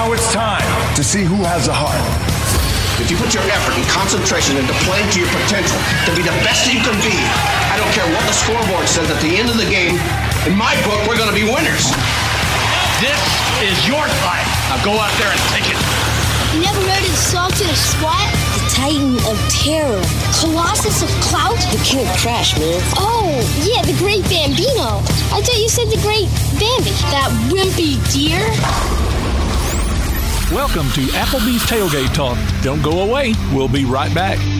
Now it's time to see who has a heart. If you put your effort and concentration into playing to your potential, to be the best you can be, I don't care what the scoreboard says at the end of the game, in my book, we're going to be winners. This is your fight. Now go out there and take it. You never heard of the Salted Squat? The Titan of Terror. Colossus of Clout? The King of Crash, man. Oh, yeah, the Great Bambino. I thought you said the Great Bambi. That wimpy deer? Welcome to Applebee's Tailgate Talk. Don't go away. We'll be right back.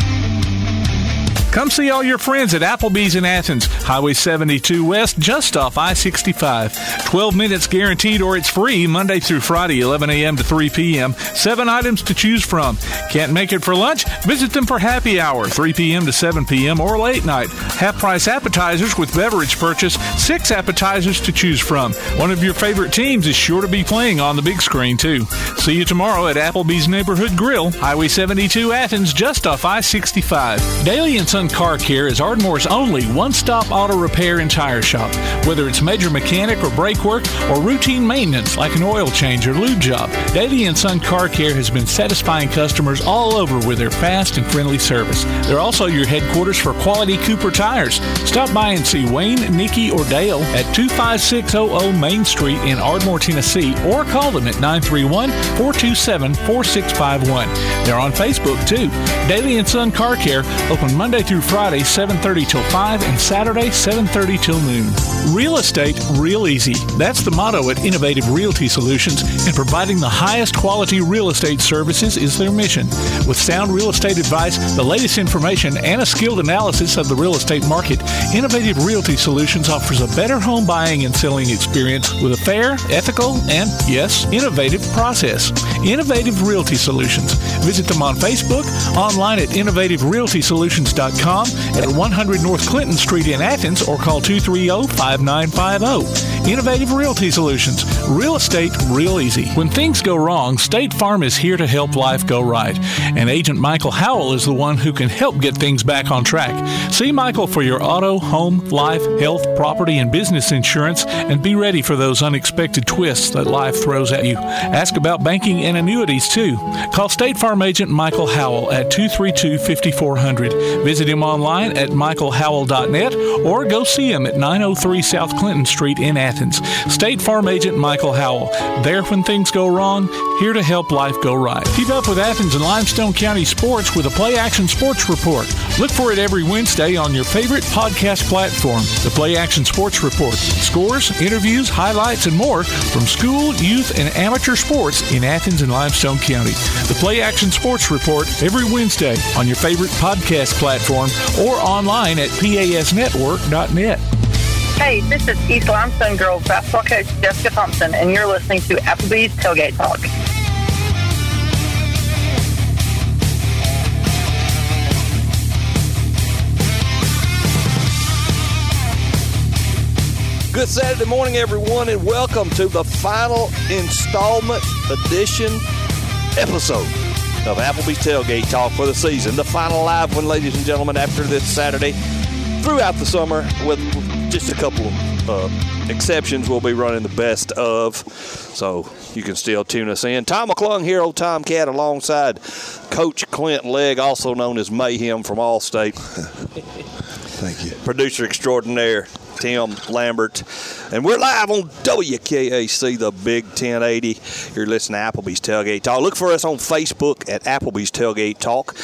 Come see all your friends at Applebee's in Athens, Highway 72 West, just off I 65. 12 minutes guaranteed or it's free Monday through Friday, 11 a.m. to 3 p.m. Seven items to choose from. Can't make it for lunch? Visit them for happy hour, 3 p.m. to 7 p.m. or late night. Half price appetizers with beverage purchase, six appetizers to choose from. One of your favorite teams is sure to be playing on the big screen, too. See you tomorrow at Applebee's Neighborhood Grill, Highway 72 Athens, just off I 65. Daily and Son Car Care is Ardmore's only one stop auto repair and tire shop. Whether it's major mechanic or brake work or routine maintenance like an oil change or lube job, Daily and Son Car Care has been satisfying customers all over with their fast and friendly service. They're also your headquarters for quality Cooper tires. Stop by and see Wayne, Nikki, or Dale at 25600 Main Street in Ardmore, Tennessee, or call them at 931 427 4651. They're on Facebook too. Daily and Son Car Care open Monday through Friday 7:30 till 5 and Saturday 7:30 till noon. Real estate real easy. That's the motto at Innovative Realty Solutions, and providing the highest quality real estate services is their mission. With sound real estate advice, the latest information, and a skilled analysis of the real estate market, Innovative Realty Solutions offers a better home buying and selling experience with a fair, ethical, and yes, innovative process. Innovative Realty Solutions. Visit them on Facebook, online at innovativerealtysolutions.com, at 100 North Clinton Street in Athens, or call 230-5950. Innovative Realty Solutions. Real estate real easy. When things go wrong, State Farm is here to help life go right. And Agent Michael Howell is the one who can help get things back on track. See Michael for your auto, home, life, health, property, and business insurance and be ready for those unexpected twists that life throws at you. Ask about banking and annuities too. Call State Farm Agent Michael Howell at 232 5400. Visit him online at michaelhowell.net or go see him at 903 South Clinton Street in Athens. State Farm Agent Michael Howell. There when things go wrong, here to help life go right. Keep up with Athens and Limestone County sports with a Play Action Sports Report. Look for it every Wednesday on your favorite podcast platform. The Play Action Sports Report. Scores, interviews, highlights, and more from school, youth, and amateur sports in Athens and Limestone County. The Play Action Sports Report every Wednesday on your favorite podcast platform or online at pasnetwork.net. Hey, this is East Limestone Girls basketball coach Jessica Thompson, and you're listening to Applebee's Tailgate Talk. Good Saturday morning, everyone, and welcome to the final installment edition episode of Applebee's Tailgate Talk for the season. The final live one, ladies and gentlemen, after this Saturday throughout the summer with just a couple of uh, exceptions. We'll be running the best of, so you can still tune us in. Tom McClung here, old Tom Cat, alongside Coach Clint Legg, also known as Mayhem from Allstate. Thank you. Producer extraordinaire. Tim Lambert. And we're live on WKAC, the Big 1080. You're listening to Applebee's Tailgate Talk. Look for us on Facebook at Applebee's Tailgate Talk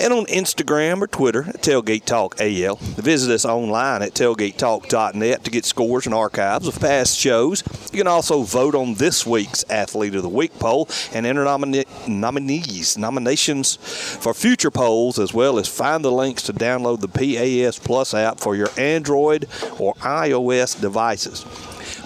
and on Instagram or Twitter at Tailgate Talk AL. Visit us online at tailgatetalk.net to get scores and archives of past shows. You can also vote on this week's Athlete of the Week poll and enter nomina- nominees, nominations for future polls, as well as find the links to download the PAS Plus app for your Android or iOS devices.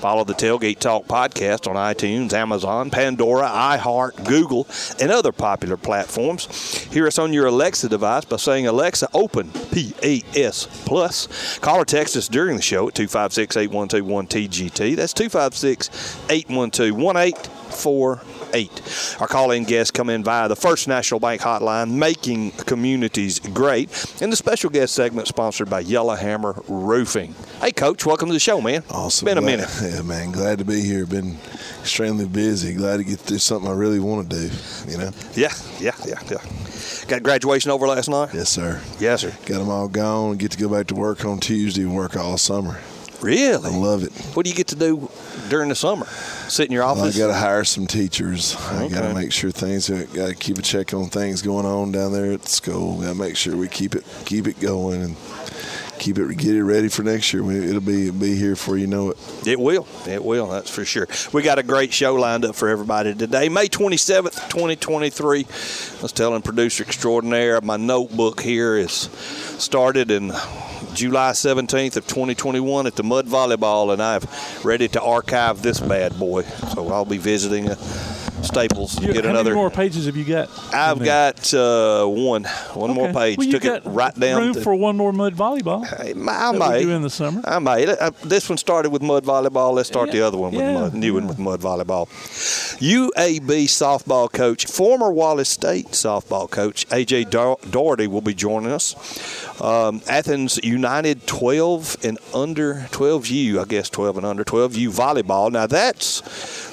Follow the Tailgate Talk podcast on iTunes, Amazon, Pandora, iHeart, Google, and other popular platforms. Hear us on your Alexa device by saying, Alexa, open PAS Plus. Call or text us during the show at 256 8121 TGT. That's 256 812 1844. 8. Our call in guests come in via the First National Bank hotline, making communities great. And the special guest segment sponsored by Yellowhammer Roofing. Hey, Coach, welcome to the show, man. Awesome. Been a Glad- minute. Yeah, man. Glad to be here. Been extremely busy. Glad to get to do something I really want to do. You know. Yeah, yeah, yeah, yeah. Got graduation over last night? Yes, sir. Yes, sir. Got them all gone. Get to go back to work on Tuesday and work all summer. Really? I love it. What do you get to do during the summer? Sit in your Well, I got to hire some teachers. I got to make sure things. Got to keep a check on things going on down there at school. Got to make sure we keep it keep it going and keep it get it ready for next year. It'll be be here before you know it. It will. It will. That's for sure. We got a great show lined up for everybody today. May 27th, 2023. I was telling producer extraordinaire, my notebook here is started in July 17th of 2021 at the Mud Volleyball, and I'm ready to archive this bad boy. So I'll be visiting Staples You- get how another. many more pages have you got? I've got uh, one, one more page. Well, Took it right down room to for one more mud volleyball. I that may. do in the summer. I may. Uh, this one started with mud volleyball. Let's start the other one with yeah, mud, new one with mud volleyball. UAB softball coach, former Wallace State softball coach AJ Daugherty will be joining us. Um, Athens United 12 and under 12U, I guess 12 and under 12U volleyball. Now that's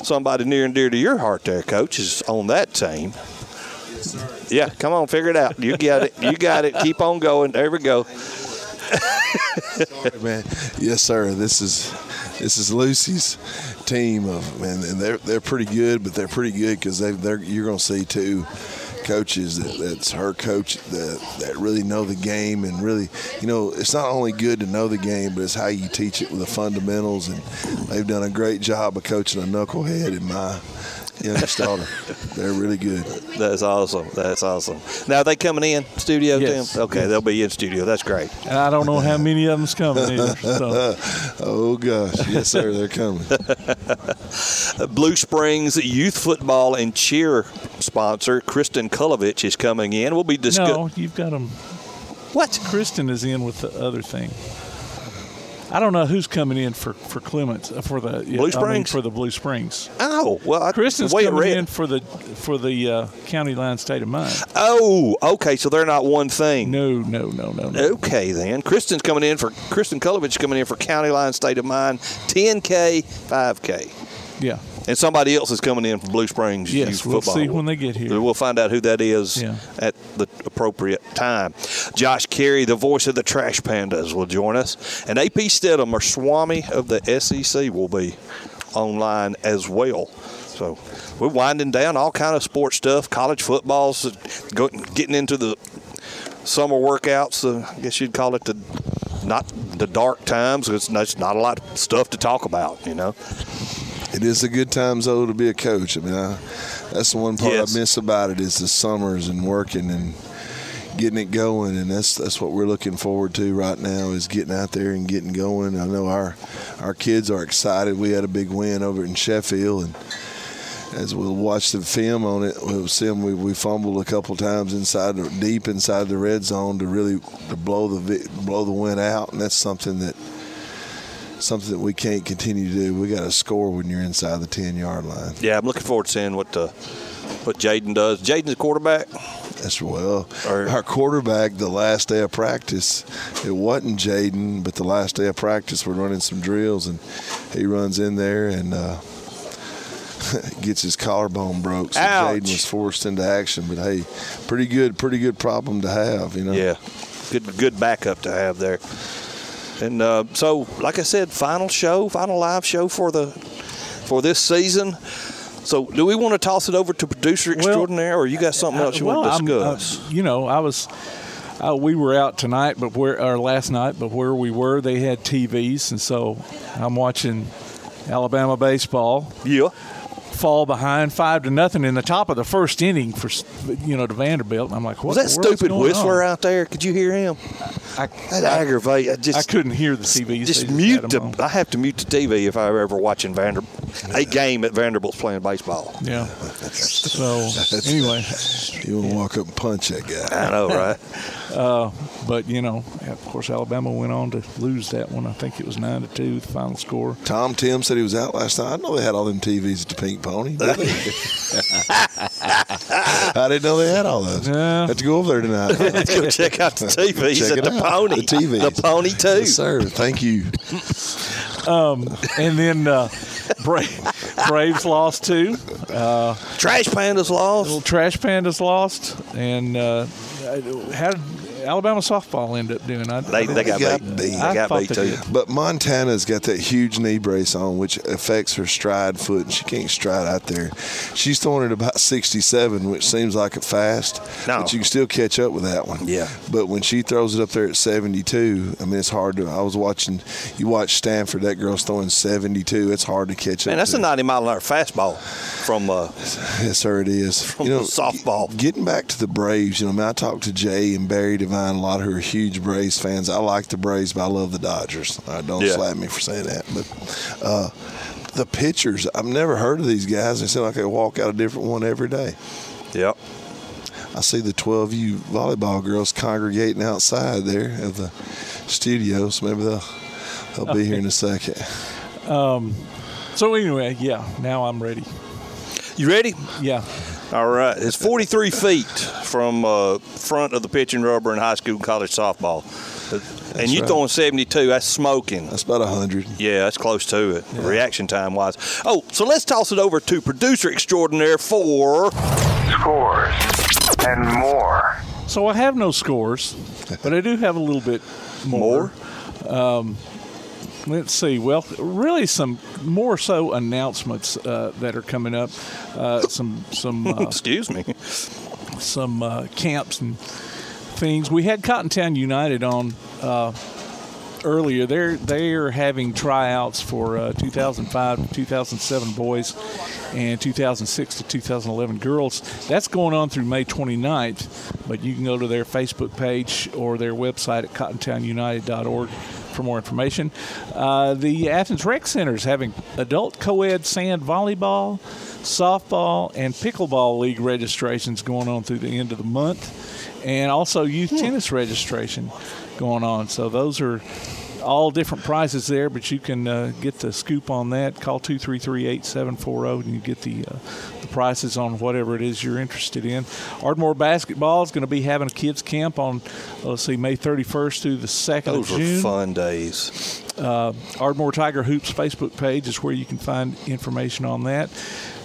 somebody near and dear to your heart, there, Uh, coach, is on that team. Yeah, come on, figure it out. You got it. You got it. Keep on going. There we go. man. Yes, sir. This is this is Lucy's team of man, and they're they're pretty good, but they're pretty good because they they're you're to see two coaches that, that's her coach that that really know the game and really you know it's not only good to know the game but it's how you teach it with the fundamentals and they've done a great job of coaching a knucklehead in my youngest daughter they're really good That's awesome. That's awesome. Now are they coming in studio, Yes. Tim? Okay, they'll be in studio. That's great. And I don't know how many of them's coming either. So. oh gosh yes sir they're coming Blue Springs youth football and cheer sponsor Kristen Kulavich is coming in. We'll be discussing. No, you've got them. What? Kristen is in with the other thing. I don't know who's coming in for for Clements uh, for the Blue I mean, Springs? for the Blue Springs. Oh, well, I, Kristen's coming read- in for the for the uh, county line state of mind. Oh, okay. So they're not one thing. No, no, no, no, no. Okay, then. Kristen's coming in for Kristen Kulavich coming in for County Line State of Mind, 10K, 5K. Yeah. And somebody else is coming in from Blue Springs Yes, we'll Football. see when they get here. We'll find out who that is Yeah. at the appropriate time. Josh Caray, the voice of the Trash Pandas, will join us. And AP Steadham, or Swami of the SEC, will be online as well. So we're winding down all kind of sports stuff, college footballs, getting into the summer workouts. Uh, I guess you'd call it the not the dark times. It's not, it's not a lot of stuff to talk about, you know. It is a good time though to be a coach. I mean, I, that's the one part Yes. I miss about it is the summers and working and getting it going, and that's that's what we're looking forward to right now is getting out there and getting going. I know our our kids are excited. We had a big win over in Sheffield, and as we'll watch the film on it, we'll see 'em, we, we fumbled a couple times inside, the, deep inside the red zone to really to blow the blow the win out, and that's something that something that we can't continue to do. We got to score when you're inside the ten yard line. Yeah, I'm looking forward to seeing what uh, what Jaden does. Jaden's a quarterback. That's well. Or- our quarterback, the last day of practice, it wasn't Jaden, but the last day of practice, we're running some drills, and he runs in there and uh, gets his collarbone broke. So Ouch. Jaden was forced into action. But hey, pretty good, pretty good problem to have. You know. Yeah, good good backup to have there. And uh, so, like I said, final show, final live show for the for this season. So, do we want to toss it over to producer extraordinaire, or you got something else you well, want to uh, discuss? you know, I was. Uh, we were out tonight, but where or last night, but where we were, they had TVs, and so I'm watching Alabama baseball. Yeah. Fall behind five to nothing in the top of the first inning for you know to Vanderbilt. And I'm like, what Was that the stupid going whistler on? out there? Could you hear him? I, That aggravate. I just I couldn't hear the TV. just mute had the. 'em on. I have to mute the TV if I ever watching Vander, a game at Vanderbilt's playing baseball. Yeah. So anyway, You want to walk up and punch that guy. I know, right? uh, but you know, of course, Alabama went on to lose that one. I think it was nine to two, the final score. Tom Tim said he was out last night. I know they had all them TVs at the Pink Pony. I didn't know they had all those. Yeah. Have to go over there tonight. Let's go check out the TVs Check at the out. Pony. The TVs. The Pony too. Yes, sir. Thank you. And then uh, Bra- Braves lost too. Uh, Trash Pandas lost. little Trash Pandas lost. And uh, how did Alabama softball end up doing? I, They, they got, got beat. beat. They I got thought beat they too. But Montana's got that huge knee brace on, which affects her stride foot, and she can't stride out there. She's throwing it about 67, which seems like a fast, No. but you can still catch up with that one. Yeah. But when she throws it up there at 72, I mean, it's hard to. I was watching, you watch Stanford, that girl's throwing 72. It's hard to catch Man, up. that's to. a 90 mile an hour fastball from uh, Yes, sir, it is. From softball. Getting back to the Braves, you know, I, mean, I talked to Jay and Barry Devine, a lot who are huge Braves fans. I like the Braves, but I love the Dodgers. Uh, don't Yeah. slap me for saying that. But uh, the pitchers, I've never heard of these guys. They seem like they walk out a different one every day. yep. I see the 12U volleyball girls congregating outside there of the studio, so maybe they'll, they'll be here in a second. So anyway, yeah. Now I'm ready. You ready? Yeah. All right. It's 43 feet from uh, front of the pitching rubber in high school and college softball. and you right. throwing 72, that's smoking. That's about 100. Yeah, that's close to it, reaction time wise. Oh, so let's toss it over to producer extraordinaire for. Scores and more. So I have no scores, but I do have a little bit more. Um, let's see. Well, really, some more so announcements uh, that are coming up. Uh, some some uh, Excuse me. some uh, camps and things. We had Cottontown United on uh, earlier. They're they are having tryouts for uh, 2005 to 2007 boys and 2006 to 2011 girls. That's going on through May 29th. But you can go to their Facebook page or their website at cottontownunited.org for more information. Uh, the Athens Rec Center is having adult co-ed sand volleyball, softball, and pickleball league registrations going on through the end of the month, and also youth tennis registration going on. So those are all different prices there, but you can uh, get the scoop on that. Call 233-8740 and you get the, uh, the prices on whatever it is you're interested in. Ardmore Basketball is going to be having a kids camp on, let's see, May 31st through the 2nd Those of were June. fun days. Uh, Ardmore Tiger Hoops Facebook page is where you can find information on that.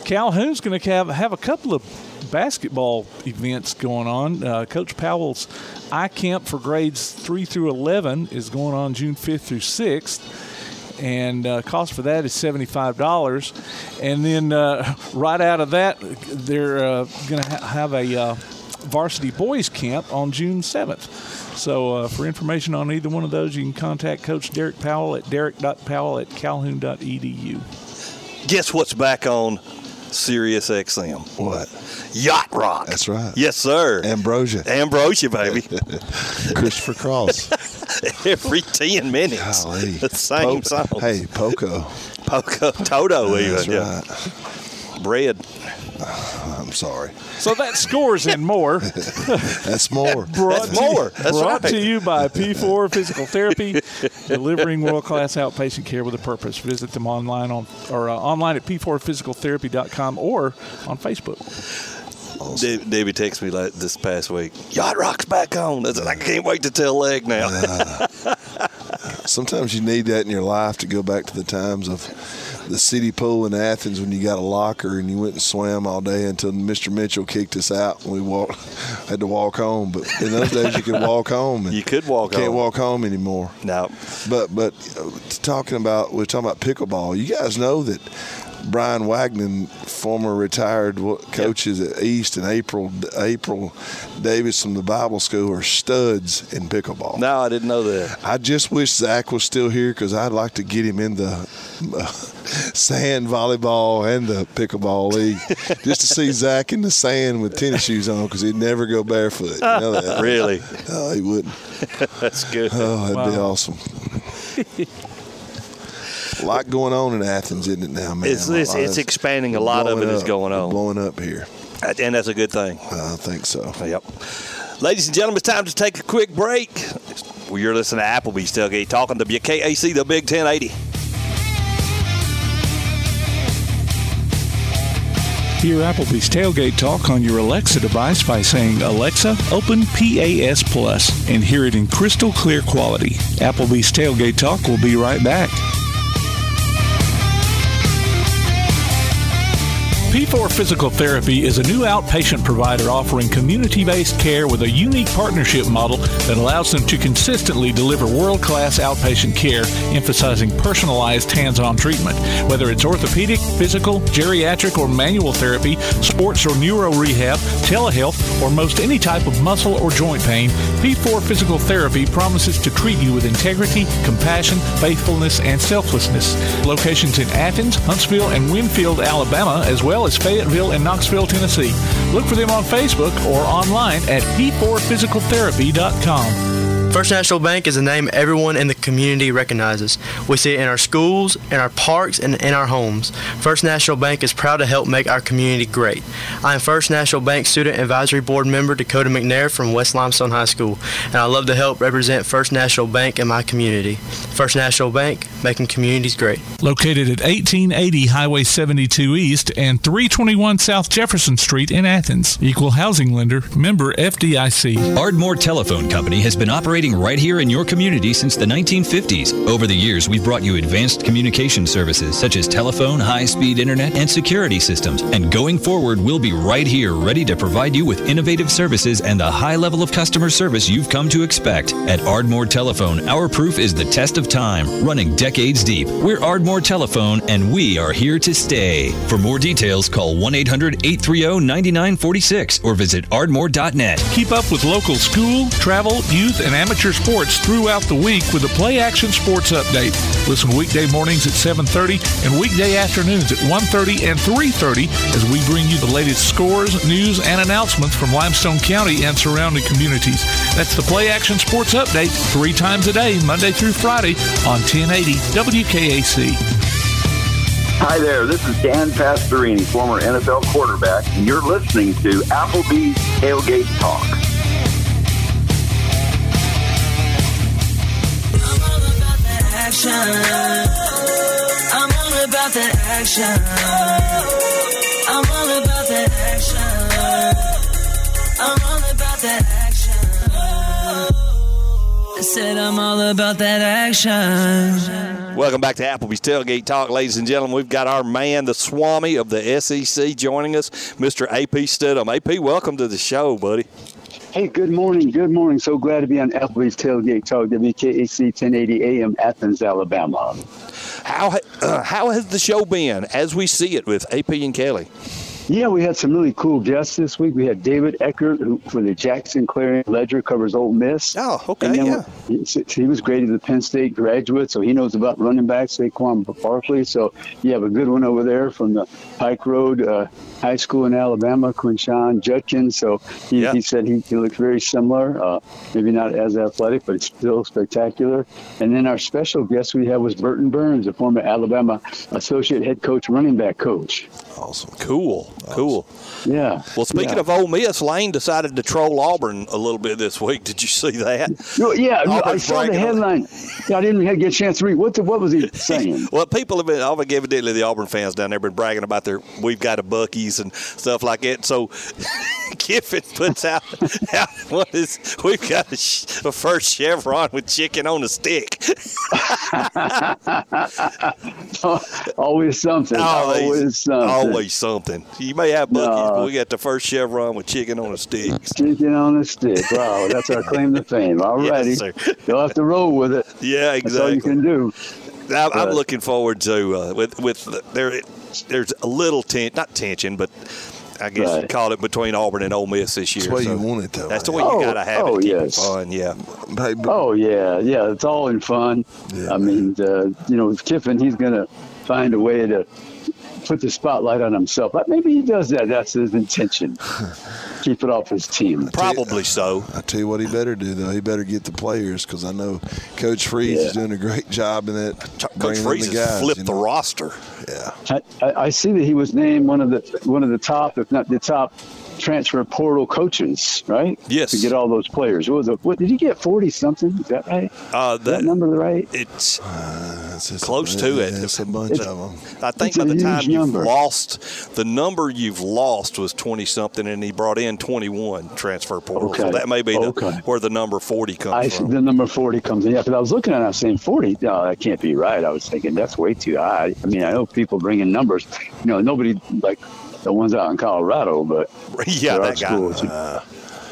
Calhoun's going to have, have a couple of basketball events going on. Uh, Coach Powell's I Camp for grades 3 through 11 is going on June 5th through 6th. And uh, cost for that is seventy-five dollars, and then uh, right out of that, they're uh, going to ha- have a uh, varsity boys camp on June seventh. So uh, for information on either one of those, you can contact Coach Derek Powell at derek.powell at calhoun.edu. Guess what's back on Sirius XM? What? Yacht Rock. That's right. Yes, sir. Ambrosia. Ambrosia, baby. Christopher Cross. Every 10 minutes. Golly. The same Po- song. Hey, Poco. Poco, Toto, even. That's yeah. right. Bread. I'm sorry. So that scores and more. That's more. Brought That's more. That's brought right. to you by P4 Physical Therapy, delivering world-class outpatient care with a purpose. Visit them online on or uh, online at p4physicaltherapy.com or on Facebook. Dave, Davey texted me like this past week. Yacht Rock's back on. I said, I can't wait to tell Legg now. Sometimes you need that in your life to go back to the times of the city pool in Athens when you got a locker and you went and swam all day until Mr. Mitchell kicked us out and we walked, had to walk home. But in those days, you could walk home. And You could walk Can't home. walk home anymore. no. But but uh, talking about we're talking about pickleball. You guys know that Brian Wagner, former retired wa- coaches at East, and April April Davis from the Bible School are studs in pickleball. No, I didn't know that. I just wish Zach was still here because I'd like to get him in the uh, sand volleyball and the pickleball league just to see Zach in the sand with tennis shoes on because he'd never go barefoot. You know that? Really? Oh, he wouldn't. That's good. Oh, that'd be awesome. A lot going on in Athens, isn't it now, man? It's, it's, it's expanding. A lot of it blowing is up, going on. Blowing up here. And that's a good thing. I think so. Yep. Ladies and gentlemen, it's time to take a quick break. Well, you're listening to Applebee's Tailgate Talking to WKAC, the Big 1080. Hear Applebee's Tailgate Talk on your Alexa device by saying, Alexa, open PAS Plus, and hear it in crystal clear quality. Applebee's Tailgate Talk will be right back. P4 Physical Therapy is a new outpatient provider offering community based care with a unique partnership model that allows them to consistently deliver world class outpatient care, emphasizing personalized hands on treatment. Whether it's orthopedic, physical, geriatric, or manual therapy, sports or neuro rehab, telehealth, or most any type of muscle or joint pain, P4 Physical Therapy promises to treat you with integrity, compassion, faithfulness, and selflessness. Locations in Athens, Huntsville, and Winfield, Alabama, as well as Fayetteville and Knoxville, Tennessee. Look for them on Facebook or online at p4physicaltherapy.com. First National Bank is a name everyone in the community recognizes. We see it in our schools, in our parks, and in our homes. First National Bank is proud to help make our community great. I am First National Bank Student Advisory Board member Dakota McNair from West Limestone High School, and I love to help represent First National Bank in my community. First National Bank, making communities great. Located at 1880 Highway 72 East and 321 South Jefferson Street in Athens. Equal housing lender, member FDIC. Ardmore Telephone Company has been operating right here in your community since the 1950s. Over the years, we've brought you advanced communication services such as telephone, high speed internet, and security systems. And going forward, we'll be right here ready to provide you with innovative services and the high level of customer service you've come to expect. At Ardmore Telephone, our proof is the test of time, running decades deep. We're Ardmore Telephone, and we are here to stay. For more details, call 1 800 830 9946 or visit ardmore.net. Keep up with local school, travel, youth, and amateur sports throughout the week with the Play Action Sports Update. Listen weekday mornings at 7:30 and weekday afternoons at 1:30 and 3:30 as we bring you the latest scores, news, and announcements from Limestone County and surrounding communities. That's the Play Action Sports Update three times a day, Monday through Friday on 1080 WKAC. Hi there, this is Dan Pastorini, former NFL quarterback, and you're listening to Applebee's Tailgate Talk. Action. I'm all about that action. I'm all about that action. I'm all about that action. I said I'm all about that action. Welcome back to Applebee's Tailgate Talk, ladies and gentlemen. We've got our man, the Swami of the SEC, joining us, Mr. AP Steadham. AP, welcome to the show, buddy. Hey, good morning. Good morning. So glad to be on Applebee's Tailgate Talk, WKAC 1080 AM, Athens, Alabama. How uh, how has the show been as we see it with AP and Kelly? Yeah, we had some really cool guests this week. We had David Eckert, who for the Jackson Clarion Ledger covers Ole Miss. Oh, okay, yeah. He, he was graded the Penn State graduate, so he knows about running backs, Saquon Barkley. So you have a good one over there from the Pike Road uh, High School in Alabama, Quinshon Judkins. So he, Yeah. he said he, he looks very similar, uh, maybe not as athletic, but it's still spectacular. And then our special guest we had was Burton Burns, a former Alabama associate head coach, running back coach. Awesome. Cool, cool. Yeah. Well, speaking Yeah. of Ole Miss, Lane decided to troll Auburn a little bit this week. Did you see that? No, yeah, no, I saw the headline. Yeah, I didn't get a chance to read. What the, what was he saying? Well, people have been, evidently the Auburn fans down there been bragging about their, we've got a Buc-ee's and stuff like that. So Kiffin puts out, out what is, we've got a, sh- a first Chevron with chicken on a stick. always something. Always, something. Always something. You may have Buc-ee's, No. but we got the first Chevron with chicken on a stick. Chicken on a stick. Wow, that's our claim to fame. All righty. sir. You'll have to roll with it. Yeah, exactly. That's all you exactly. can do. I'm, I'm But- looking forward to uh, with with the- there. There's a little ten, not tension, but I guess you Right. call it between Auburn and Ole Miss this year. That's the way So you want it, though. That's the way you Oh, gotta have oh, it. to Keep yes. it fun, yeah. Oh yeah, yeah. It's all in fun. Yeah, I mean, uh, you know, Kiffin, he's gonna find a way to put the spotlight on himself. But maybe he does that. That's his intention. Keep it off his team. Probably so. I tell you what, he better do though. He better get the players because I know Coach Freeze is doing a great job in that. Coach Freeze the has guys, flipped you the roster. Yeah. I, I I see that he was named one of the one of the top, if not the top, transfer portal coaches. Right? Yes. To get all those players. What was it? What did he get? Forty something? Is that right? Uh, Is that that, number right? it's just close a, to it. It's a bunch It's- of them. I think by the time you've lost, the number you've lost was 20 something, and he brought in 21 transfer portal. So Okay. that may be the, Okay. where the number 40 comes I from. the number forty comes in. Yeah, because I was looking at it, I was saying forty. No, that can't be right. I was thinking that's way too high. I mean, I know people bring in numbers. You know, nobody like the ones out in Colorado, but yeah, that guy. schools. Uh,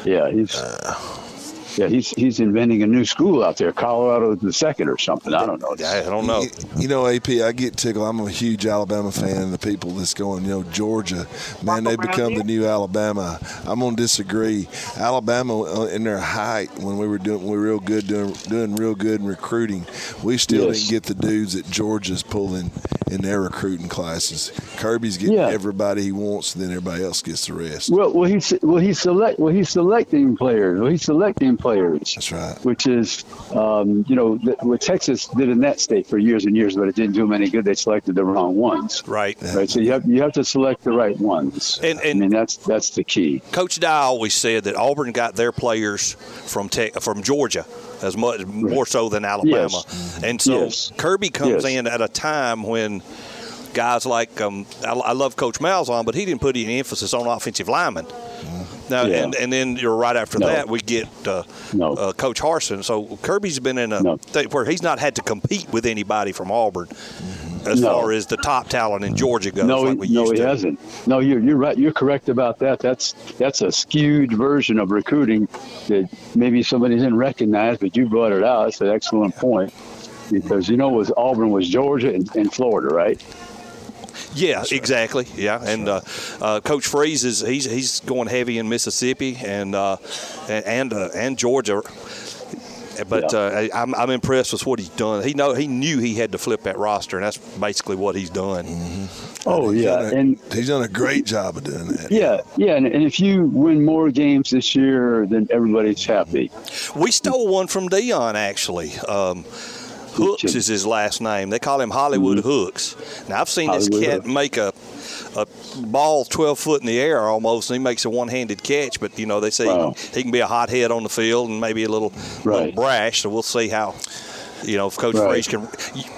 yeah, he's uh, yeah he's he's inventing a new school out there, Colorado the second or something. I don't know. I don't know. You, you know, AP, I get tickled. I'm a huge Alabama fan, and the people that's going, you know, Georgia, man, they become the new Alabama. I'm gonna disagree. Alabama, uh, in their height, when we were doing, we were real good, doing doing real good in recruiting. We still Yes. didn't get the dudes that Georgia's pulling in their recruiting classes. Kirby's getting Yeah. everybody he wants, and then everybody else gets the rest. Well, well, he's well, he's select well, he's selecting players. Well, he's selecting players. That's right. Which is, um, you know, th- what Texas did in that state for years and years, but it didn't do them any good. They selected the wrong ones. Right. Right. So you have you have to select the right ones. And- I mean, that's that's the key. Coach Dye always said that Auburn got their players from Te- from Georgia as much more so than Alabama, Yes. and so Yes. Kirby comes Yes. in at a time when guys like um, I, I love Coach Malzahn, but he didn't put any emphasis on offensive linemen. Now Yeah. and, and then you're right after No. that we get uh, No. uh, Coach Harsin. So Kirby's been in a No. where he's not had to compete with anybody from Auburn as far as the top talent in Georgia goes. No, like no, used he to. hasn't. No, you're you're right. You're correct about that. That's that's a skewed version of recruiting that maybe somebody didn't recognize, but you brought it out. It's an excellent point because you know was Auburn was Georgia and, and Florida, right? Yeah, exactly. Yeah, and uh, uh, Coach Freeze is he's he's going heavy in Mississippi and uh, and and, uh, and Georgia. But uh, I- I'm, I'm impressed with what he's done. He know he knew he had to flip that roster, and that's basically what he's done. Oh He's yeah, done a- and he's done a great job of doing that. yeah, yeah, and, and if you win more games this year, then everybody's happy. We stole one from Deion actually. Um, Hooks is his last name. They call him Hollywood Hooks. Now I've seen this Mm-hmm. Hollywood cat Hooks. make a a ball 12 foot in the air almost, and he makes a one-handed catch. But you know they say Wow. he, he can be a hot head on the field and maybe a little, little brash. So we'll see how. You know, if Coach Right. Freeze can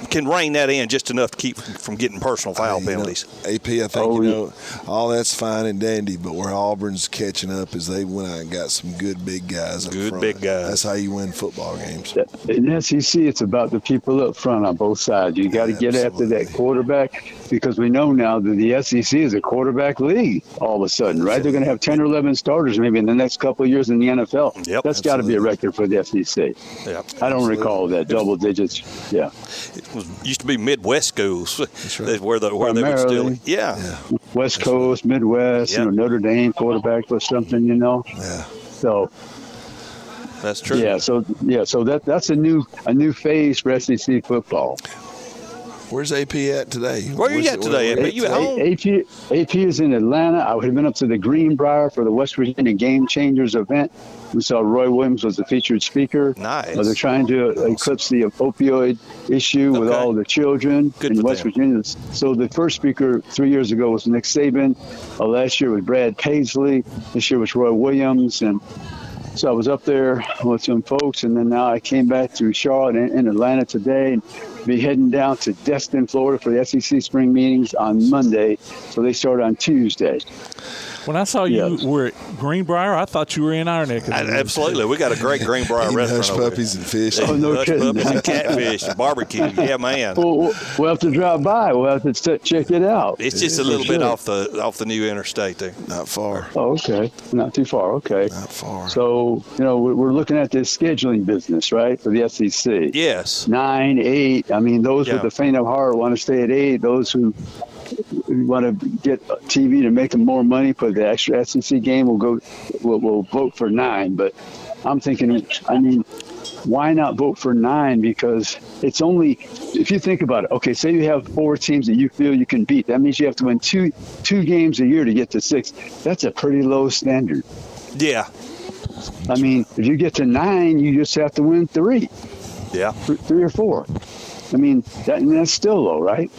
can rein that in just enough to keep from getting personal foul Hey, you know, penalties. AP, I think Oh, you yeah. know all that's fine and dandy, but where Auburn's catching up is they went out and got some good big guys. Up Good front. big guys. That's how you win football games. In the SEC, it's about the people up front on both sides. You got to get after that quarterback because we know now that the SEC is a quarterback league. All of a sudden, right? They're going to have ten or eleven starters maybe in the next couple of years in the NFL. Yep. That's got to be a record for the SEC. Yeah, I don't recall that double digits. Yeah, it was, used to be Midwest schools right. where the where they would still. Primarily. Yeah, West Coast, Midwest, Yep. you know, Notre Dame quarterback or something. You know, Yeah. so that's true. yeah, so yeah, so that that's a new a new phase for SEC football. Where's AP at today? Where are you Where's- at today, where- AP? You at home? AP, AP is in Atlanta. I would have been up to the Greenbrier for the West Virginia Game Changers event. We saw Roy Williams was the featured speaker. Nice. Uh, they're trying to eclipse the opioid issue with all the children Good in West them. Virginia. So the first speaker three years ago was Nick Saban. Uh, last year was Brad Paisley. This year was Roy Williams. And so I was up there with some folks, and then now I came back to Charlotte and, Atlanta today, and be heading down to Destin, Florida, for the SEC spring meetings on Monday. So they start on Tuesday. When I saw you Yes. were at Greenbrier, I thought you were in our neck of the I- absolutely, we got a great Greenbrier Eating restaurant. hush over there. puppies and fish. Oh, no Hush kidding. puppies and catfish, and barbecue. Yeah, man. Well, we'll- we'll have to drive by. We'll have to check it out. It's just a little bit sure. off the off the new interstate there. Not far. Oh, okay. Not too far. Okay. Not far. So, you know, we're we're looking at this scheduling business, right, for the SEC. Yes. Nine, eight. I mean, those Yeah. with the faint of heart want to stay at eight. Those who want to get TV to make them more money for the extra SEC game we'll go will, will vote for nine. But I'm thinking, I mean, why not vote for nine? Because it's only if you think about it. Okay, say you have four teams that you feel you can beat. That means you have to win two two games a year to get to six. That's a pretty low standard. Yeah. I mean, if you get to nine, you just have to win three. Yeah. Three or four. I mean, that, that's still low, right?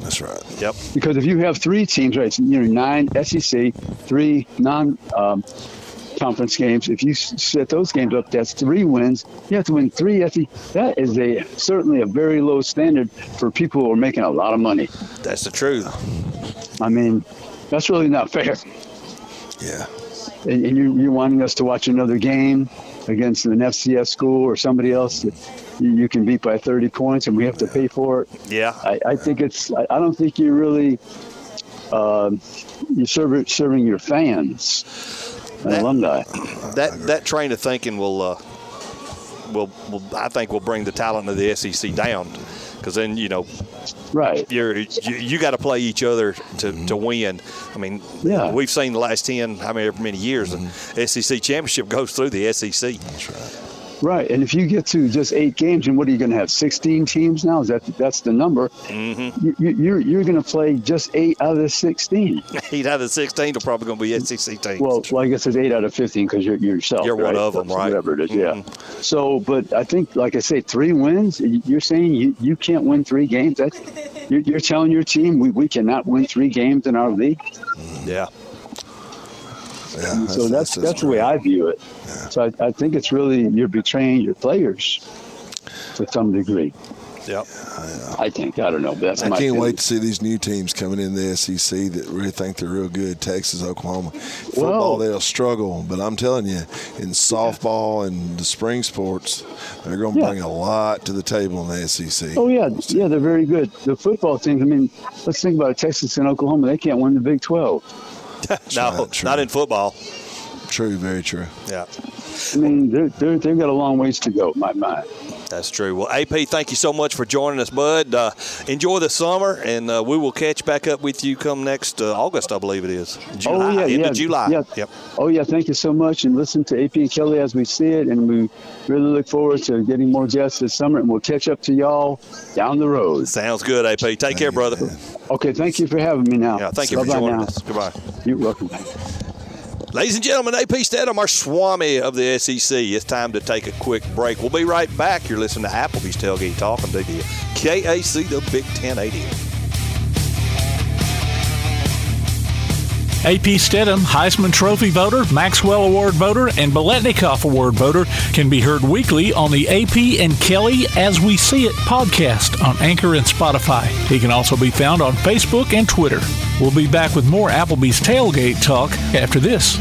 That's right. Yep. Because if you have three teams, right, you know, nine SEC, three non um, conference games. If you set those games up, that's three wins. You have to win three SEC. That is a certainly a very low standard for people who are making a lot of money. That's the truth. I mean, that's really not fair. Yeah. And, and you, you're wanting us to watch another game against an FCS school or somebody else that you, you can beat by 30 points, and we have to pay for it. Yeah. I, I think it's. I, I don't think you really. Uh, you're serving, serving your fans, and alumni. That that train of thinking will, uh, will, will I think will bring the talent of the SEC down, because then you know, right? You're you, you got to play each other to, to win. I mean, Yeah. we've seen the last ten, how many many years, the SEC championship goes through the SEC. That's right. Right, and if you get to just eight games, and what are you going to have? Sixteen teams now? Is that that's the number? Mm-hmm. You, you, you're you're going to play just eight out of the sixteen. Eight out of the sixteen are probably going to be SEC teams. Well, well, I guess it's eight out of fifteen because you're, you're yourself. You're one right? of 'em, That's right? Whatever it is, yeah. Mhm. So, but I think, like I say, three wins. You're saying you, you can't win three games. That's, you're, you're telling your team we, we cannot win three games in our league. Yeah. Yeah. so that's that's, the way I view it. So I, I think it's really you're betraying your players to some degree. Yep. I think I don't know. That's I my can't feeling. wait to see these new teams coming in the SEC that really think they're real good. Texas, Oklahoma, football Well- they'll struggle, but I'm telling you, in softball and the spring sports, they're going to Yeah. bring a lot to the table in the SEC. Oh yeah, yeah, they're very good. The football teams. I mean, let's think about it. Texas and Oklahoma. They can't win the Big Twelve. no, not in football. True, very true. Yeah. I mean, they're, they're, they've got a long ways to go. in My mind. That's true. Well, AP, thank you so much for joining us, bud. Uh, enjoy the summer, and uh, we will catch back up with you come next uh, August, I believe it is. July, oh yeah, end yeah, of July. Yeah. Yep. Oh yeah, thank you so much, and listen to AP and Kelly as we see it, and we really look forward to getting more guests this summer, and we'll catch up to y'all down the road. Sounds good, AP. Take care, brother. Okay, thank you for having me now. Yeah, thank you for Bye-bye joining now. us. Goodbye. You're welcome. Ladies and gentlemen, AP Steadham, our Swami of the SEC. It's time to take a quick break. We'll be right back. You're listening to Applebee's Tailgate Talk on the KAC, the Big 1080. AP Steadham, Heisman Trophy voter, Maxwell Award voter, and Biletnikoff Award voter can be heard weekly on the AP and Kelly As We See It podcast on Anchor and Spotify. He can also be found on Facebook and Twitter. We'll be back with more Applebee's Tailgate Talk after this.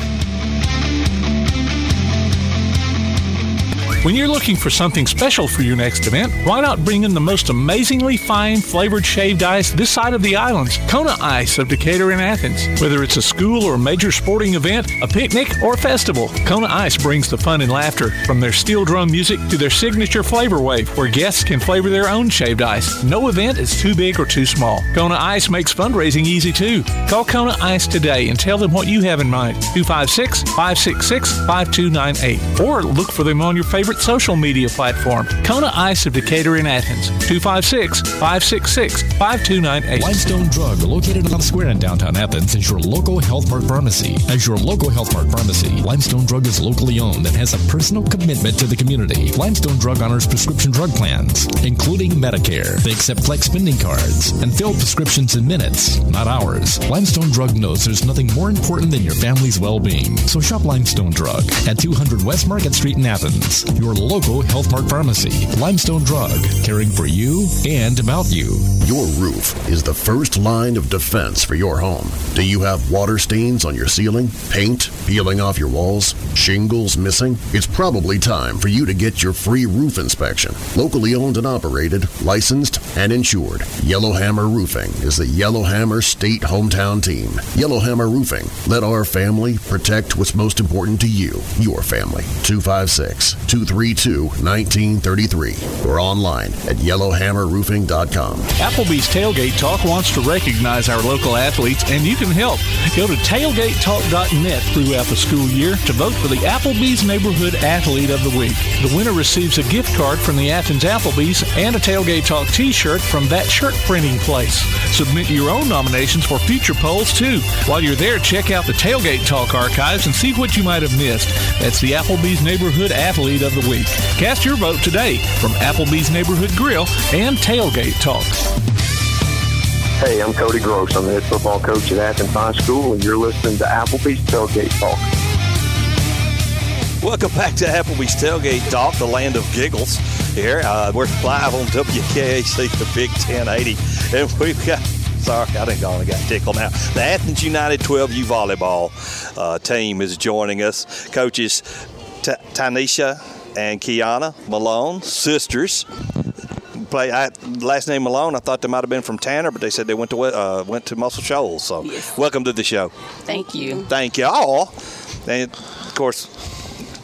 When you're looking for something special for your next event, why not bring in the most amazingly fine flavored shaved ice this side of the islands, Kona Ice of Decatur and Athens. Whether it's a school or major sporting event, a picnic, or a festival, Kona Ice brings the fun and laughter. From their steel drum music to their signature flavor wave, where guests can flavor their own shaved ice. No event is too big or too small. Kona Ice makes fundraising easy too. Call Kona Ice today and tell them what you have in mind. 256 566 5298. Or look for them on your favorite social media platform. Kona Ice of Decatur in Athens. 256 566 5298. Limestone Drug, located on the square in downtown Athens, is your local Health Mart pharmacy. As your local Health Mart pharmacy, Limestone Drug is locally owned and has a personal commitment to the community. Limestone Drug honors prescription drug plans, including Medicare. They accept flex spending cards and fill prescriptions in minutes, not hours. Limestone Drug knows there's nothing more important than your family's well-being. So shop Limestone Drug at 200 West Market Street in Athens, your local Health Mart pharmacy. Limestone Drug, caring for you and about you. Your roof is the first line of defense for your home. Do you have water stains on your ceiling? Paint peeling off your walls? Shingles missing? It's probably time for you to get your free roof inspection. Locally owned and operated, licensed, and insured. Yellowhammer Roofing is the Yellowhammer State hometown team. Yellowhammer Roofing. Let our family protect what's most important to you, your family. 256 236 732 1933 or online at yellowhammerroofing.com. Applebee's Tailgate Talk wants to recognize our local athletes, and you can help. Go to tailgatetalk.net throughout the school year to vote for the Applebee's Neighborhood Athlete of the Week. The winner receives a gift card from the Athens Applebee's and a Tailgate Talk t shirt from that shirt printing place. Submit your own nominations for future polls, too. While you're there, check out the Tailgate Talk archives and see what you might have missed. That's the Applebee's Neighborhood Athlete of the Week. Cast your vote today from Applebee's Neighborhood Grill and Tailgate Talk. Hey, I'm Cody Gross. I'm the head football coach at Athens High School, and you're listening to Applebee's Tailgate Talk. Welcome back to Applebee's Tailgate Talk, the land of giggles. Here, uh, we're live on WKAC, the Big 1080, and we've got. Sorry, I think I only got tickled now. The Athens United 12U volleyball uh, team is joining us. Coaches T- Tanisha and Kiana Malone, sisters. Play I, last name Malone. I thought they might have been from Tanner, but they said they went to uh, went to Muscle Shoals. So, welcome to the show. Thank you. Thank you all. And of course,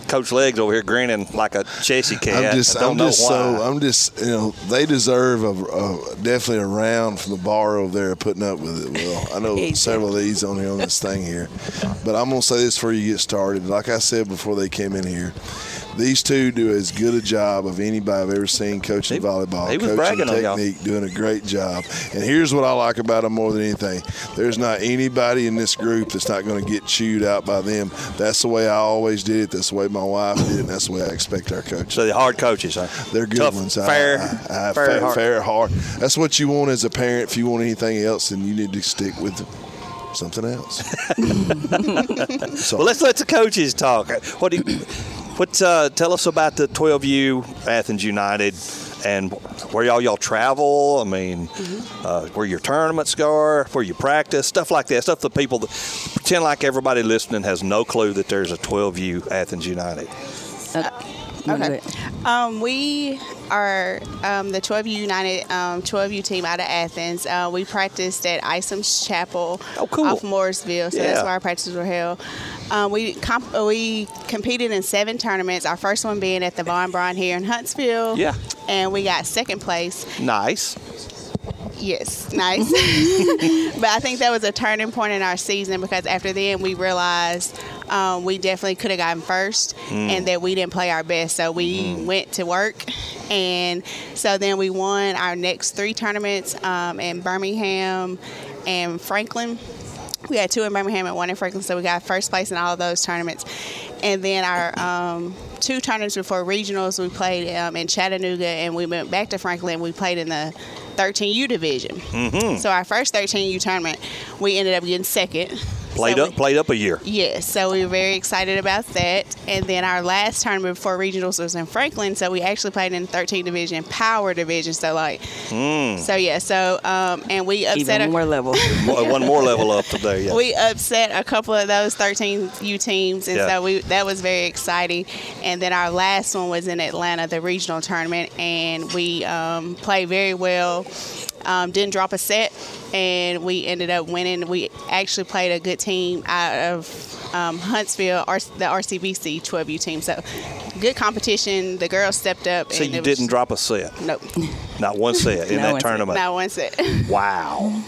Coach Legs over here grinning like a chessy cat. I'm just, I don't I'm know just why. so, I'm just, you know, they deserve a, a definitely a round from the bar over there putting up with it. Well, I know several of these on here on this thing here, but I'm gonna say this before you get started. Like I said before they came in here, these two do as good a job of anybody I've ever seen coaching volleyball. he was coaching bragging on y'all. technique, doing a great job. And here's what I like about them more than anything: there's not anybody in this group that's not going to get chewed out by them. That's the way I always did it. That's the way my wife did it. And that's the way I expect our coaches. So they're hard coaches, huh? They're good Tough, ones. Fair, I, I, fair, fair, hard. fair, hard. That's what you want as a parent. If you want anything else, then you need to stick with something else. well, let's let the coaches talk. What do you, what uh, tell us about the 12U Athens United and where y'all y'all travel? I mean, uh, where your tournaments go, where you practice, stuff like that. Stuff that people that pretend like everybody listening has no clue that there's a 12U Athens United. Okay. Um, we are um, the 12U United um, 12U team out of Athens. Uh, we practiced at Isom's Chapel off Mooresville, so that's where our practices were held. Um, we comp- uh, we competed in seven tournaments. Our first one being at the Von Braun here in Huntsville. Yeah. And we got second place. Nice. Yes, nice. but I think that was a turning point in our season because after then we realized um, we definitely could have gotten first Mm. and that we didn't play our best. So we went to work. And so then we won our next three tournaments um, in Birmingham and Franklin. We had two in Birmingham and one in Franklin, so we got first place in all of those tournaments. And then our um, two tournaments before regionals, we played um, in Chattanooga, and we went back to Franklin. We played in the 13U division. Mm-hmm. So our first 13U tournament, we ended up getting second. Played So up, played up a year. Yes, so we were very excited about that. And then our last tournament before regionals was in Franklin, so we actually played in the 13 division, power division. So like, Mm. so yeah, so um, and we upset Even a, more level. One more level up today. Yeah. we upset a couple of those 13 U teams, and Yeah. so we that was very exciting. And then our last one was in Atlanta, the regional tournament, and we um, played very well. Um, didn't drop a set, and we ended up winning. We actually played a good team out of um, Huntsville, R- the RCBC 12U team. So good competition. The girls stepped up. so and you didn't drop a set. Nope. Not one set in Not that one set. tournament. Not one set. Wow.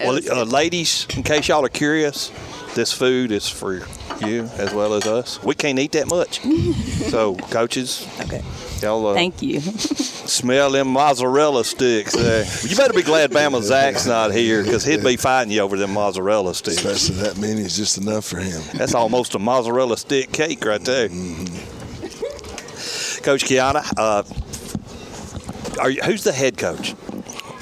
Well, uh, ladies, in case y'all are curious, this food is for you as well as us. We can't eat that much. so, coaches, okay. Y'all uh, Thank you. smell them mozzarella sticks there. You better be glad Bama Zach's not here because he'd be fighting you over them mozzarella sticks. Especially that many is just enough for him. That's almost a mozzarella stick cake right there. Coach Kiana, uh, are you, who's the head coach?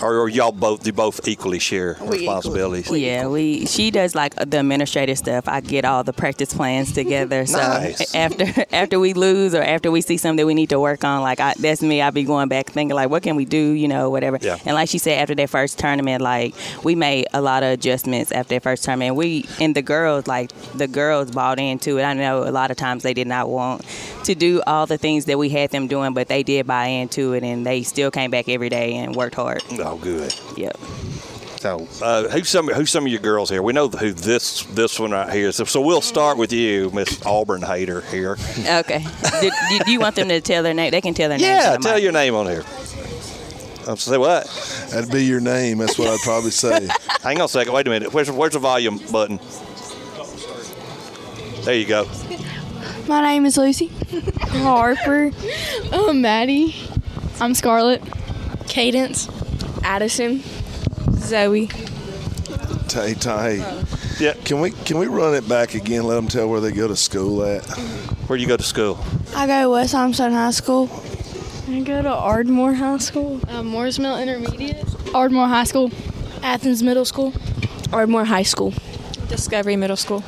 Or are y'all both, do both equally share responsibilities? Yeah, we. She does like the administrative stuff. I get all the practice plans together. So Nice. after after we lose or after we see something that we need to work on, like I, that's me. I'll be going back thinking like, what can we do? You know, whatever. Yeah. And like she said, after that first tournament, like we made a lot of adjustments after that first tournament. We and the girls, like the girls, bought into it. I know a lot of times they did not want to do all the things that we had them doing, but they did buy into it, and they still came back every day and worked hard. Oh, good. Yep. So, uh, who's some who's some of your girls here? We know who this this one right here is. So, so we'll start with you, Miss Auburn Hater here. Okay. do, do- do you want them to tell their name? They can tell their name. Yeah, tell your name on here. I'm say what? That'd be your name. That's what I'd probably say. Hang on a second. Wait a minute. Where's where's the volume button? There you go. My name is Lucy. Harper. I'm Maddie. I'm Scarlett. Cadence. Addison. Zoe. Tay Tay. Yeah. Can we can we run it back again? Let them tell where they go to school at. Where do you go to school? I go to West Armstrong High School. I go to Ardmore High School. Uh, Morris Mill Intermediate. Ardmore High School. Athens Middle School. Ardmore High School. Discovery Middle School.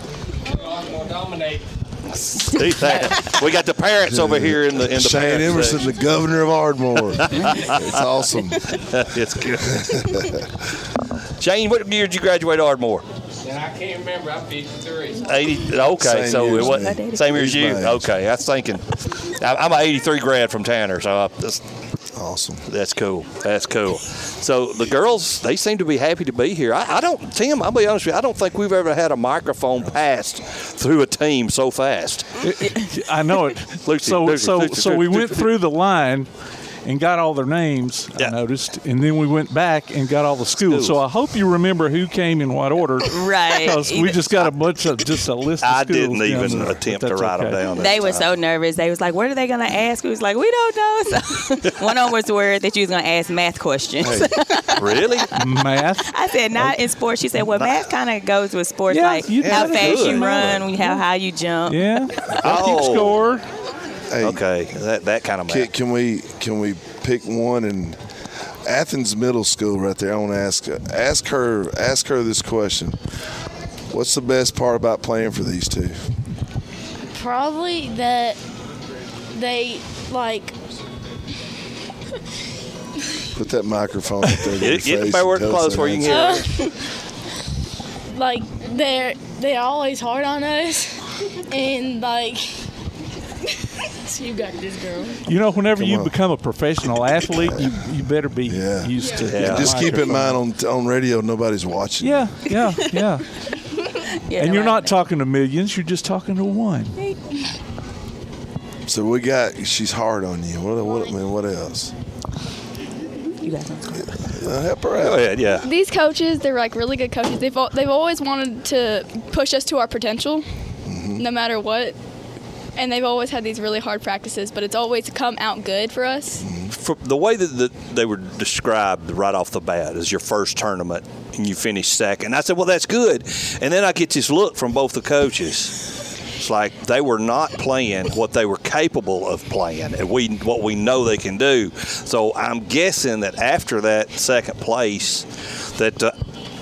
See that? we got the parents over here in the in the Shane parent Emerson, the governor of Ardmore. it's awesome. it's good. Shane, what year did you graduate Ardmore? I can't remember. I'm 53. 80. Okay, Same so year it as was me. same year as you. He's my age. Okay, I was thinking. I- I'm an 83 grad from Tanner, so I, that's awesome. That's cool. That's cool. So the girls, they seem to be happy to be here. I, I don't, Tim. I'll be honest with you. I don't think we've ever had a microphone passed through a team so fast. I know it. Lucy, so Lucy, so Lucy, so we Lucy, went Lucy. through the line and got all their names. I noticed, and then we went back and got all the schools. So I hope you remember who came in what order. Right. Because we just got a bunch of just a list. Of I schools didn't even there. attempt to write write 'em okay. down. They were so nervous. They was like, "What are they gonna ask?" We was like, "We don't know." So one of them was worried that you was gonna ask math questions. really? Math? I said not in sports. She said, "Well, math kind of goes with sports, Yeah, like you how fast could. you run, how mm-hmm. high you jump." Yeah. Oh. score. Okay, that that kind of Can, math. can we can we pick one and Athens Middle School right there? I want to ask ask her ask her this question. What's the best part about playing for these two? Probably that they like Put that microphone up there. Get- your get the face and tell us close where you can hear like they're they're always hard on us and like you got this girl. You know, whenever Come you on. become a professional athlete, you, you better be used to. And Just keep in mind on on radio, nobody's watching. Yeah, yeah, yeah. Yeah, and you're right. not talking to millions; you're just talking to one. So we got. She's hard on you. What? What? I mean, what else? You got Uh, help her out. Go ahead. Yeah. These coaches, they're like really good coaches. They've they've always wanted to push us to our potential, no matter what. And they've always had these really hard practices, but it's always come out good for us. For the way that the, they were described right off the bat is your first tournament and you finish second, I said, "Well, that's good." And then I get this look from both the coaches. It's like they were not playing what they were capable of playing, and we what we know they can do. So I'm guessing that after that second place, that uh,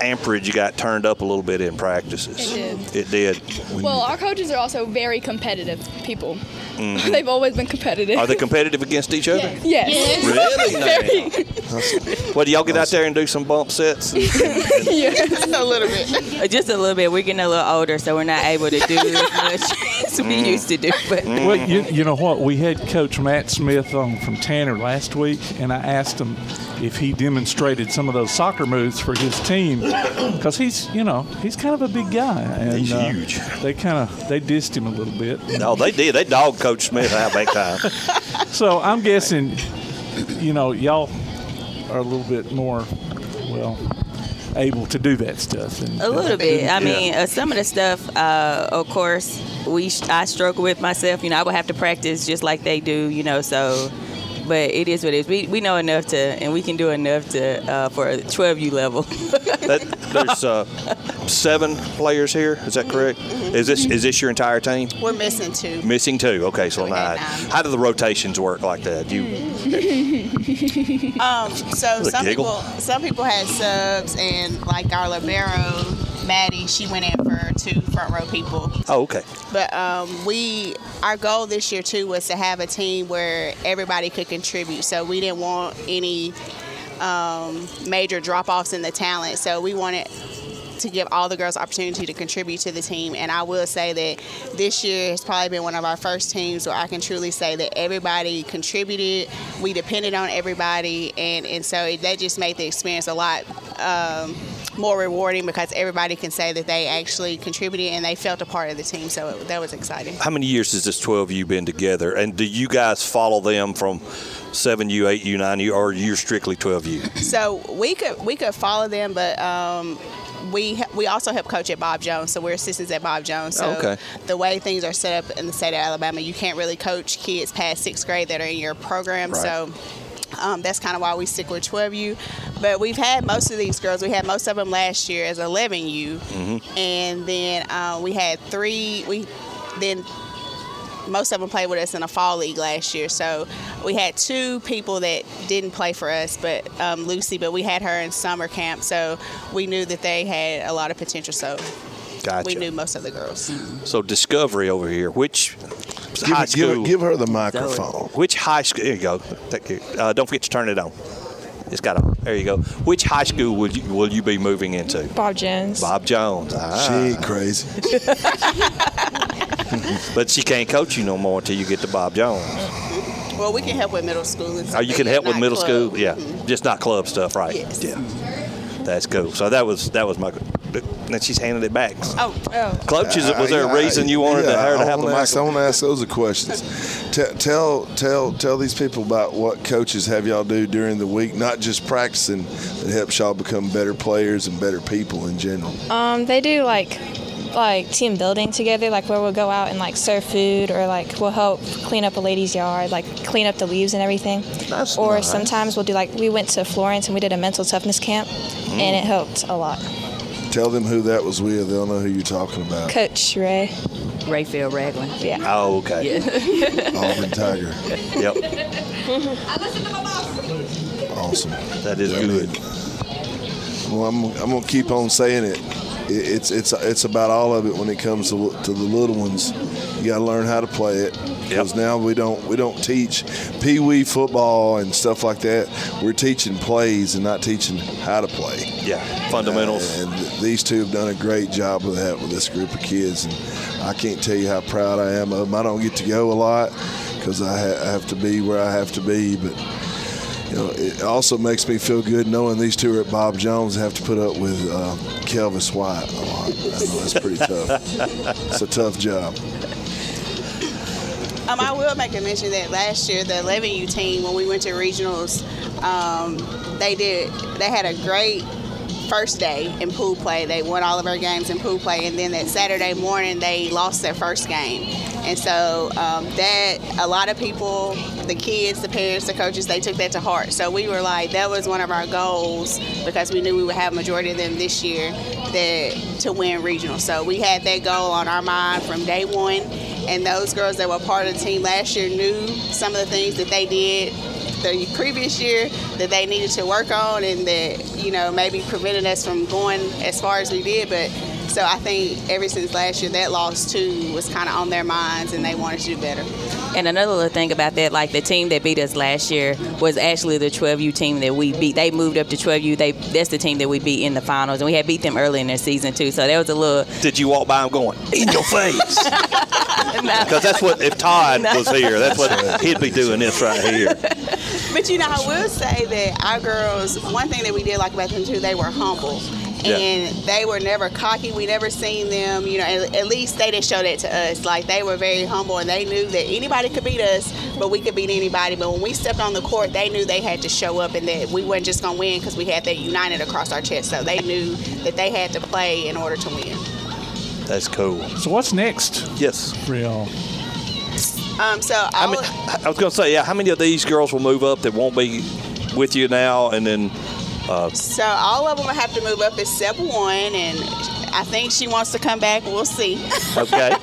amperage got turned up a little bit in practices. It It did. did. Well, our coaches are also very competitive people. Mhm. They've always been competitive. Are they competitive against each other? Yes. Really? now? Very. What do y'all get out there and do some bump sets? yes, a little bit. Uh, just a little bit. We're getting a little older, so we're not able to do as much as we mm. used to do. But mm. Well, you, you know what? We had Coach Matt Smith on from Tanner last week, and I asked him if he demonstrated some of those soccer moves for his team, because he's, you know, he's kind of a big guy. And, He's uh, huge. They kind of they dissed him a little bit. No, they did. They dogged Coach Smith out big time. So I'm guessing, you know, y'all are a little bit more, well, able to do that stuff. And, A little bit. I Yeah. mean, uh, some of the stuff, uh, of course, we I struggle with myself. You know, I would have to practice just like they do. You know, so. But it is what it is. We, we know enough to, and we can do enough to uh, for a 12U level. That, there's uh, seven players here. Is that correct? Is this is this your entire team? We're missing two. Missing two. Okay, so nine. How do the rotations work like that? Do you um, so some giggle. people, some people had subs, and like our libero, Maddie, she went in for two front row people. Oh, okay. But um, we, our goal this year too was to have a team where everybody could contribute. So we didn't want any um, major drop offs in the talent. So we wanted to give all the girls opportunity to contribute to the team. And I will say that this year has probably been one of our first teams where I can truly say that everybody contributed. We depended on everybody, and and so that just made the experience a lot. Um, more rewarding because everybody can say that they actually contributed and they felt a part of the team. So it, that was exciting. How many years has this 12U been together? And do you guys follow them from 7U, 8U, 9U, or you're strictly 12U? So we could we could follow them, but um, we we also help coach at Bob Jones, so we're assistants at Bob Jones. So Okay. the way things are set up in the state of Alabama, you can't really coach kids past sixth grade that are in your program. Right. So. Um, that's kind of why we stick with 12U, but we've had most of these girls. We had most of them last year as 11U, Mm-hmm. and then uh, we had three. We then most of them played with us in a fall league last year. So we had two people that didn't play for us, but um, Lucy, but we had her in summer camp, so we knew that they had a lot of potential. So Gotcha. we knew most of the girls. So Discovery over here, which Give, high her- give, give her the microphone. Which high school? There you go. Thank you. Uh, don't forget to turn it on. It's got on. There you go. Which high school will you, will you be moving into? Bob Jones. Bob Jones. Ah. She crazy. but she can't coach you no more until you get to Bob Jones. Well, we can help with middle school. Oh, you can help with middle club. school, yeah, just not club stuff, right? Yes. Yeah, that's cool. So that was that was my. Then she's handing it back. Oh, oh. Coaches, was there a reason you wanted yeah, her to I have the wanna ask, I want to ask those the questions. Te- tell, tell, tell these people about what coaches have y'all do during the week, not just practicing, that helps y'all become better players and better people in general. Um, they do like like team building together, like where we'll go out and like serve food or like we'll help clean up a lady's yard, like clean up the leaves and everything. That's or nice. sometimes we'll do like we went to Florence and we did a mental toughness camp mm. and it helped a lot. Tell them who that was with. They'll know who you're talking about. Coach Ray. Rayfield Ragland. Yeah. Oh, okay. Auburn Tiger. Yep, I listen to my boss. Awesome. that is good. Well, I'm, I'm gonna keep on saying it. It- It's it's it's about all of it when it comes to to the little ones. You got to learn how to play it because now we don't we don't teach pee wee football and stuff like that. We're teaching plays and not teaching how to play. Yeah, fundamentals. and these two have done a great job with that with this group of kids, and I can't tell you how proud I am of them. I don't get to go a lot because I, ha- I have to be where I have to be, but you know, it also makes me feel good knowing these two are at Bob Jones have to put up with uh, Kelvis White a lot. I know that's pretty tough. It's a tough job. Um, I will make a mention that last year the 11U team, when we went to regionals, um, they did. They had a great first day in pool play. They won all of our games in pool play, and then that Saturday morning they lost their first game. And so um, that a lot of people, the kids, the parents, the coaches, they took that to heart. So we were like, that was one of our goals because we knew we would have majority of them this year that to win regional. So we had that goal on our mind from day one. And those girls that were part of the team last year knew some of the things that they did the previous year that they needed to work on and that you know maybe prevented us from going as far as we did but so i think ever since last year that loss too was kind of on their minds and they wanted to do better And another little thing about that, like the team that beat us last year was actually the 12U team that we beat. They moved up to 12U. They that's the team that we beat in the finals, and we had beat them early in their season too. So that was a little. Did you walk by them going in your face? Because that's what if Todd was here, that's what he'd be doing this right here. but you know i will say that our girls one thing that we did like about them too they were humble Yeah. and they were never cocky. We never seen them, you know. At, at least they didn't show that to us. Like they were very humble, and they knew that anybody could beat us, but we could beat anybody. But when we stepped on the court, they knew they had to show up, and that we weren't just gonna win because we had that united across our chest. So they knew that they had to play in order to win. That's cool. So what's next? Yes. For y'all? Um, so I, mean, I was going to say, yeah, how many of these girls will move up that won't be with you now, and then uh, So all of them will have to move up except one, and I think she wants to come back. We'll see. okay,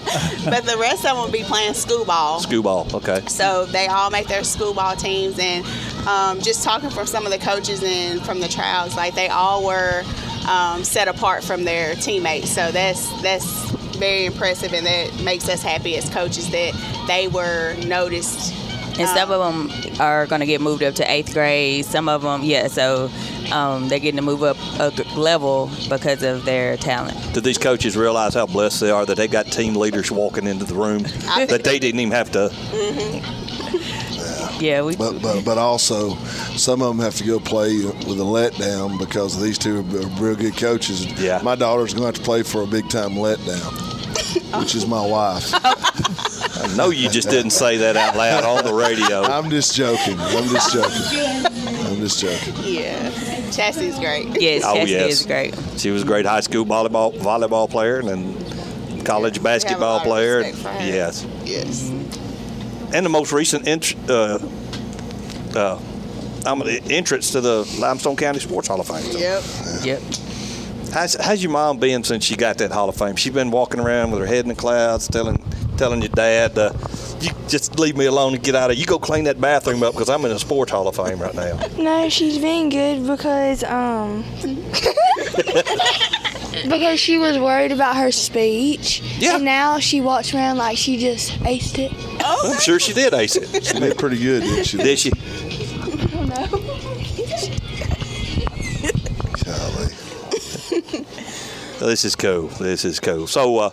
but the rest of them will be playing school ball. school ball. Okay. So they all make their school ball teams, and um, just talking from some of the coaches and from the trials, like they all were um, set apart from their teammates. So that's that's very impressive, and that makes us happy as coaches that they were noticed. And some of them are going to get moved up to eighth grade. Some of them, yeah. So um, they're getting to move up a level because of their talent. Do these coaches realize how blessed they are that they got team leaders walking into the room that they didn't even have to? Mm-hmm. Yeah, we. But but but also, some of them have to go play with a letdown because these two are real good coaches. Yeah. My daughter's going to have to play for a big time letdown, which is my wife. Oh. I know you just didn't say that out loud on the radio. I'm just joking. I'm just joking. I'm just joking. Yeah. Chastity's great. Yes, Oh, Chastity yes. is great. She was a great high school volleyball volleyball player and then college basketball player. respect for her. Yes. Yes. And the most recent int- uh, uh, um, entrance to the Limestone County Sports Hall of Fame. Yep. Yep. How's, how's your mom been since she got that Hall of Fame? She's been walking around with her head in the clouds, telling telling your dad, uh, "You just leave me alone and get out of. You go clean that bathroom up because I'm in a sports Hall of Fame right now." No, she's been good because um because she was worried about her speech. Yeah. And now she walks around like she just aced it. Oh, I'm sure she did ace it. She did pretty good, didn't she? Did she? I don't know. This is cool. This is cool. So, uh,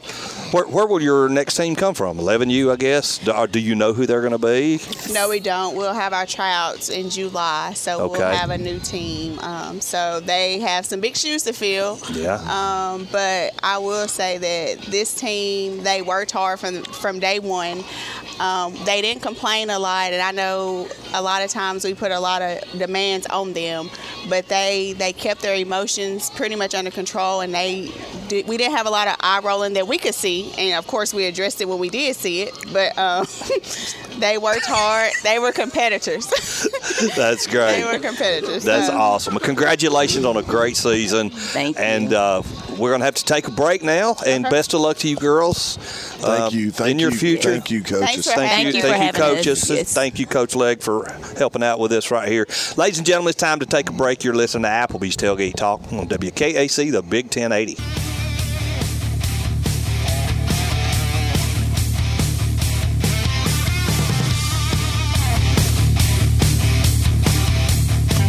where, where will your next team come from? 11U, I guess. Do, do you know who they're going to be? No, we don't. We'll have our tryouts in July, so Okay. we'll have a new team. Um, so they have some big shoes to fill. Yeah. Um, but I will say that this team, they worked hard from from day one. Um, they didn't complain a lot, and I know a lot of times we put a lot of demands on them, but they they kept their emotions pretty much under control, and they did, we didn't have a lot of eye rolling that we could see, and of course we addressed it when we did see it, but um, they worked hard. They were competitors. That's great. they were competitors. That's so. awesome. Congratulations on a great season. Thank you. And uh, we're going to have to take a break now. And best of luck to you girls. Thank uh, you. Thank in your you. future. Thank you, coaches. For Thank having you, thank you, having us. coaches. Yes. Thank you, Coach Legg, for helping out with this right here. Ladies and gentlemen, it's time to take a break. You're listening to Applebee's Tailgate Talk on WKAC, the Big 1080.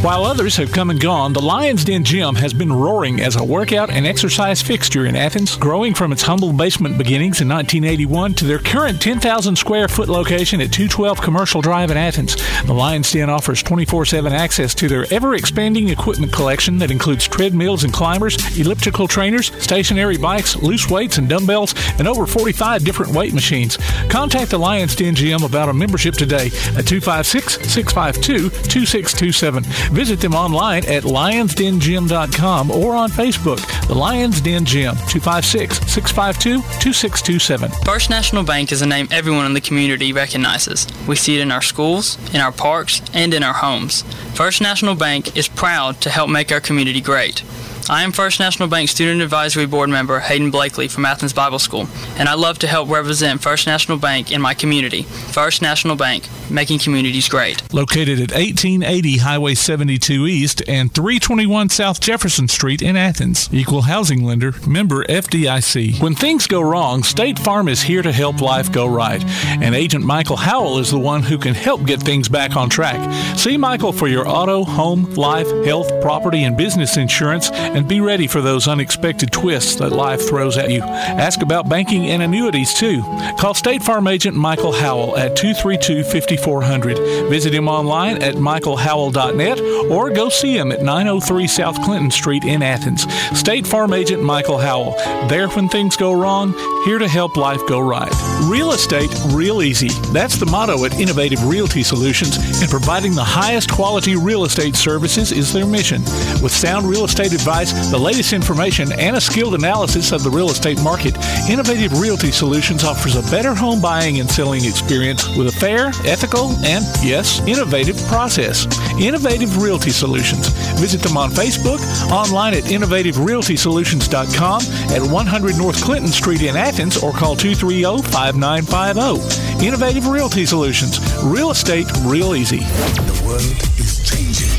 While others have come and gone, the Lion's Den Gym has been roaring as a workout and exercise fixture in Athens, growing from its humble basement beginnings in 1981 to their current 10,000 square foot location at 212 Commercial Drive in Athens. The Lion's Den offers 24 7 access to their ever expanding equipment collection that includes treadmills and climbers, elliptical trainers, stationary bikes, loose weights and dumbbells, and over 45 different weight machines. Contact the Lion's Den Gym about a membership today at 256 652 2627. Visit them online at lionsdengym.com or on Facebook. The Lions Den Gym, 256 652 2627. First National Bank is a name everyone in the community recognizes. We see it in our schools, in our parks, and in our homes. First National Bank is proud to help make our community great. I am First National Bank Student Advisory Board member Hayden Blakely from Athens Bible School, and I love to help represent First National Bank in my community. First National Bank, making communities great. Located at 1880 Highway 72 East and 321 South Jefferson Street in Athens. Equal housing lender, member FDIC. When things go wrong, State Farm is here to help life go right. And Agent Michael Howell is the one who can help get things back on track. See Michael for your auto, home, life, health, property, and business insurance be ready for those unexpected twists that life throws at you. Ask about banking and annuities too. Call State Farm agent Michael Howell at 232 5400. Visit him online at michaelhowell.net or go see him at 903 South Clinton Street in Athens. State Farm agent Michael Howell. There when things go wrong, here to help life go right. Real estate real easy. That's the motto at Innovative Realty Solutions, and providing the highest quality real estate services is their mission. With sound real estate advice, the latest information, and a skilled analysis of the real estate market, Innovative Realty Solutions offers a better home buying and selling experience with a fair, ethical, and, yes, innovative process. Innovative Realty Solutions. Visit them on Facebook, online at innovativerealtysolutions.com at 100 North Clinton Street in Athens, or call 230 5950. Innovative Realty Solutions. Real estate real easy. The world is changing.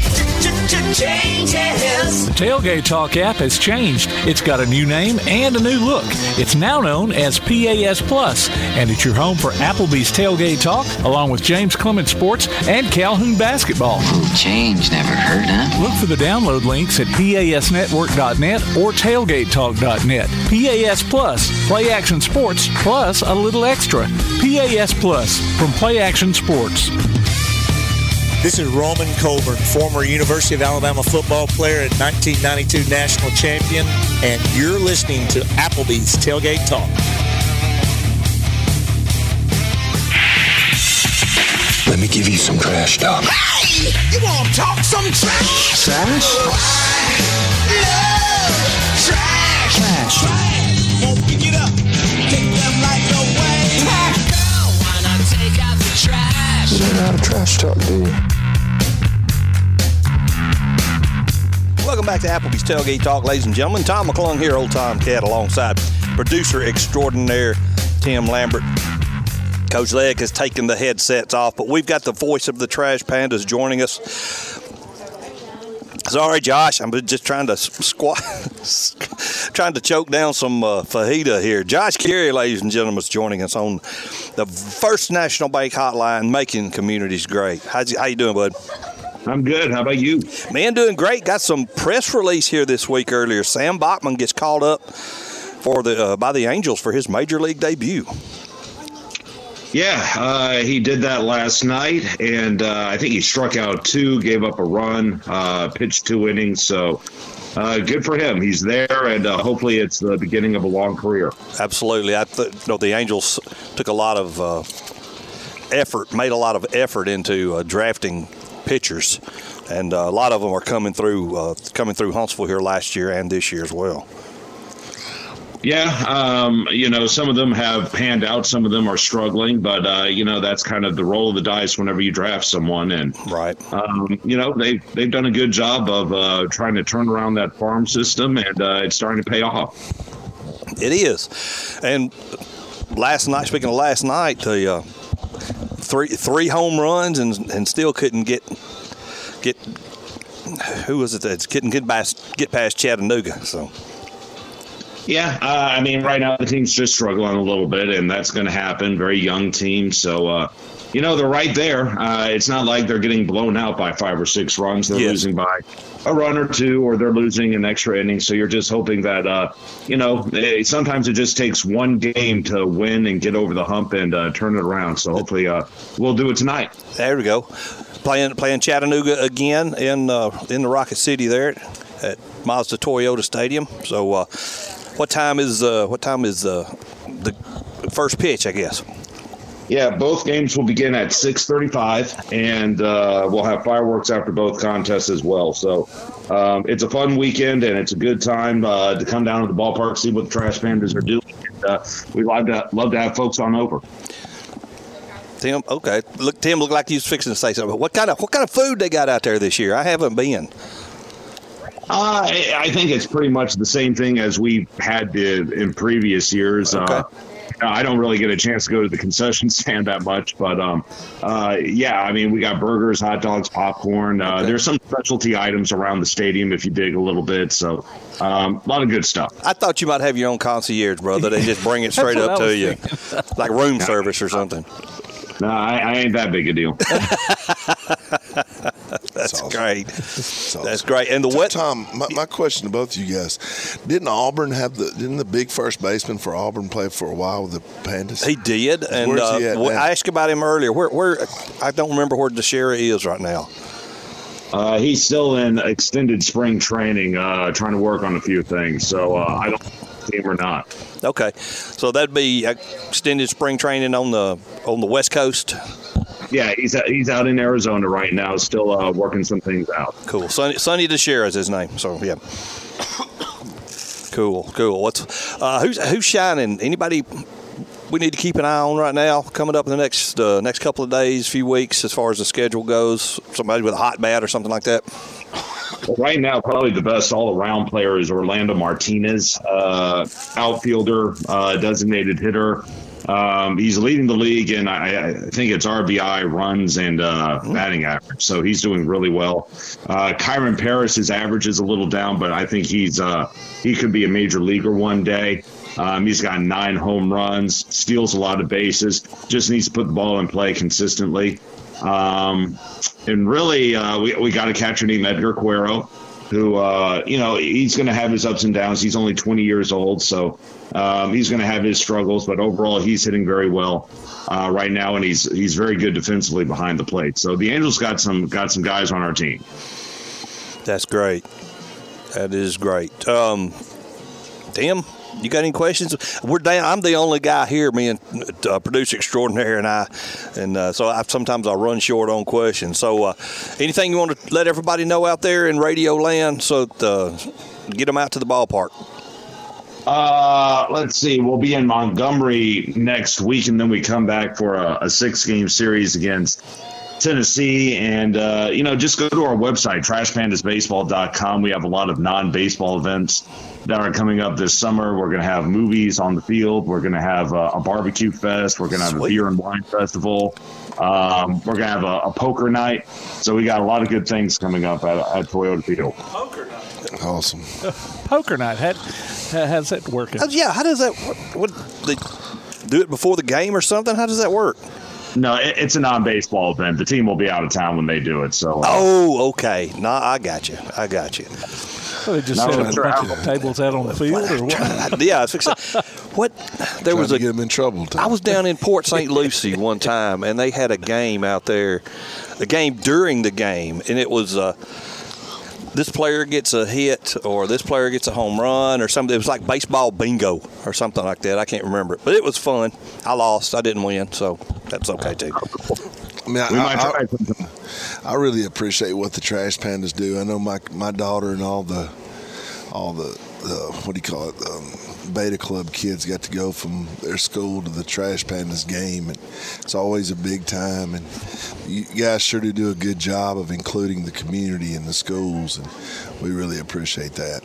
Changes. The Tailgate Talk app has changed. It's got a new name and a new look. It's now known as PAS Plus, and it's your home for Applebee's Tailgate Talk, along with James Clement Sports and Calhoun Basketball. Change never hurt, huh? Look for the download links at PASnetwork.net or TailgateTalk.net. PAS Plus, Play Action Sports, plus a little extra. PAS Plus from Play Action Sports. This is Roman Colburn, former University of Alabama football player and 1992 national champion, and you're listening to Applebee's Tailgate Talk. Let me give you some trash talk. Hey, you want to talk some trash? Trash? Oh, I love Trash. Trash. trash. Won't pick it up. Take them like no way. Girl, why not take out the trash? You don't know how to trash talk, do you? Back to Applebee's Tailgate Talk, ladies and gentlemen. Tom McClung here, old Tom Cat, alongside producer extraordinaire Tim Lambert. Coach Legg has taken the headsets off, but we've got the voice of the Trash Pandas joining us. Sorry, Josh, I'm just trying to squat, trying to choke down some uh, fajita here. Josh Caray, ladies and gentlemen, is joining us on the First National Bank Hotline, making communities great. How's how you doing, bud? I'm good. How about you? Man, doing great. Got some press release here this week earlier. Sam Bachman gets called up for the uh, by the Angels for his major league debut. Yeah, uh, he did that last night, and uh, I think he struck out two, gave up a run, uh, pitched two innings. So uh, good for him. He's there, and uh, hopefully it's the beginning of a long career. Absolutely. I th- you know the Angels took a lot of uh, effort, made a lot of effort into uh, drafting pitchers, and uh, a lot of them are coming through uh, coming through Huntsville here last year and this year as well. Yeah, um, you know, some of them have panned out, some of them are struggling, but uh, you know that's kind of the roll of the dice whenever you draft someone, and right, um, you know they they've done a good job of uh, trying to turn around that farm system, and uh, it's starting to pay off. It is, and last night, speaking of last night, the uh, three three home runs and and still couldn't get get who was it that's couldn't get past get past Chattanooga. So. Yeah, uh, I mean, right now the team's just struggling a little bit, and that's going to happen. Very young team, so uh, you know they're right there. Uh, it's not like they're getting blown out by five or six runs. They're Yes. losing by a run or two, or they're losing an extra inning. So you're just hoping that uh, you know eh, sometimes it just takes one game to win and get over the hump and uh, turn it around. So hopefully uh, we'll do it tonight. There we go. Playing playing Chattanooga again in uh, in the Rocket City there at Mazda Toyota Stadium. So, uh, what time is uh, what time is uh, the first pitch? I guess. Yeah, both games will begin at 6:35, and uh, we'll have fireworks after both contests as well. So um, it's a fun weekend, and it's a good time uh, to come down to the ballpark, see what the Trash Pandas are doing. And, uh, we love to love to have folks on over. Tim, okay. Look, Tim looked like he was fixing to say something. What kind of what kind of food they got out there this year? I haven't been. Uh, I, I think it's pretty much the same thing as we've had in previous years. Uh, I don't really get a chance to go to the concession stand that much, but um, uh, yeah, I mean, we got burgers, hot dogs, popcorn. Uh, There's some specialty items around the stadium if you dig a little bit. So um, a lot of good stuff. I thought you might have your own concierge, brother. They just bring it straight up to was you, like room service or something. No, I, I ain't that big a deal. That's great. That's great. And the what Tom? My, my question to both of you guys: Didn't Auburn have the? Didn't the big first baseman for Auburn play for a while with the Pandas? He did, and Where's uh, he at now? I asked about him earlier. Where, where? I don't remember where DiChiara is right now. Uh, he's still in extended spring training, uh, trying to work on a few things. So uh, I don't know if he's team or not. Okay, so that'd be extended spring training on the on the West Coast. Yeah, he's he's out in Arizona right now, still uh, working some things out. Cool. Sonny, Sonny DiChiara is his name. So yeah. Cool, cool. What's uh, who's who's shining? Anybody we need to keep an eye on right now coming up in the next uh, next couple of days, few weeks, as far as the schedule goes. Somebody with a hot bat or something like that. Right now, probably the best all-around player is Orlando Martinez, uh, outfielder, uh, designated hitter. Um, he's leading the league, and I, I think it's RBI, runs, and uh, batting average. So he's doing really well. Uh, Kyren Paris, his average is a little down, but I think he's uh, he could be a major leaguer one day. Um, he's got nine home runs, steals a lot of bases, just needs to put the ball in play consistently. Um, and really, uh, we, we got a catcher named Edgar Quero. who, uh, you know, he's going to have his ups and downs. He's only 20 years old, so um, he's going to have his struggles. But overall, he's hitting very well uh, right now, and he's he's very good defensively behind the plate. So the Angels got some got some guys on our team. That's great. That is great. Um, Tim, you got any questions? We're down. I'm the only guy here, me and uh, producer extraordinaire, and I, and uh, so I, sometimes I run short on questions. So, uh, anything you want to let everybody know out there in Radio Land, so uh, get them out to the ballpark. Uh, let's see. We'll be in Montgomery next week, and then we come back for a, a six-game series against Tennessee. And uh, you know, just go to our website, trashpandasbaseball.com. We have a lot of non-baseball events that are coming up this summer. We're going to have movies on the field. We're going to have a, a barbecue fest. We're going to have a beer and wine festival. Um, we're going to have a, a poker night. So we got a lot of good things coming up at, at Toyota Field. Poker night. Awesome. Poker night. How, how's that working? Uh, yeah, how does that? What, what they do it before the game or something? How does that work? No, it, it's a non-baseball event. The team will be out of town when they do it. So, uh, Oh, okay. No, I got you. I got you. So they just Not set really a bunch of tables out on the field, or what? yeah, I what? There was to a get him in trouble. Tom. I was down in Port St. Lucie one time, and they had a game out there, a game during the game, and it was uh, this player gets a hit or this player gets a home run or something. It was like baseball bingo or something like that. I can't remember it, but it was fun. I lost. I didn't win, so that's okay too. I mean, I, I- I really appreciate what the trash pandas do. I know my my daughter and all the all the, the what do you call it um, beta club kids got to go from their school to the trash pandas game, and it's always a big time. And you guys sure do do a good job of including the community in the schools, and we really appreciate that.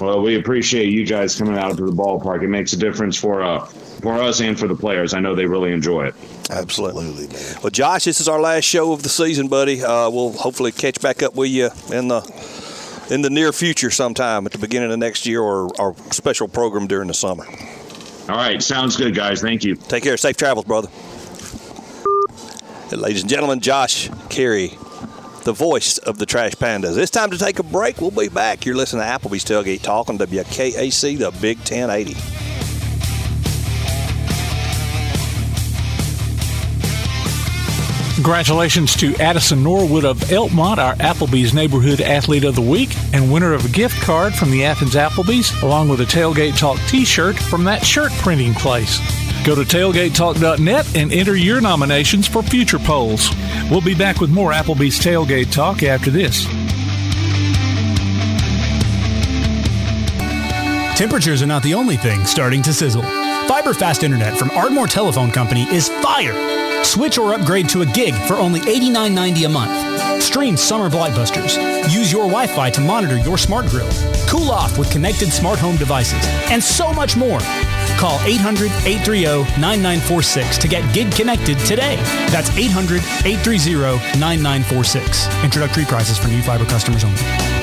Well, we appreciate you guys coming out to the ballpark. It makes a difference for uh, for us and for the players. I know they really enjoy it. Absolutely, man. Well, Josh, this is our last show of the season, buddy. Uh, we'll hopefully catch back up with you in the in the near future sometime at the beginning of next year or our special program during the summer. All right, sounds good, guys. Thank you. Take care. Safe travels, brother. And ladies and gentlemen, Josh Caray, the voice of the Trash Pandas. It's time to take a break. We'll be back. You're listening to Applebee's Tailgate Talk on WKAC, the Big 1080. Congratulations to Addison Norwood of Elkmont, our Applebee's Neighborhood Athlete of the Week, and winner of a gift card from the Athens Applebee's, along with a Tailgate Talk t shirt from that shirt printing place. Go to tailgatetalk.net and enter your nominations for future polls. We'll be back with more Applebee's Tailgate Talk after this. Temperatures are not the only thing starting to sizzle. Fiber fast internet from Ardmore Telephone Company is fire. Switch or upgrade to a gig for only $89.90 a month. Stream summer blockbusters. Use your Wi-Fi to monitor your smart grill. Cool off with connected smart home devices. And so much more. Call 800-830-9946 to get gig connected today. That's 800-830-9946. Introductory prices for new fiber customers only.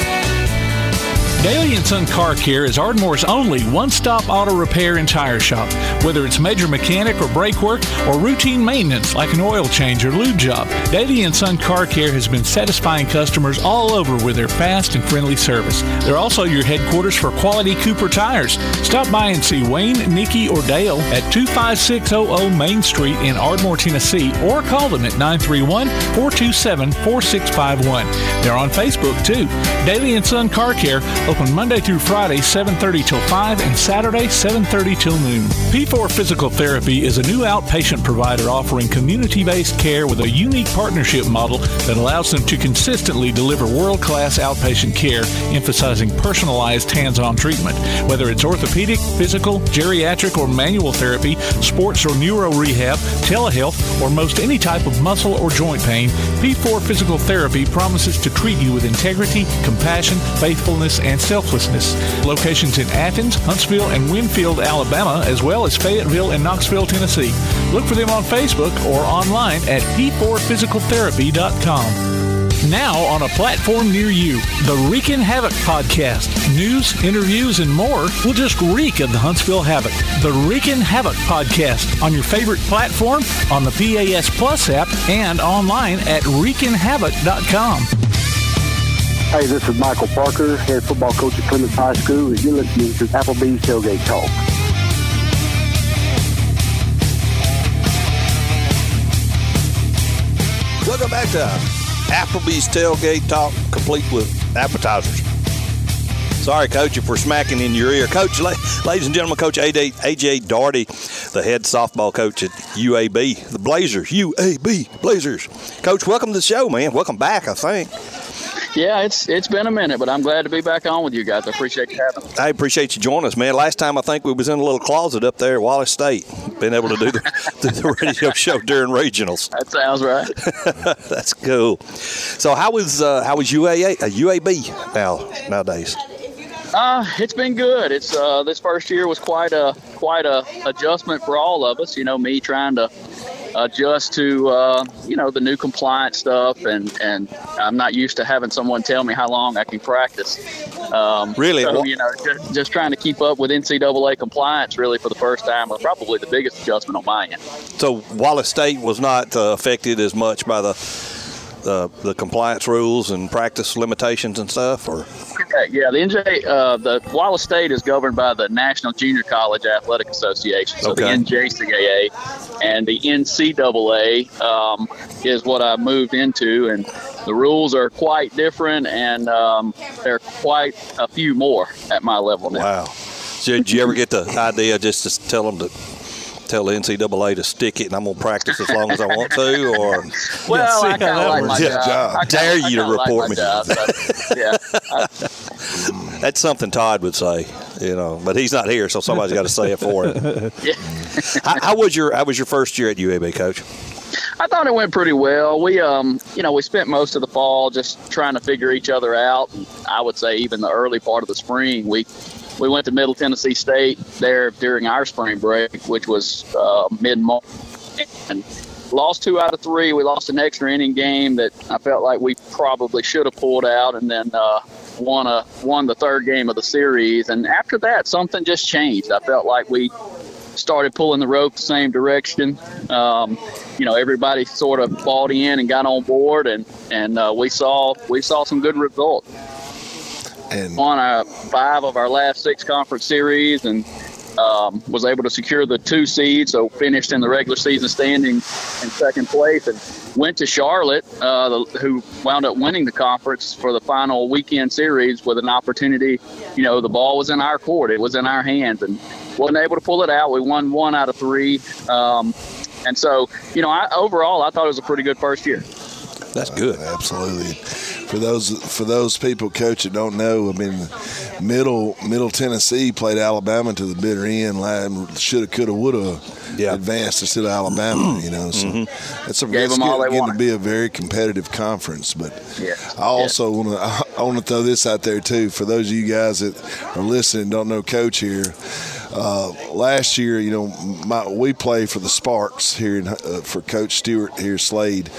Daly and Son Car Care is Ardmore's only one-stop auto repair and tire shop. Whether it's major mechanic or brake work or routine maintenance like an oil change or lube job, Daly and Son Car Care has been satisfying customers all over with their fast and friendly service. They're also your headquarters for quality Cooper tires. Stop by and see Wayne, Nikki, or Dale at 25600 Main Street in Ardmore, Tennessee, or call them at 931-427-4651. They're on Facebook too. Daly and Son Car Care open Monday through Friday 7:30 till 5 and Saturday 7:30 till noon. P4 Physical Therapy is a new outpatient provider offering community-based care with a unique partnership model that allows them to consistently deliver world-class outpatient care, emphasizing personalized hands-on treatment. Whether it's orthopedic, physical, geriatric, or manual therapy, sports or neuro rehab, telehealth, or most any type of muscle or joint pain, P4 Physical Therapy promises to treat you with integrity, compassion, faithfulness, and selflessness. Locations in Athens, Huntsville, and Winfield, Alabama, as well as Fayetteville and Knoxville, Tennessee. Look for them on Facebook or online at p4physicaltherapy.com. Now on a platform near you, the Wreakin' Havoc podcast. News, interviews, and more will just reek of the Huntsville Havoc. The Wreakin' Havoc podcast on your favorite platform, on the PAS Plus app, and online at wreakinhavoc.com. Hey, this is Michael Parker, head football coach at Plymouth High School, and you're listening to Applebee's Tailgate Talk. Welcome back to Applebee's Tailgate Talk, complete with appetizers. Sorry, Coach, if we're smacking in your ear. Coach, la- ladies and gentlemen, Coach AJ, AJ Daugherty, the head softball coach at UAB, the Blazers, UAB Blazers. Coach, welcome to the show, man. Welcome back, I think. Yeah, it's it's been a minute, but I'm glad to be back on with you guys. I appreciate you having me. I appreciate you joining us, man. Last time I think we was in a little closet up there at Wallace State, been able to do the, do the radio show during regionals. That sounds right. That's cool. So how was uh, how was UAA uh, UAB now nowadays? Uh, it's been good. It's uh, this first year was quite a quite a adjustment for all of us. You know, me trying to adjust to uh, you know the new compliance stuff, and and I'm not used to having someone tell me how long I can practice. Um, Really? So you know, just, just trying to keep up with NCAA compliance really for the first time was probably the biggest adjustment on my end. So Wallace State was not uh, affected as much by the the, the compliance rules and practice limitations and stuff, or Yeah, the NJ, uh, the Wallace State is governed by the National Junior College Athletic Association, so Okay. the NJCAA, and the NCAA um, is what I moved into, and the rules are quite different, and um, there are quite a few more at my level now. wow. So did you ever get the idea just to tell them to tell the NCAA to stick it, and I'm gonna practice as long as I want to, or Well, I kind of like my Yeah. job. I kinda- Dare I you to kinda like report me? job, so, yeah, I- That's something Todd would say, you know, but he's not here, so somebody's got to say it for him. how, how was your How was your first year at UAB, Coach? I thought it went pretty well. We, um, you know, we spent most of the fall just trying to figure each other out. I would say even the early part of the spring, we we went to Middle Tennessee State there during our spring break, which was uh, mid March, and lost two out of three. We lost an extra inning game that I felt like we probably should have pulled out, and then uh, won a won the third game of the series. And after that, something just changed. I felt like we started pulling the rope the same direction. Um, you know, everybody sort of bought in and got on board, and and uh, we saw we saw some good results. And won five of our last six conference series, and um, was able to secure the two seed. So finished in the regular season standing in second place, and went to Charlotte, uh, the, who wound up winning the conference for the final weekend series with an opportunity. You know, the ball was in our court; it was in our hands, and wasn't able to pull it out. We won one out of three. Um, and so, you know, I, overall, I thought it was a pretty good first year. That's good. Absolutely. For those for those people, coach, that don't know, I mean, middle Middle Tennessee played Alabama to the bitter end. Shoulda, coulda, woulda yeah. advanced instead of Alabama. You know, so mm-hmm. it's a, Gave it's them all getting to be a very competitive conference. But Yeah. I also want to I want to throw this out there too for those of you guys that are listening don't know Coach here. Uh, last year, you know, my, we play for the Sparks here in, uh, for Coach Stewart here, Slade,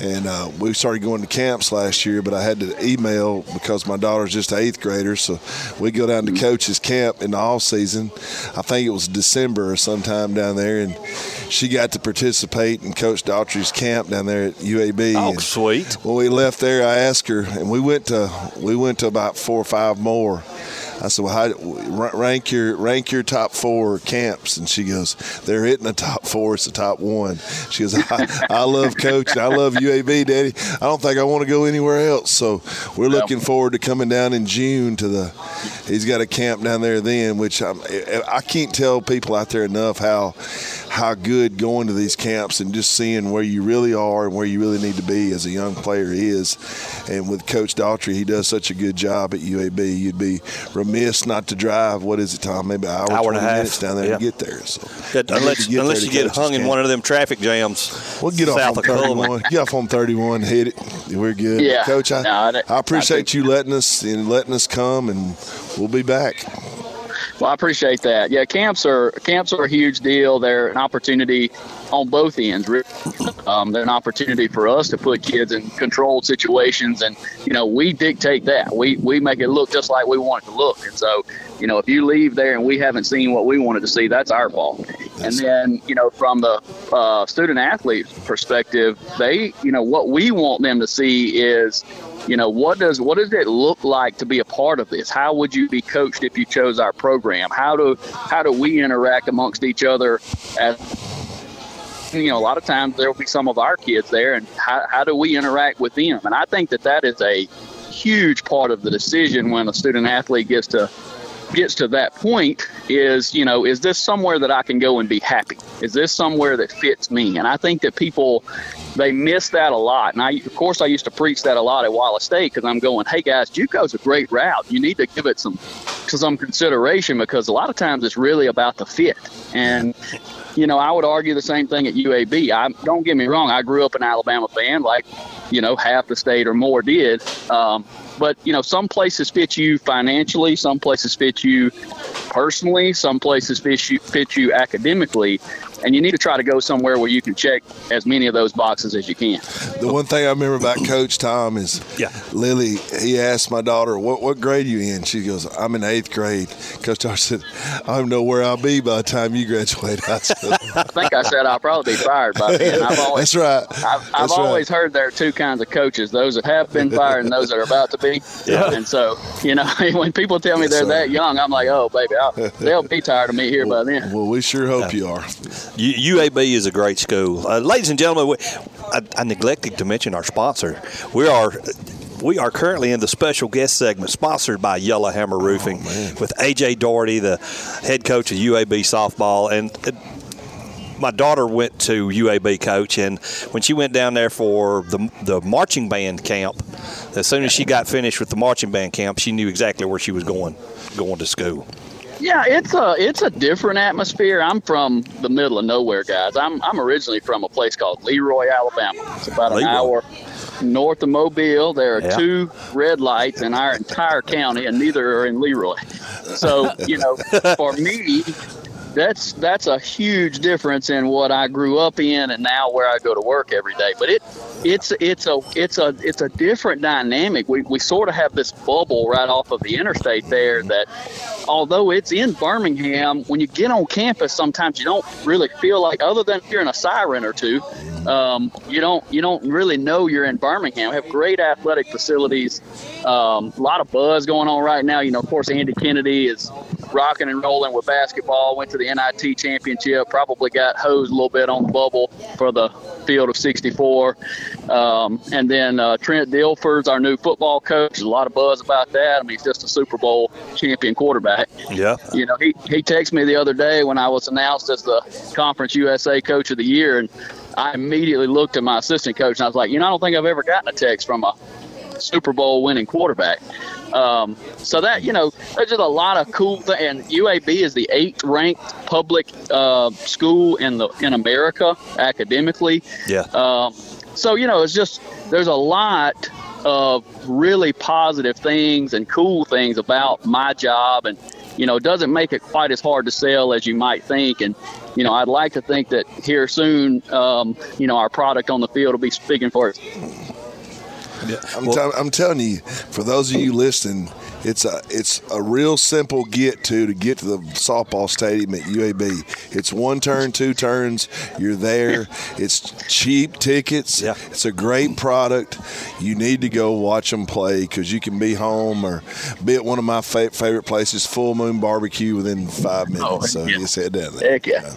and uh, we started going to camps last year. But I had to email because my daughter's just an eighth grader, so we go down to Coach's camp in the off season. I think it was December or sometime down there, and she got to participate in Coach Daugherty's camp down there at UAB. Oh, And sweet. When we left there, I asked her, and we went to we went to about four or five more. I said, "Well, how, rank your rank your top four camps?" And she goes, "They're hitting the top four. It's the top one." She goes, "I, I love coach. and I love UAB, Daddy. I don't think I want to go anywhere else." So we're looking forward to coming down in June to the. He's got a camp down there then, which I'm, I can't tell people out there enough how how good going to these camps and just seeing where you really are and where you really need to be as a young player is. And with Coach Daugherty, he does such a good job at UAB. You'd be remiss not to drive. What is it, Tom? Maybe an hour, Hour and a half. minute down there Yeah. to get there. So That- unless get unless there you get Coach's hung in one of them traffic jams. We'll get off south on of 31. Get off on 31, hit it. We're good. Yeah. Coach, I, No, I- I appreciate you letting us and letting us come, and we'll be back. Well, I appreciate that. Yeah, camps are camps are a huge deal. They're an opportunity on both ends. Um, they're an opportunity for us to put kids in controlled situations, and you know we dictate that. We we make it look just like we want it to look. And so, you know, if you leave there and we haven't seen what we wanted to see, that's our fault. And then, you know, from the uh, student athlete perspective, they, you know, what we want them to see is you know, what does what does it look like to be a part of this? How would you be coached if you chose our program? How do how do we interact amongst each other as you know, a lot of times there will be some of our kids there, and how, how do we interact with them? And I think that that is a huge part of the decision when a student athlete gets to gets to that point is you know is this somewhere that i can go and be happy is this somewhere that fits me and i think that people they miss that a lot and i of course i used to preach that a lot at wallace state because i'm going hey guys juco's a great route you need to give it some some consideration because a lot of times it's really about the fit and you know, I would argue the same thing at UAB. I don't get me wrong. I grew up an Alabama fan, like you know half the state or more did. Um, but you know, some places fit you financially, some places fit you personally, some places fit you fit you academically, and you need to try to go somewhere where you can check as many of those boxes as you can. The one thing I remember about Coach Tom is yeah. Lily, he asked my daughter, what, what grade are you in? She goes, I'm in eighth grade. Coach Tom said, I don't know where I'll be by the time you graduate high school. I think I said I'll probably be fired by then. I've always, That's right. I've, I've That's right. always heard there are two kinds of coaches: those that have been fired and those that are about to be. Yeah. And so, you know, when people tell me they're that young, I'm like, oh, baby, I'll, they'll be tired of me here by then. Well, we sure hope you are. U- UAB is a great school, uh, ladies and gentlemen. We, I, I neglected to mention our sponsor. We are. We are currently in the special guest segment sponsored by Yellowhammer Roofing with AJ Daugherty, the head coach of UAB softball. And uh, my daughter went to UAB coach, and when she went down there for the, the marching band camp, as soon as she got finished with the marching band camp, she knew exactly where she was going, going to school. Yeah, it's a it's a different atmosphere. I'm from the middle of nowhere, guys. I'm I'm originally from a place called Leroy, Alabama. It's about an Leroy. hour north of Mobile. There are Yeah. two red lights in our entire county, and neither are in Leroy. So you know, for me, that's that's a huge difference in what I grew up in and now where I go to work every day. But it it's it's a it's a it's a different dynamic. We we sort of have this bubble right off of the interstate there that although it's in Birmingham, when you get on campus, sometimes you don't really feel like, other than hearing a siren or two, um, you don't you don't really know you're in Birmingham. We have great athletic facilities, um, a lot of buzz going on right now. You know, of course, Andy Kennedy is rocking and rolling with basketball. Went to the NIT championship. Probably got hosed a little bit on the bubble for the field of 64. Um, and then uh, Trent Dilfer's our new football coach. There's a lot of buzz about that. I mean, he's just a Super Bowl champion quarterback. Yeah. You know, he, he texted me the other day when I was announced as the Conference USA Coach of the Year, and I immediately looked at my assistant coach and I was like, you know, I don't think I've ever gotten a text from a Super Bowl winning quarterback. Um, so that you know, there's just a lot of cool things. And UAB is the eighth ranked public uh, school in the in America academically. Yeah. Um, so you know, it's just there's a lot of really positive things and cool things about my job, and you know, it doesn't make it quite as hard to sell as you might think. And you know, I'd like to think that here soon, um, you know, our product on the field will be speaking for it. I'm, tell- I'm telling you, for those of you listening, it's a it's a real simple get to to get to the softball stadium at UAB. It's one turn, two turns. You're there. It's cheap tickets. Yeah. It's a great product. You need to go watch them play because you can be home or be at one of my fa- favorite places, Full Moon Barbecue, within five minutes. so just head down there. Heck yeah.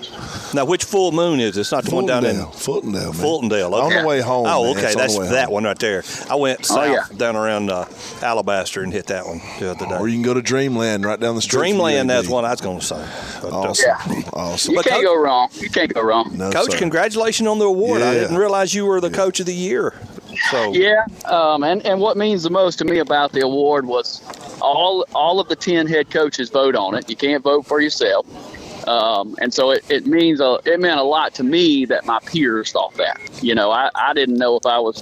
Now, which full moon is it? It's not the one down in Fultondale, man. Fultondale. On the way home, Oh, okay. It's That's the that home. one right there. I went Oh, south yeah. down around uh, Alabaster and hit that one the other day. Or you can go to Dreamland right down the street. Dreamland, that's what I was going to say. But, uh, Awesome. Awesome. You can't go wrong. You can't go wrong. No, Coach, sir. congratulations on the award. I didn't realize you were the coach of the year. So Yeah, um, and and what means the most to me about the award was all all of the ten head coaches vote on it. You can't vote for yourself, um, and so it, it means a, it meant a lot to me that my peers thought that. You know, I, I didn't know if I was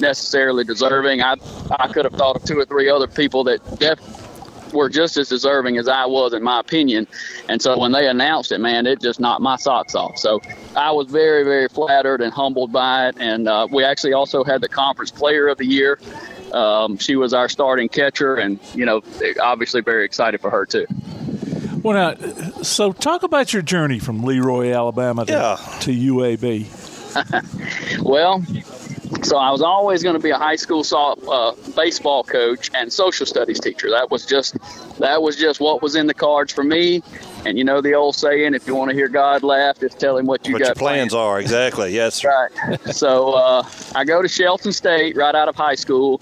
necessarily deserving. I I could have thought of two or three other people that def- were just as deserving as I was, in my opinion. And so when they announced it, man, it just knocked my socks off. So I was very, very flattered and humbled by it. And uh, we actually also had the conference player of the year. Um, she was our starting catcher, and you know, obviously very excited for her too. Well, now, so talk about your journey from Leroy, Alabama to, Yeah. to UAB. well, So I was always going to be a high school uh, baseball coach and social studies teacher. That was just that was just what was in the cards for me. And you know the old saying, if you want to hear God laugh, just tell him what you what got your plans are exactly. Yes, sir. Right. so uh, I go to Shelton State right out of high school,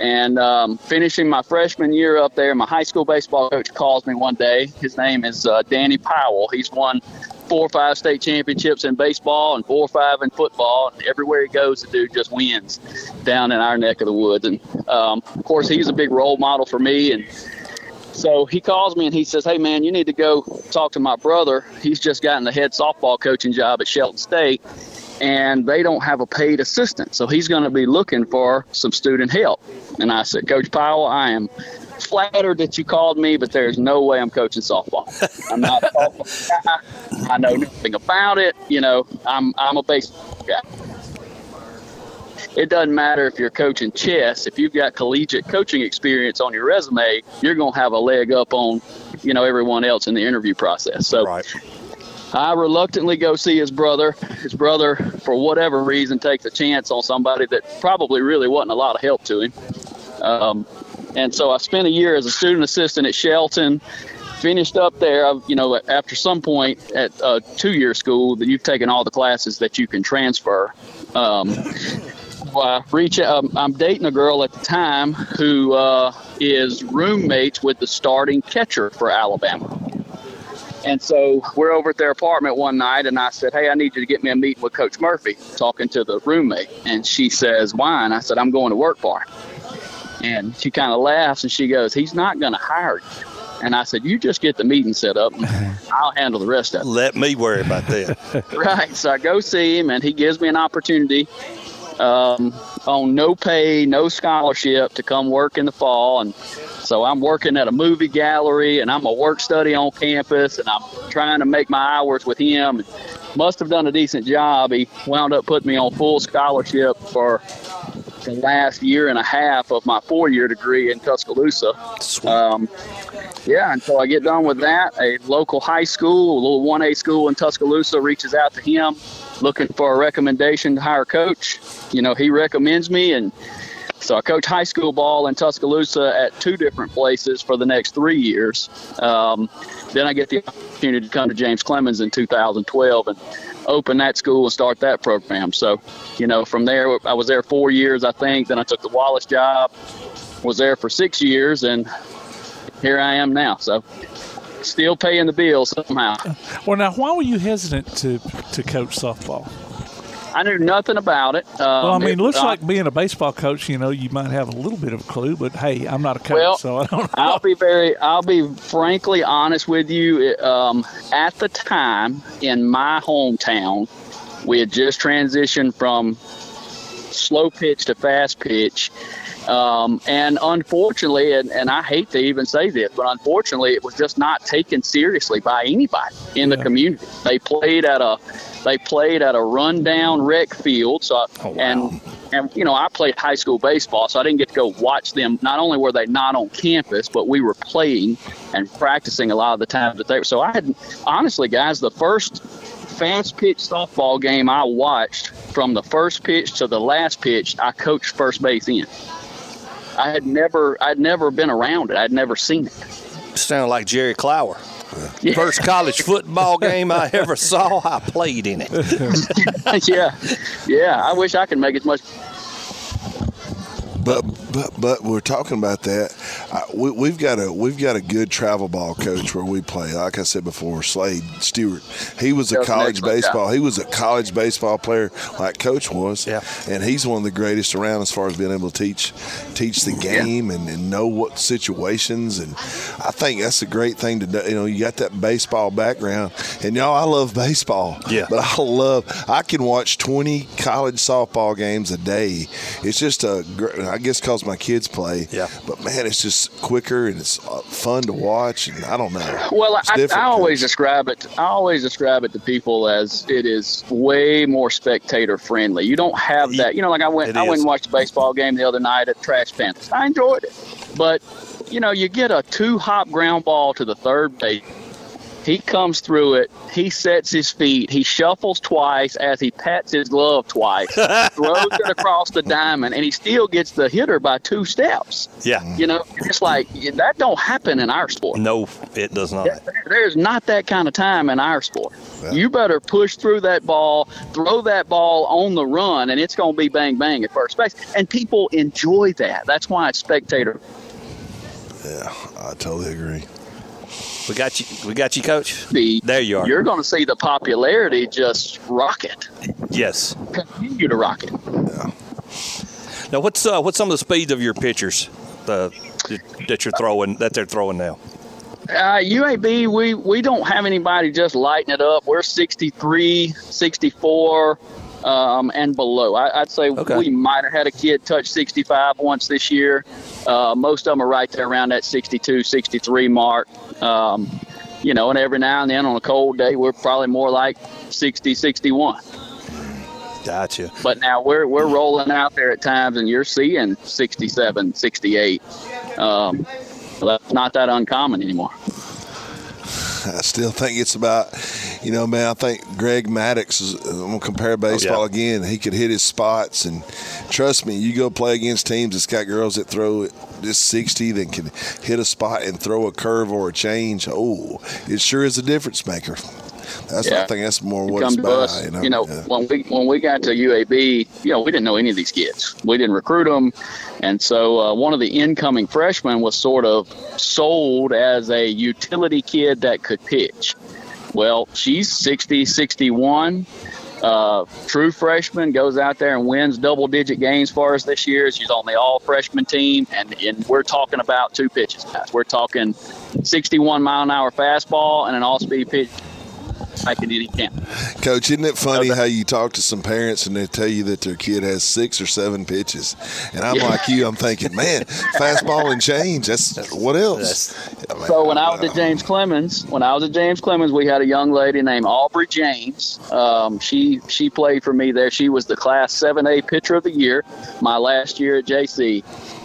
and um, finishing my freshman year up there, my high school baseball coach calls me one day. His name is uh, Danny Powell. He's won four or five state championships in baseball and four or five in football. And everywhere he goes, the dude just wins down in our neck of the woods. And um, of course, he's a big role model for me. And so he calls me and he says, Hey, man, you need to go talk to my brother. He's just gotten the head softball coaching job at Shelton State, and they don't have a paid assistant. So he's going to be looking for some student help. And I said, Coach Powell, I am flattered that you called me, but there's no way I'm coaching softball. I'm not a softball guy. I know nothing about it. You know, I'm I'm a baseball guy. It doesn't matter if you're coaching chess. If you've got collegiate coaching experience on your resume, you're going to have a leg up on, you know, everyone else in the interview process. So I reluctantly go see his brother. His brother, for whatever reason, takes a chance on somebody that probably really wasn't a lot of help to him. Um, and so I spent a year as a student assistant at Shelton. Finished up there, I- you know, after some point at a two-year school that you've taken all the classes that you can transfer. Um, I reach. Um, I'm dating a girl at the time who uh, is roommates with the starting catcher for Alabama. And so we're over at their apartment one night, and I said, Hey, I need you to get me a meeting with Coach Murphy, talking to the roommate. And she says, Why? And I said, I'm going to work for him. And she kind of laughs and she goes, He's not going to hire you. And I said, You just get the meeting set up, and I'll handle the rest of it. Let me worry about that. Right. So I go see him, and he gives me an opportunity um, on no pay, no scholarship to come work in the fall. And so I'm working at a movie gallery, and I'm a work study on campus, and I'm trying to make my hours with him. Must have done a decent job. He wound up putting me on full scholarship for the last year and a half of my four-year degree in Tuscaloosa. Um, yeah, and so I get done with that. A local high school, a little 1A school in Tuscaloosa, reaches out to him looking for a recommendation to hire a coach. You know, he recommends me, and so I coached high school ball in Tuscaloosa at two different places for the next three years. Um, then I get the opportunity to come to James Clemens in 2012 and open that school and start that program. So, you know, from there, I was there four years, I think. Then I took the Wallace job, was there for six years, and here I am now. So, still paying the bills somehow. Well, now, why were you hesitant to to coach softball? I knew nothing about it. Um, well, I mean, it looks like being a baseball coach, you know, you might have a little bit of a clue, but hey, I'm not a coach, Well, so I don't Know. I'll be very, I'll be frankly honest with you. It, Um, at the time in my hometown, we had just transitioned from slow pitch to fast pitch. Um, and unfortunately, and, and I hate to even say this, but unfortunately, it was just not taken seriously by anybody in the community. They played at a they played at a rundown rec field. So I, and and you know I played high school baseball, so I didn't get to go watch them. Not only were they not on campus, but we were playing and practicing a lot of the time that they were. So I had honestly, guys, the first fast pitch softball game I watched from the first pitch to the last pitch, I coached first base in. I had never, I'd never been around it. I'd never seen it. Sound like Jerry Clower. First college football game I ever saw, I played in it. yeah, yeah. I wish I could make as much. But but but we're talking about that. I, we, we've got a we've got a good travel ball coach where we play. Like I said before, Slade Stewart. He was a college baseball. job. He was a college baseball player like Coach was. Yeah. And he's one of the greatest around as far as being able to teach teach the game and, and know what situations. And I think that's a great thing to do. You know, you got that baseball background, and y'all, I love baseball. Yeah. But I love. I can watch twenty college softball games a day. It's just a. gr- I guess because my kids play. Yeah. But man, it's just quicker and it's uh, fun to watch. And I don't know. Well, It's I, I always describe it. I always describe it to people as it is way more spectator friendly. You don't have that. You know, like I went, It I went and watched a baseball game the other night at Trash Pandas. I enjoyed it, but you know, you get a two hop ground ball to the third base, He comes through it. He sets his feet. He shuffles twice as he pats his glove twice, throws it across the diamond, and he still gets the hitter by two steps. Yeah. You know, it's like that don't happen in our sport. No, it does not. There's not that kind of time in our sport. You better push through that ball, throw that ball on the run, and it's going to be bang bang at first base. And people enjoy that. That's why it's spectator. Yeah, I totally agree. We got you. We got you, coach. The, there you are. You're going to see the popularity just rocket. Yes. Continue to rocket. Yeah. Now, what's uh, what's some of the speeds of your pitchers uh, that you're throwing that they're throwing now? Uh, UAB, we, we don't have anybody just lighting it up. We're 63, 64, um, and below. I, I'd say we might have had a kid touch 65 once this year. Uh, most of them are right there around that 62, 63 mark. Um, you know, and every now and then on a cold day, we're probably more like 60, 61. Gotcha. But now we're we're rolling out there at times, and you're seeing 67, 68. Um, that's not that uncommon anymore. I still think it's about, you know, man. I think Greg Maddux is. I'm gonna compare oh, baseball Oh, again. He could hit his spots, and trust me, you go play against teams that's got girls that throw just 60 that can hit a spot and throw a curve or a change. Oh, it sure is a difference maker. That's Yeah. I think that's more what it's about. us, you know, you know, Yeah. when we when we got to UAB, you know, we didn't know any of these kids. We didn't recruit them, and so uh, one of the incoming freshmen was sort of sold as a utility kid that could pitch. Well, she's 60, 61. Uh, true freshman goes out there and wins double digit games for us this year. She's on the all freshman team, and, and we're talking about two pitches. guys. We're talking 61 mile an hour fastball and an all speed pitch. I any camp. Coach, isn't it funny how you talk to some parents and they tell you that their kid has six or seven pitches? And I'm Yeah. like you, I'm thinking, man, fastball and change. That's what else? So when I was at James Clemens, when I was at James Clemens, we had a young lady named Aubrey James. Um, she she played for me there. She was the Class 7A Pitcher of the Year my last year at JC,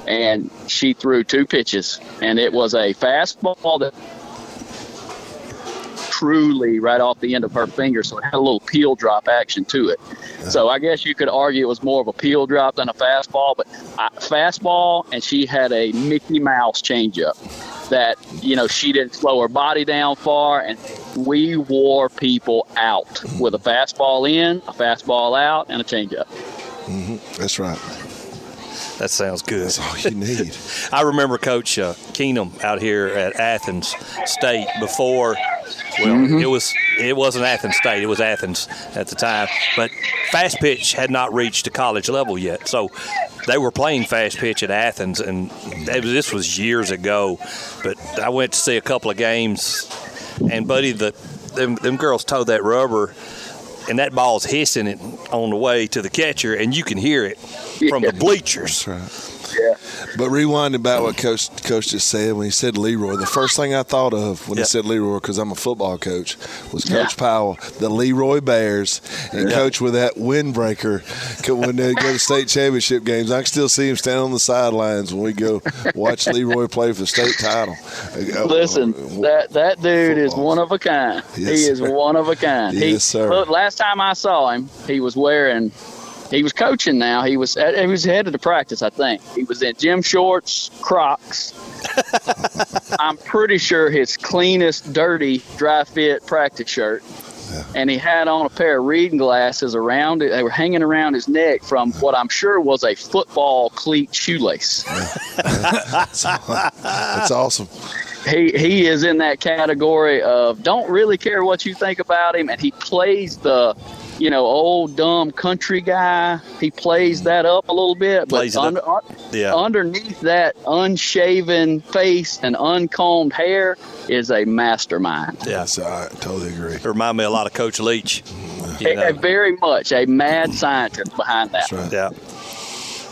and she threw two pitches, and it was a fastball that truly right off the end of her finger, so it had a little peel drop action to it. So I guess you could argue it was more of a peel drop than a fastball, but I, fastball, and she had a Mickey Mouse changeup that you know she didn't slow her body down far, and we wore people out with a fastball in, a fastball out, and a changeup. hmm That's right. That sounds good. That's all you need. I remember Coach uh, Keenum out here at Athens State before. Well, Mhm. it was it wasn't Athens State; it was Athens at the time. But fast pitch had not reached the college level yet, so they were playing fast pitch at Athens, and it was, this was years ago. But I went to see a couple of games, and buddy, the them, them girls toed that rubber. And that ball's hissing it on the way to the catcher, and you can hear it from the bleachers. Yeah. But rewinding about what Coach Coach just said when he said Leroy, the first thing I thought of when Yeah. he said Leroy, because I'm a football coach, was Yeah. Coach Powell, the Leroy Bears, and Yeah. Coach with that windbreaker when they go to state championship games. I can still see him standing on the sidelines when we go watch Leroy play for the state title. Uh, Listen, that that dude is one of a kind. Yes, he is sir. one of a kind. he, Yes, sir. Look, last time I saw him, he was wearing. He was coaching now. He was he was headed to practice. I think he was in gym shorts, Crocs. I'm pretty sure his cleanest, dirty, dry fit practice shirt. And he had on a pair of reading glasses around it. They were hanging around his neck from what I'm sure was a football cleat shoelace. That's awesome. he he is in that category of don't really care what you think about him, and he plays the you know old dumb country guy. He plays that up a little bit, but Plays it up. under, un- Yeah. underneath that unshaven face and uncombed hair is a mastermind. Yeah, I totally agree. Remind me a lot of Coach Leach. You know. a very much a mad scientist behind that. Right. Yeah.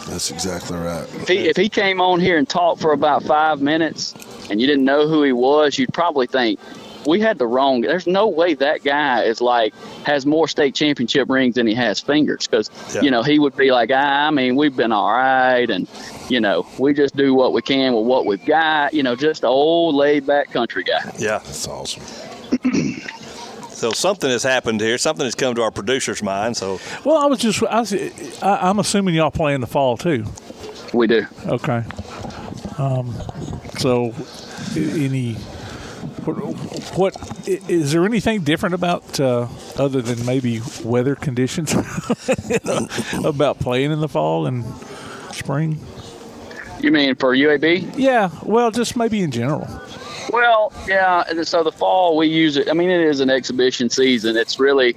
That's exactly right. If he, if he came on here and talked for about five minutes and you didn't know who he was, you'd probably think we had the wrong. There's no way that guy is like has more state championship rings than he has fingers because Yeah. you know he would be like, "Ah, I mean, we've been all right, and you know we just do what we can with what we've got. You know, just an old laid back country guy. Yeah, that's awesome. So something has happened here. Something has come to our producer's mind. So Well, I was just, I was, I, I'm assuming y'all play in the fall too. We do. Okay. Um, so, any, what, what is there anything different about uh, other than maybe weather conditions about playing in the fall and spring? You mean for UAB? Yeah. Well, just maybe in general. Well, yeah. and So the fall we use it. I mean, it is an exhibition season. It's really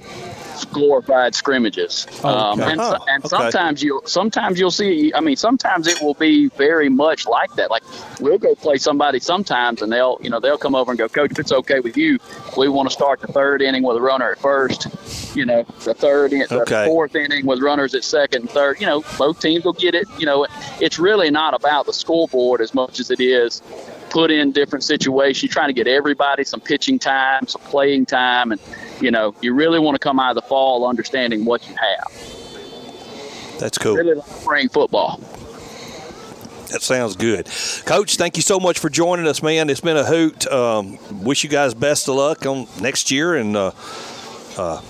glorified scrimmages, Oh, okay. um, and, so- Huh, and okay. sometimes you'll sometimes you'll see. I mean, sometimes it will be very much like that. Like we'll go play somebody sometimes, and they'll you know they'll come over and go, Coach, if it's okay with you, we want to start the third inning with a runner at first. You know, the third, in, Okay. the fourth inning with runners at second and third. You know, both teams will get it. You know, it's really not about the scoreboard as much as it is put in different situations. Trying to get everybody some pitching time, some playing time, and you know, you really want to come out of the fall understanding what you have. that's cool. Really like spring football. That sounds good. Coach, thank you so much for joining us, man. It's been a hoot. Um, wish you guys best of luck on next year and uh, uh,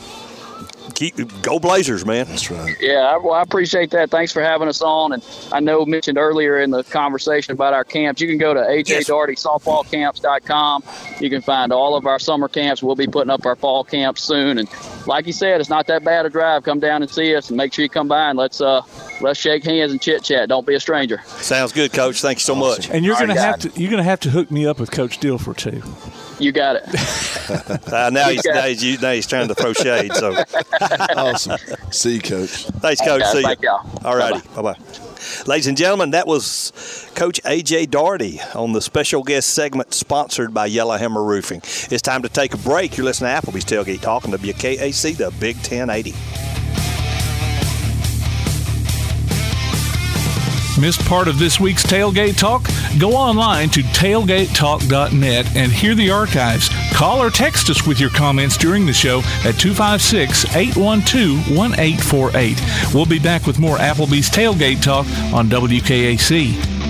keep go Blazers, man. That's right. Yeah, I, well, I appreciate that. Thanks for having us on. And I know mentioned earlier in the conversation about our camps, you can go to ajdaughertysoftballcamps.com. You can find all of our summer camps. We'll be putting up our fall camps soon. And like you said, it's not that bad a drive. Come down and see us, and make sure you come by and let's uh let's shake hands and chit chat. Don't be a stranger. Sounds good, Coach. Thank you so much. And you're All gonna right, have guys. to, you're gonna have to hook me up with Coach Dilfer too. You got it. Uh, now he's now he's, now he's trying to throw shade. So awesome. See you, Coach. Thanks, Coach. Okay, See thank you. y'all. All righty. Bye bye. Ladies and gentlemen, that was Coach AJ Daugherty on the special guest segment sponsored by Yellowhammer Roofing. It's time to take a break. You're listening to Applebee's Tailgate Talk on WKAC, the Big 1080. Missed part of this week's Tailgate Talk? Go online to tailgatetalk.net and hear the archives. Call or text us with your comments during the show at 256 812 1848. We'll be back with more Applebee's Tailgate Talk on WKAC.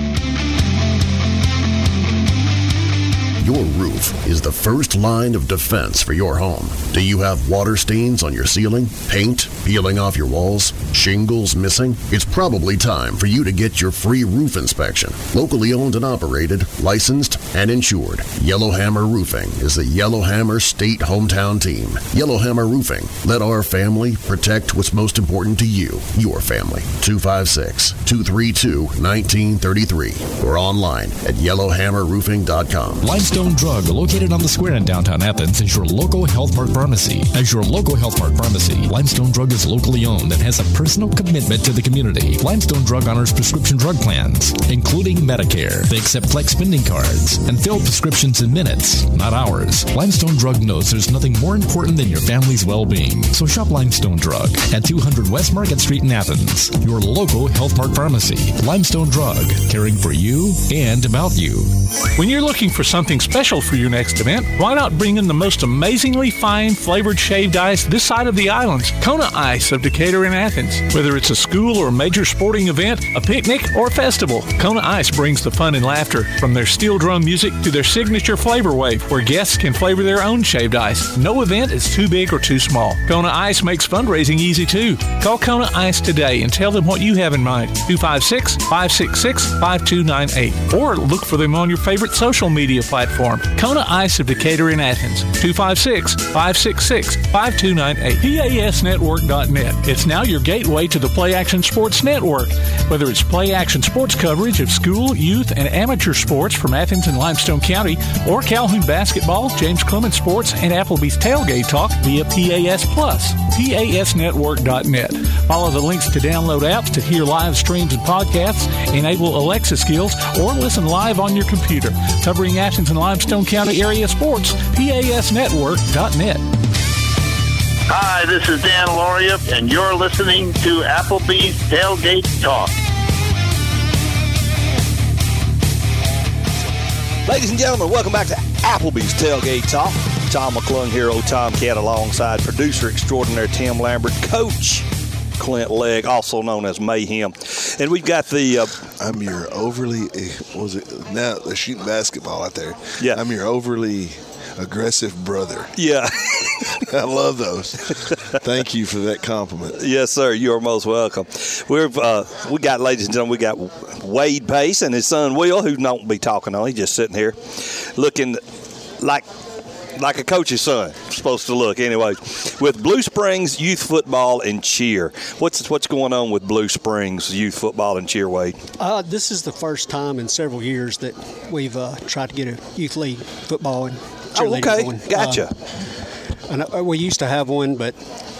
Your roof is the first line of defense for your home. Do you have water stains on your ceiling, paint peeling off your walls, shingles missing? It's probably time for you to get your free roof inspection. Locally owned and operated, licensed, and insured. Yellowhammer Roofing is the Yellowhammer State hometown team. Yellowhammer Roofing. Let our family protect what's most important to you, your family. 256 232 1933 or online at yellowhammerroofing.com. Limestone Drug, located on the square in downtown Athens, is your local Health Mart pharmacy. As your local Health Mart pharmacy, Limestone Drug is locally owned and has a personal commitment to the community. Limestone Drug honors prescription drug plans, including Medicare. They accept flex spending cards and fill prescriptions in minutes, not hours. Limestone Drug knows there's nothing more important than your family's well-being. So shop Limestone Drug at 200 West Market Street in Athens, your local Health Mart pharmacy. Limestone Drug, caring for you and about you. When you're looking for something special for your next event, why not bring in the most amazingly fine flavored shaved ice this side of the islands? Kona Ice of Decatur in Athens. Whether it's a school or major sporting event, a picnic, or a festival, Kona Ice brings the fun and laughter. From their steel drum music to their signature flavor wave, where guests can flavor their own shaved ice. No event is too big or too small. Kona Ice makes fundraising easy too. Call Kona Ice today and tell them what you have in mind. 256 566 5298. Or look for them on your favorite social media platform. Kona Ice of Decatur in Athens. 256 566 5298. PASnetwork.net. It's now your gateway to the Play Action Sports Network. Whether it's play action sports coverage of school, youth, and amateur sports from Athens and Limestone County, or Calhoun basketball, James Clemens Sports, and Applebee's Tailgate Talk via PAS Plus. PASnetwork.net. Follow the links to download apps to hear live streams and podcasts, enable Alexa skills, or listen live on your computer. Covering Athens and Limestone County area sports, PASnetwork.net. Hi, this is Dan Loria, and you're listening to Applebee's Tailgate Talk. Ladies and gentlemen, welcome back to Applebee's Tailgate Talk. Tom McClung here, old Tom Cat, alongside producer extraordinaire Tim Lambert, coach Clint Legg, also known as Mayhem. And we've got the. Uh, I'm your overly. eh, what Was it now they're shooting basketball out there? Yeah. I'm your overly aggressive brother. Yeah. I love those. Thank you for that compliment. Yes, sir. You are most welcome. We're uh, we got, ladies and gentlemen, we got Wade Pace and his son Will, who don't be talking on. He's just sitting here, looking like like a coach's son supposed to look. Anyway, with Blue Springs Youth Football and Cheer, what's what's going on with Blue Springs Youth Football and Cheer, Wade? Uh, this is the first time in several years that we've uh, tried to get a youth league football and Oh, cheerleading okay. going. Gotcha. Uh, and uh, we used to have one, but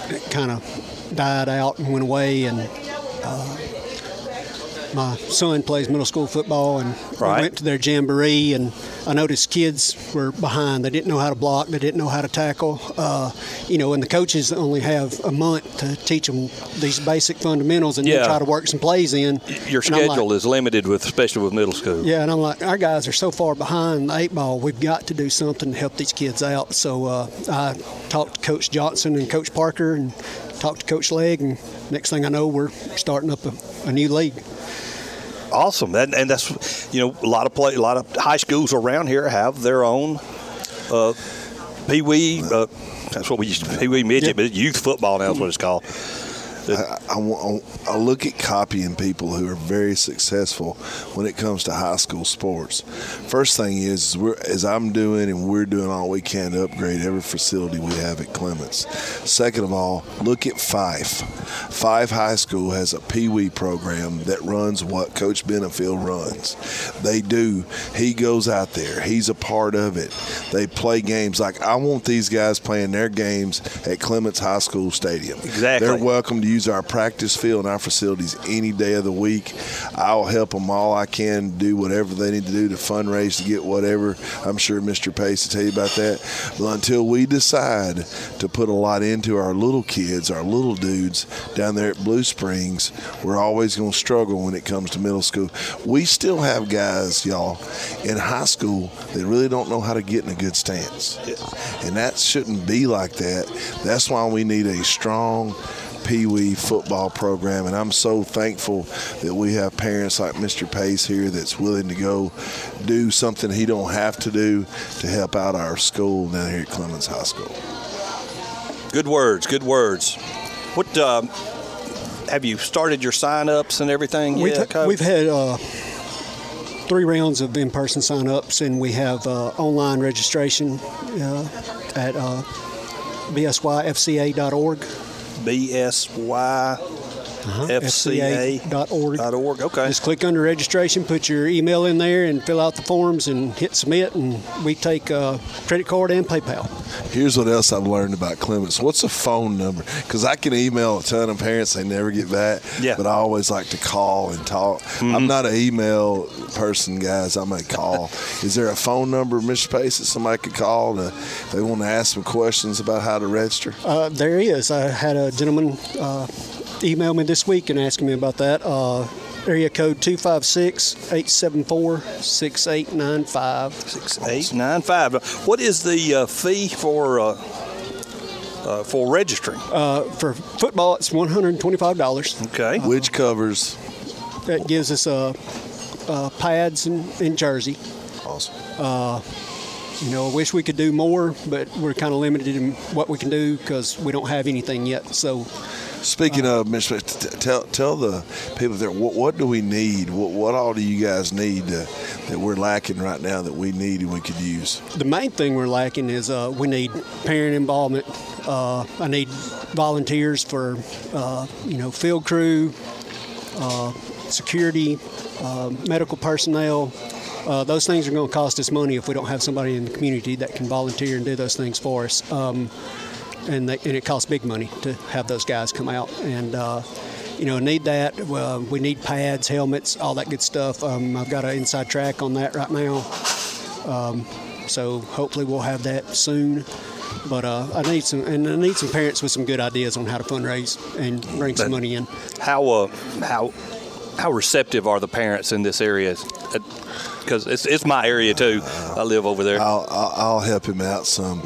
it kind of died out and went away. And uh, my son plays middle school football, and Right. we went to their jamboree, and I noticed kids were behind. They didn't know how to block. They didn't know how to tackle. Uh, you know, and the coaches only have a month to teach them these basic fundamentals, and Yeah. then try to work some plays in. Your And I'm like, schedule is limited with, especially with middle school. yeah, and I'm like, our guys are so far behind the eight ball. We've got to do something to help these kids out. So uh, I talked to Coach Johnson and Coach Parker, and talked to Coach Legg, and next thing I know, we're starting up a, a new league. Awesome, and, and that's you know a lot of play, a lot of high schools around here have their own uh, pee wee. Uh, that's what we used to pee wee midget, but youth football now is what it's called. I, I, I look at copying people who are very successful when it comes to high school sports. First thing is, we're, as I'm doing and we're doing all we can to upgrade every facility we have at Clements. Second of all, look at Fyffe. Fyffe High School has a Pee Wee program that runs what Coach Benefield runs. They do. He goes out there. He's a part of it. They play games like I want these guys playing their games at Clements High School Stadium. Exactly. They're welcome to use our practice field and our facilities any day of the week. I'll help them all I can do whatever they need to do to fundraise to get whatever. I'm sure Mr. Pace will tell you about that. But until we decide to put a lot into our little kids, our little dudes down there at Blue Springs, we're always going to struggle when it comes to middle school. We still have guys, y'all, in high school that really don't know how to get in a good stance. And that shouldn't be like that. That's why we need a strong Pee Wee football program, and I'm so thankful that we have parents like Mr. Pace here that's willing to go do something he don't have to do to help out our school down here at Clements High School. Good words, good words. What um, have you started your sign-ups and everything? We've, yet, Coach? we've had uh, three rounds of in-person sign-ups, and we have uh, online registration uh, at uh, bsyfca.org. BSY. Uh-huh. FCA. FCA.org. Okay. Just click under registration, put your email in there, and fill out the forms, and hit submit. And we take uh, credit card and PayPal. Here's what else I've learned about Clements. What's a phone number? Because I can email a ton of parents, they never get back. Yeah. But I always like to call and talk. I'm not an email person, guys. I'm a call. Is there a phone number, Mr. Pace, that somebody could call to, if they want to ask some questions about how to register? Uh, there is. I had a gentleman uh, email me this week and asking me about that. Uh, area code 256-874-6895. 6895. What is the uh, fee for uh, uh, for registering? Uh, for football, it's $125. Okay. Which covers? That gives us uh, uh, pads and, and jersey. Awesome. Uh, you know, I wish we could do more, but we're kind of limited in what we can do because we don't have anything yet. So, Speaking of, Mr. Tell tell the people there what, what do we need? What what all do you guys need uh, that we're lacking right now that we need and we could use? the main thing we're lacking is uh, we need parent involvement. Uh, I need volunteers for, uh, you know, field crew, uh, security, uh, medical personnel. Uh, those things are going to cost us money if we don't have somebody in the community that can volunteer and do those things for us. Um, and, they, and it costs big money to have those guys come out and. Uh, you know, need that. Uh, we need pads, helmets, all that good stuff. Um, I've got an inside track on that right now. Um, so hopefully we'll have that soon. But uh, I need some, and I need some parents with some good ideas on how to fundraise and bring some money in. How uh, how how receptive are the parents in this area? Because it's, it's my area too. I live over there. I'll, I'll, I'll help him out some.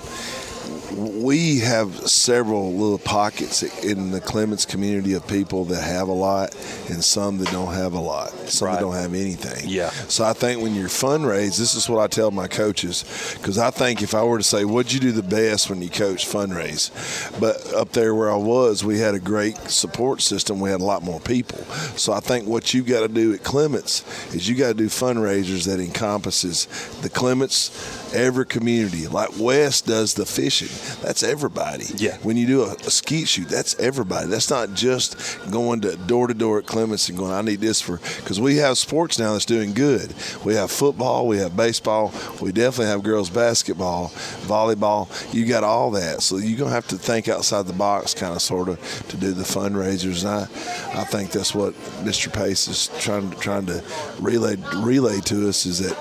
We have several little pockets in the Clements community of people that have a lot and some that don't have a lot. Some that don't have anything. Yeah. So I think when you're fundraise, this is what I tell my coaches because I think if I were to say, what'd you do the best when you coach fundraise? But up there where I was, we had a great support system. We had a lot more people. So I think what you got to do at Clements is you got to do fundraisers that encompasses the Clements, every community. Like West does the fishing. That's everybody. Yeah. When you do a, a skeet shoot, that's everybody. That's not just going to door to door at Clements and going, I need this for, because we have sports now that's doing good. We have football, we have baseball, we definitely have girls basketball, volleyball. You got all that. So you're going to have to think outside the box, kind of, sort of, to do the fundraisers. And I, I think that's what Mr. Pace is trying, trying to relay, relay to us is that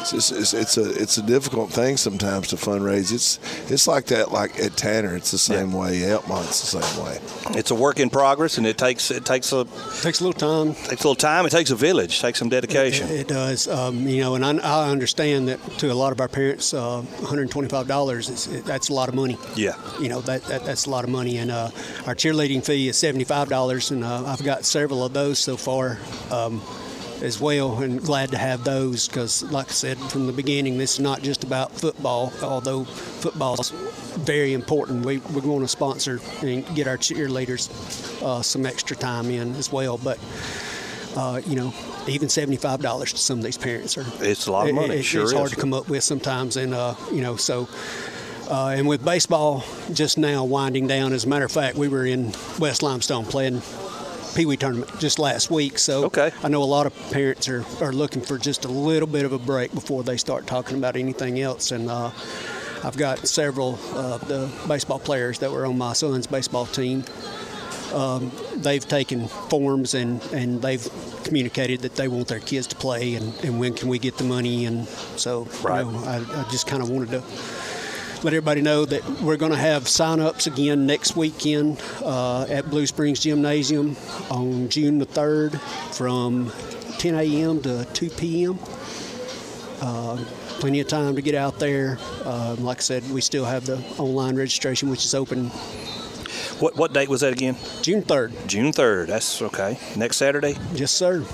it's, it's, it's a it's a difficult thing sometimes to fundraise. It's it's like that like at Tanner. It's the same way. Elkmont's the same way. It's a work in progress, and it takes it takes a takes a little time. Takes a little time. It takes a village. It takes some dedication. It, it does, um, you know, and I, I understand that to a lot of our parents, uh, $125 is it, that's a lot of money. Yeah. You know that, that that's a lot of money, and uh, our cheerleading fee is $75, and uh, I've got several of those so far. Um, as well, and glad to have those because, like I said from the beginning, this is not just about football. Although football's very important, we we want to sponsor and get our cheerleaders uh, some extra time in as well. But uh, you know, even seventy-five dollars to some of these parents are It's a lot of money. it- Sure it's is. hard to come up with sometimes, and uh, you know, so. Uh, and with baseball just now winding down, as a matter of fact, we were in West Limestone playing Pee Wee tournament just last week. So okay. I know a lot of parents are, are looking for just a little bit of a break before they start talking about anything else. And uh, I've got several of the baseball players that were on my son's baseball team. Um, they've taken forms and, and they've communicated that they want their kids to play and, and when can we get the money. And so Right. you know, I, I just kind of wanted to let everybody know that we're going to have sign-ups again next weekend uh, at Blue Springs Gymnasium on June the 3rd from 10 a.m. to 2 p.m. Uh, plenty of time to get out there. Uh, like I said, we still have the online registration, which is open What what date was that again? June 3rd. June 3rd. That's okay. Next Saturday? Yes, sir.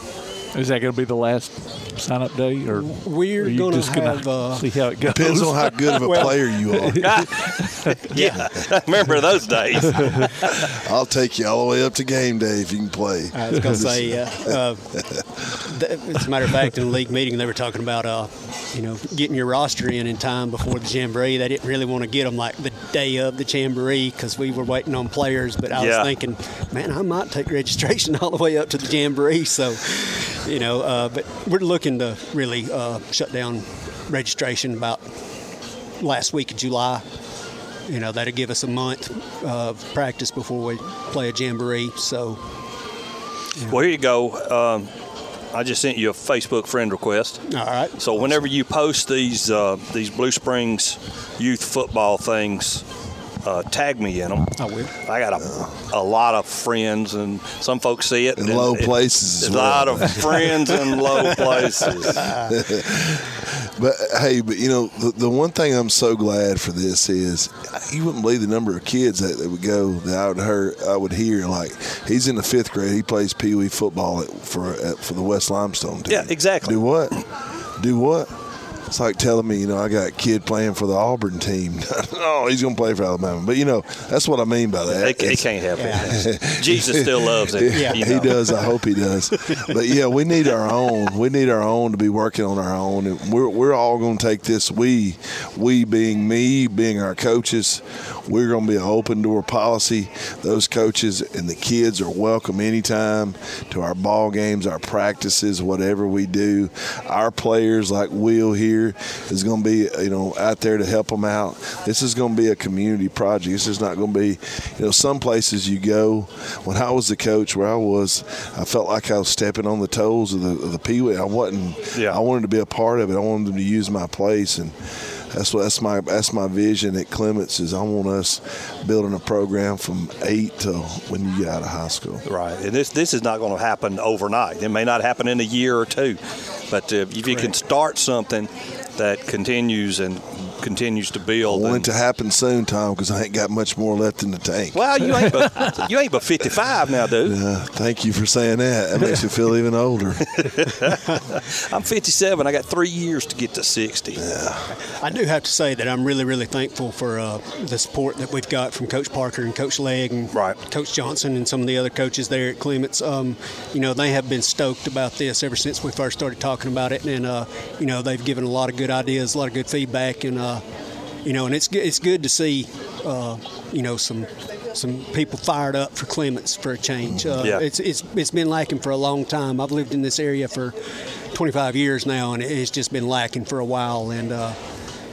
Is that going to be the last sign up day? Or We're are you gonna just gonna have, uh, see how it goes? Depends on how good of a Well- player you are. yeah, I remember those days. I'll take you all the way up to game day if you can play. I was going to say, uh, uh, as a matter of fact, in the league meeting, they were talking about, uh, you know, getting your roster in in time before the jamboree. They didn't really want to get them like the day of the jamboree because we were waiting on players. But I Yeah. was thinking, man, I might take registration all the way up to the jamboree. So, you know, uh, but we're looking to really uh, shut down registration about last week of July. You know, that'll give us a month of practice before we play a jamboree. So, Well, here you go. Um, I just sent you a Facebook friend request. All right. So whenever you post these uh, these Blue Springs youth football things, uh, tag me in them. I will. I got a, a lot of friends, and some folks see it In low places as A lot of friends in low places. but hey, but you know, the, the one thing I'm so glad for this is you wouldn't believe the number of kids that, that would go that I would hear I would hear like he's in the fifth grade. He plays pee wee football at, for at, for the West Limestone team. Yeah, exactly. Do what? Do what? It's like telling me, you know, I got a kid playing for the Auburn team. oh, he's going to play for Alabama. But, you know, that's what I mean by that. He, he It's- can't help it. Jesus still loves it. yeah, you he does. I hope he does. But yeah, we need our own. We need our own to be working on our own, and we're we're all going to take this. We, we being me, being our coaches, we're going to be an open door policy. Those coaches and the kids are welcome anytime to our ball games, our practices, whatever we do. Our players, like Will here, is going to be you know out there to help them out. This is going to be a community project. This is not going to be, you know, some places you go. When I was the coach, where I was, I felt like I was stepping on the toes of the of the Pee Wee. I wasn't. Yeah. I wanted to be a part of it. I wanted them to use my place and. That's what that's my that's my vision at Clements is I want us building a program from eight till when you get out of high school. Right, and this this is not going to happen overnight. It may not happen in a year or two, but uh, if you can start something that continues and continues to build. I want it to happen soon, Tom, because I ain't got much more left in the tank. well, you ain't but you ain't but 55 now, dude. Uh, thank you for saying that. That makes me feel even older. I'm 57. I got three years to get to 60. Yeah. I do have to say that I'm really, really thankful for uh, the support that we've got from Coach Parker and Coach Legg and Coach Johnson and some of the other coaches there at Clements. Um, you know, they have been stoked about this ever since we first started talking about it, and uh, you know, they've given a lot of good ideas, a lot of good feedback, and uh, you know, and it's good- it's good to see, uh, you know, some some people fired up for Clements for a change. Uh, Yeah. It's it's it's been lacking for a long time. I've lived in this area for 25 years now, and it's just been lacking for a while. And uh,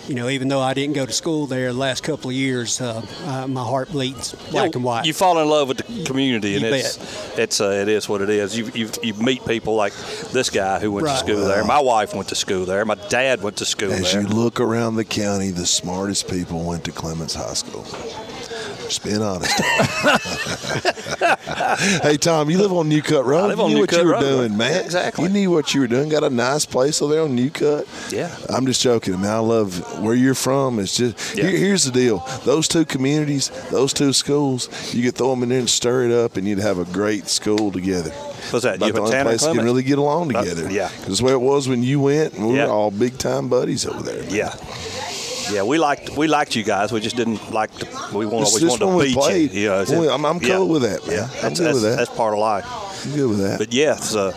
you know, even though I didn't go to school there the last couple of years, uh, uh, my heart bleeds black You and white. You fall in love with the community, and You it's it's uh, it is what it is. You, you you meet people like this guy who went Right. to school there. My wife went to school there. My dad went to school As there. As you look around the county, the smartest people went to Clements High School. Just being honest. hey Tom, you live on New Cut Road. I live you on knew New what Cut you were Road. doing, man. Exactly. You knew what you were doing. Got a nice place over there on New Cut. Yeah. I'm just joking. I mean, I love where you're from. It's just here, here's the deal. Those two communities, those two schools, you could throw them in there and stir it up, and you'd have a great school together. What's that? About You the have only place can really get along together. yeah. because the way it was when you went, and we Yeah. were all big time buddies over there. Yeah. Yeah, we liked we liked you guys. We just didn't like to. We want, Just- always just wanted to beat played, you. you know, when we- I'm- I'm cool with that, man. Yeah, I'm that's, good that's, with that. That's part of life. I'm good with that. But yeah, it's, uh,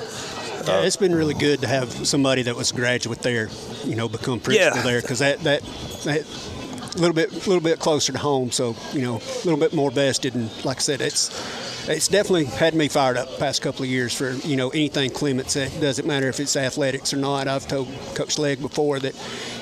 Yeah, it's been really good to have somebody that was a graduate there, you know, become principal Yeah. there because that that that a little bit little bit closer to home, so you know, a little bit more vested. And like I said, it's it's definitely had me fired up the past couple of years for you know anything Clements. It doesn't matter if it's athletics or not. I've told Coach Legg before that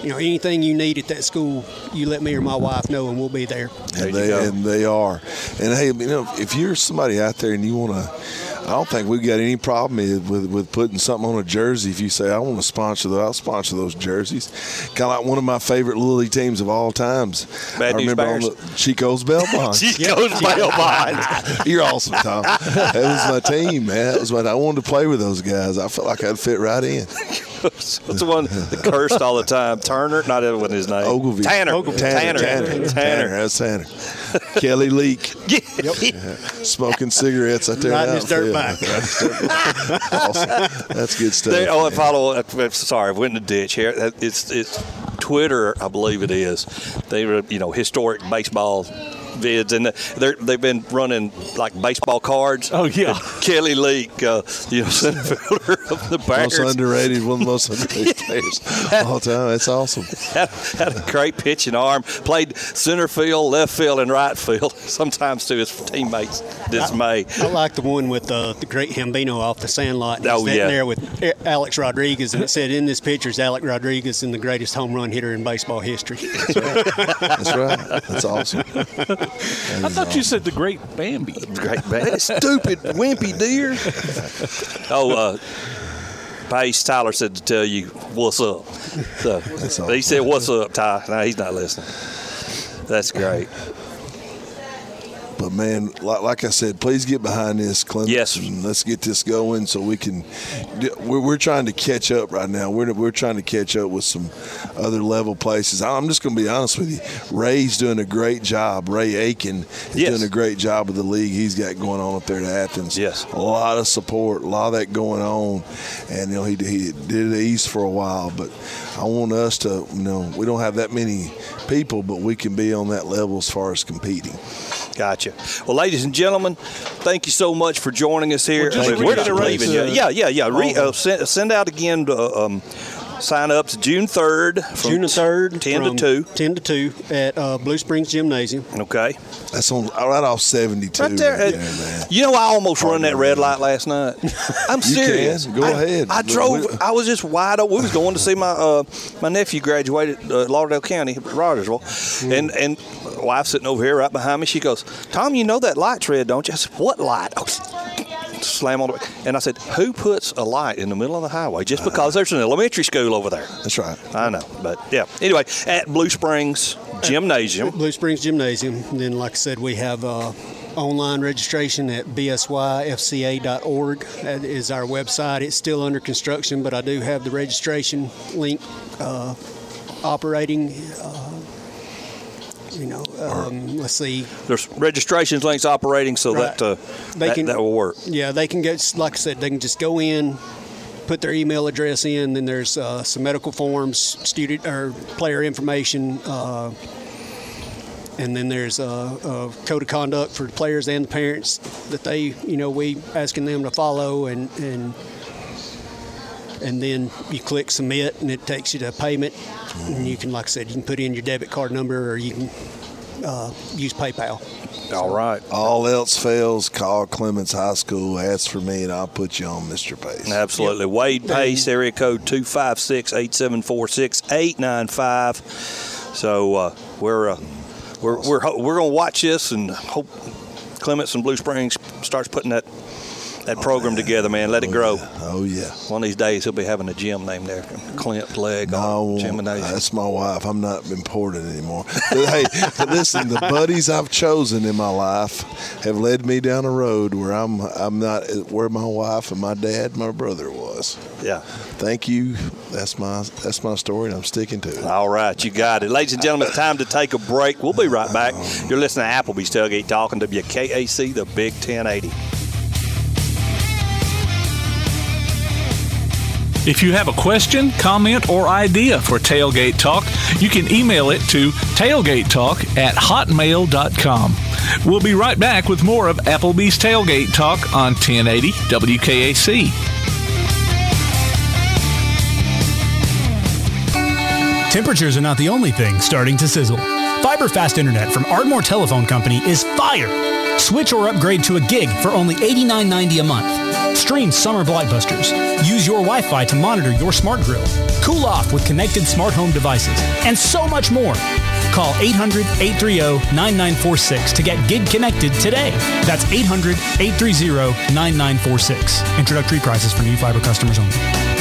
you know anything you need at that school, you let me or my wife know, and we'll be there. and they and they are. And hey, you know, if you're somebody out there and you want to, I don't think we've got any problem with with putting something on a jersey. If you say I want to sponsor those, I'll sponsor those jerseys. Kind of like one of my favorite little league teams of all times. Bad I remember on the Chico's Bell Bonds. Chico's Bail Bonds. You're awesome, Tom. That was my team, man. That was what I wanted to play with those guys. I felt like I'd fit right in. What's the one that cursed all the time? Turner? Not that was his name. Ogilvy. Tanner. Ogilvy. Tanner. Tanner. Tanner. Tanner. That's Tanner. Kelly Leak. Yeah. Smoking cigarettes out there. in Riding his dirt outfield. awesome. That's good stuff. They, oh, and man. follow. Sorry, I went in the ditch here. It's it's Twitter, I believe it is. They were you know historic baseball vids, and they're they've been running like baseball cards. Oh yeah, Kelly Leak, uh, you know center fielder of the Bears. Most underrated, one of the most underrated players of all time. That's awesome. had, had a great pitching arm. Played center field, left field, and right field. Sometimes to his teammates' dismay. I like the one with uh, the great Hambino off the sandlot. He's Oh, sitting yeah. there with Alex Rodriguez, and it said in this picture is Alex Rodriguez and the greatest home run hitter in baseball history. That's right. That's awesome. I thought you said the great Bambi. Great Bambi. That stupid wimpy deer. Oh, uh, Pace Tyler said to tell you what's up. So he said, "What's up, Ty?" No, he's not listening. That's great. But man, like, like I said, please get behind this, Clements. Yes. let's get this going so we can. We're, we're trying to catch up right now. We're we're trying to catch up with some other level places. I'm just going to be honest with you. Ray's doing a great job. Ray Aiken is Yes. doing a great job with the league he's got going on up there at Athens. Yes. a lot of support, a lot of that going on, and you know he he did it east for a while, but I want us to you know we don't have that many people, but we can be on that level as far as competing. Gotcha. Well, ladies and gentlemen, thank you so much for joining us here. Well, just we're not leaving yet. Yeah, yeah, yeah. Re, uh, send, send out again. Uh, um, sign ups June third. From June the third, ten from to two. ten to two at uh, Blue Springs Gymnasium. Okay. That's on right off 72. Right there. right uh, man. you know, I almost run that red light last night. I'm You serious. can. Go I- ahead. I drove. I was just wide open. We was going to see my uh, my nephew graduated uh, Lauderdale County, Rogersville, Mm. and and wife sitting over here right behind me. She goes, "Tom, you know that light's red, don't you?" I said, "What light?" Slam on the and I said, "Who puts a light in the middle of the highway just because there's an elementary school over there?" That's right. I know, but yeah. Anyway, at Blue Springs Gymnasium. Blue Springs Gymnasium. And then, like I said, we have uh, online registration at bsyfca.org. That is our website. It's still under construction, but I do have the registration link uh, operating. Uh, You know, um, let's see. There's registrations links operating, so Right. that, uh, They that can- that will work. Yeah, they can get, like I said, they can just go in, put their email address in, then there's uh, some medical forms, student or player information, uh, and then there's a, a code of conduct for the players and the parents that they, you know, we asking them to follow, and and and then you click submit, and it takes you to payment, and you can, like I said, you can put in your debit card number, or you can uh, use PayPal. All right. All else fails, call Clements High School, ask for me, and I'll put you on Mr. Pace. Absolutely. Wade Pace, area code 256 874 6895. So uh, we're, uh, we're, we're, ho- we're going to watch this and hope Clements and Blue Springs starts putting that that program together, man. Let it grow. Oh, oh, yeah. One of these days, he'll be having a gym named after him. Clint Legg uh, No, Gymnasium. that's my wife. I'm not important anymore. But hey, listen, the buddies I've chosen in my life have led me down a road where I'm I'm not where my wife and my dad, and my brother was. Yeah. Thank you. That's my that's my story, and I'm sticking to it. All right, you got it. Ladies and gentlemen, it's time to take a break. We'll be right back. Oh. You're listening to Applebee's Tailgate Talking WKAC, the Big 1080. If you have a question, comment, or idea for Tailgate Talk, you can email it to tailgatetalk at hotmail.com. We'll be right back with more of Applebee's Tailgate Talk on 1080 WKAC. Temperatures are not the only thing starting to sizzle. Fiber fast internet from Ardmore Telephone Company is fire. Switch or upgrade to a gig for only $89.90 a month. Stream summer blockbusters. Use your Wi-Fi to monitor your smart grill. Cool off with connected smart home devices. And so much more. Call 800-830-9946 to get gig connected today. That's 800-830-9946. Introductory prices for new fiber customers only.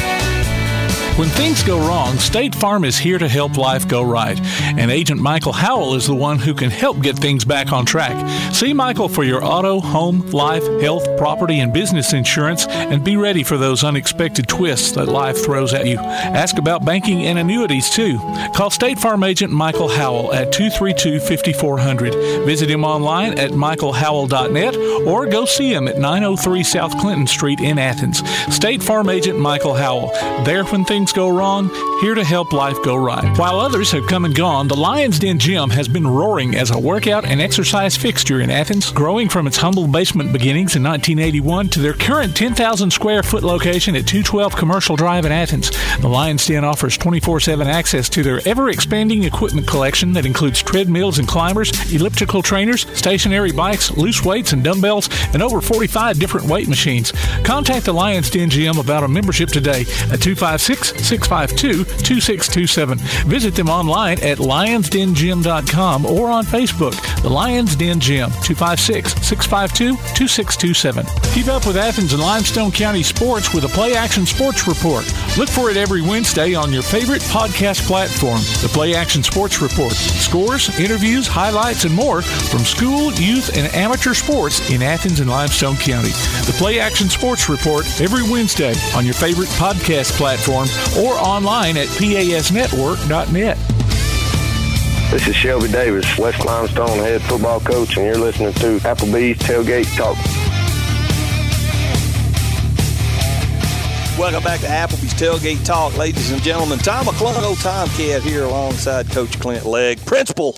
When things go wrong, State Farm is here to help life go right. And Agent Michael Howell is the one who can help get things back on track. See Michael for your auto, home, life, health, property, and business insurance and be ready for those unexpected twists that life throws at you. Ask about banking and annuities too. Call State Farm Agent Michael Howell at 232 5400. Visit him online at michaelhowell.net or go see him at 903 South Clinton Street in Athens. State Farm Agent Michael Howell. There when things go wrong, here to help life go right. While others have come and gone, the Lions Den Gym has been roaring as a workout and exercise fixture in Athens, growing from its humble basement beginnings in 1981 to their current 10,000 square foot location at 212 Commercial Drive in Athens. The Lions Den offers 24 7 access to their ever expanding equipment collection that includes treadmills and climbers, elliptical trainers, stationary bikes, loose weights and dumbbells, and over 45 different weight machines. Contact the Lions Den Gym about a membership today at 256 652 2627. Visit them online at lionsdengym.com or on Facebook, the Lions Den Gym, 256 652 2627. Keep up with Athens and Limestone County sports with a Play Action Sports Report. Look for it every Wednesday on your favorite podcast platform, the Play Action Sports Report. Scores, interviews, highlights, and more from school, youth, and amateur sports in Athens and Limestone County. The Play Action Sports Report every Wednesday on your favorite podcast platform or online at pasnetwork.net. This is Shelby Davis, West Limestone head football coach, and you're listening to Applebee's Tailgate Talk. Welcome back to Applebee's Tailgate Talk, ladies and gentlemen. Tom McClung, old Tomcat here alongside Coach Clint Legg, principal,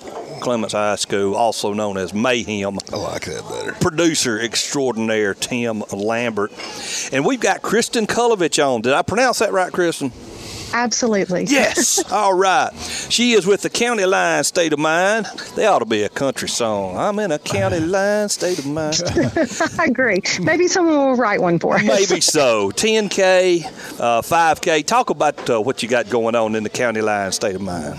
Clements High School, also known as Mayhem. I like that better. Producer extraordinaire Tim Lambert. And we've got Kristen Kulavich on. Did I pronounce that right, Kristen? Absolutely. Yes. All right. She is with the County Line State of Mind. They ought to be a country song. I'm in a county line state of mind. I agree. Maybe someone will write one for us. Maybe so. 10K, uh, 5K. Talk about uh, what you got going on in the County Line State of Mind.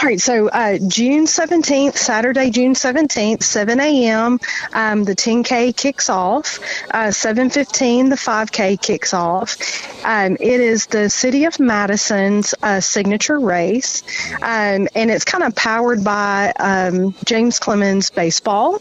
All right, so uh, June 17th, Saturday, June 17th, 7 a.m., um, the 10K kicks off. Uh, 7.15, the 5K kicks off. Um, it is the City of Madison's uh, signature race, um, and it's kind of powered by um, James Clemens Baseball.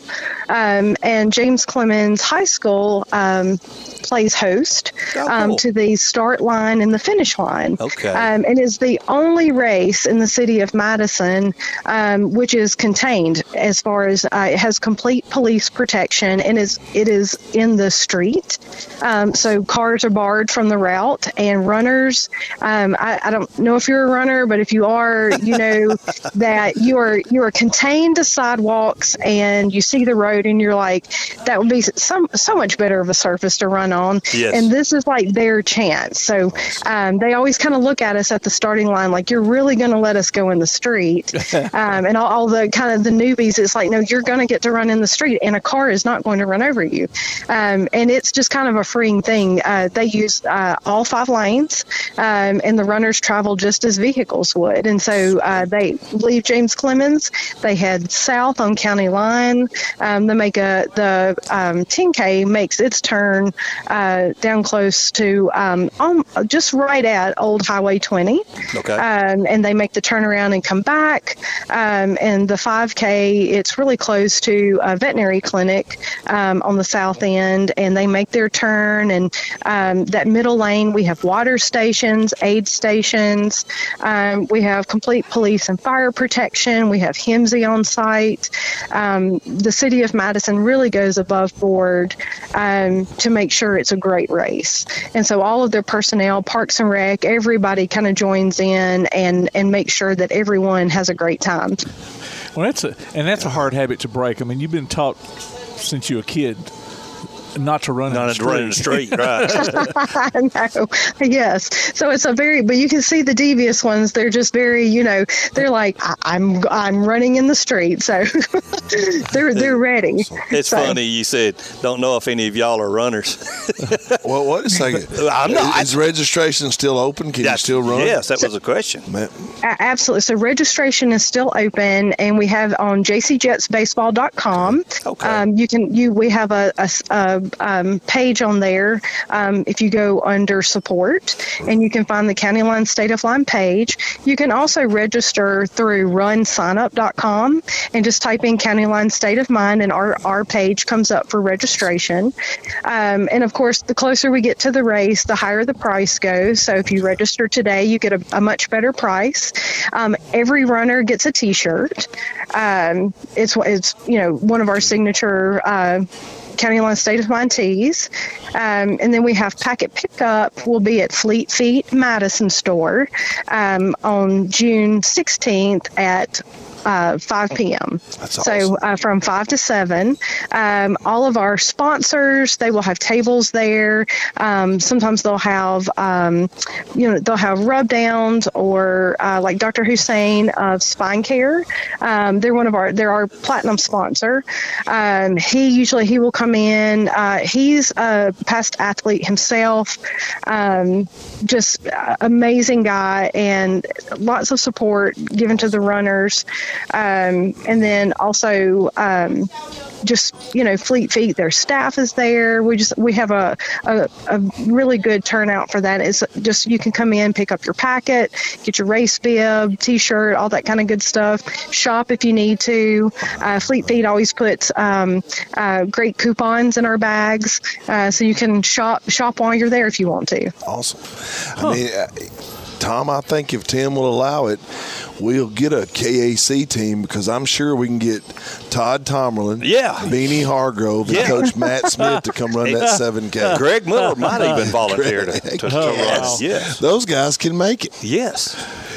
Um, and James Clemens High School um, plays host um, to the start line and the finish line. Okay. Um, and is the only race in the city of Madison Madison, um, which is contained as far as uh, it has complete police protection and is it is in the street. Um, so cars are barred from the route and runners. Um, I, I don't know if you're a runner, but if you are, you know that you are you are contained to sidewalks and you see the road and you're like that would be some so much better of a surface to run on. Yes. And this is like their chance. So um, they always kind of look at us at the starting line like you're really going to let us go in the street. Um, and all, all the kind of the newbies, it's like no, you're going to get to run in the street, and a car is not going to run over you. Um, and it's just kind of a freeing thing. Uh, they use uh, all five lanes, um, and the runners travel just as vehicles would. And so uh, they leave James Clemens, they head south on County Line. Um, they make a the um, 10K makes its turn uh, down close to um, just right at Old Highway 20. Okay. Um, and they make the turnaround and come back. Um, and the 5K, it's really close to a veterinary clinic um, on the south end, and they make their turn. And um, that middle lane, we have water stations, aid stations. Um, we have complete police and fire protection. We have HEMSI on site. Um, the city of Madison really goes above board um, to make sure it's a great race. And so all of their personnel, Parks and Rec, everybody kind of joins in and, and makes sure that everyone has a great time. Well, that's a and that's a hard habit to break. I mean, you've been taught since you were a kid not to run Not in the to run in the street, right. I know. Yes. So it's a very, but you can see the devious ones. They're just very, you know, they're like, I, I'm, I'm running in the street. So they're, they're ready. It's So- funny you said don't know if any of y'all are runners. well, wait a second. I'm not. Is registration still open? Can you still run? Yes, that was a question. A- Absolutely. So registration is still open, and we have on jcjetsbaseball.com. Okay. Um, you can you we have a, a s- a, um, page on there. Um, if you go under support, and you can find the County Line State of Line page. You can also register through runsignup.com and just type in County Line State of Mind, and our our page comes up for registration. Um, and of course, the closer we get to the race, the higher the price goes. So if you register today, you get a, a much better price. Um, every runner gets a T-shirt. Um, it's it's you know one of our signature. Uh, County Line State of Mind tees. Um, and then we have packet pickup will be at Fleet Feet Madison store um, on June 16th at uh, 5 p.m. So uh, from 5 to 7. Um, all of our sponsors, they will have tables there. Um, sometimes they'll have, um, you know, they'll have rub downs or uh, like Dr. Hussein of Spine Care. Um, they're one of our, they're our platinum sponsor. Um, he usually, he will come in. Uh, he's a past athlete himself. Um, just amazing guy and lots of support given to the runners. Um, and then also, um, just you know, Fleet Feet, their staff is there. We just we have a, a, a really good turnout for that. It's just you can come in, pick up your packet, get your race bib, T-shirt, all that kind of good stuff. Shop if you need to. Uh, Fleet Feet always puts um, uh, great coupons in our bags, uh, so you can shop shop while you're there if you want to. Awesome. I mean, uh, Tom, I think if Tim will allow it, we'll get a KAC team because I'm sure we can get Todd Tomerlin, Yeah. Beanie Hargrove, and Coach Matt Smith to come run that 7K. Greg Miller might even volunteer to- Greg, to- to run. yes. Yes. Those guys can make it. Yes.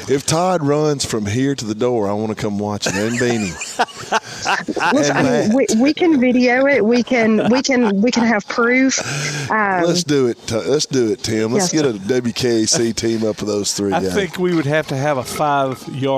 If Todd runs from here to the door, I want to come watch him and Beanie. Listen, I mean, we, we can video it. We can we can we can have proof. Um, Let's do it. Let's do it, Tim. Let's Yes. get a WKAC team up of those three I guys. think we would have to have a five yard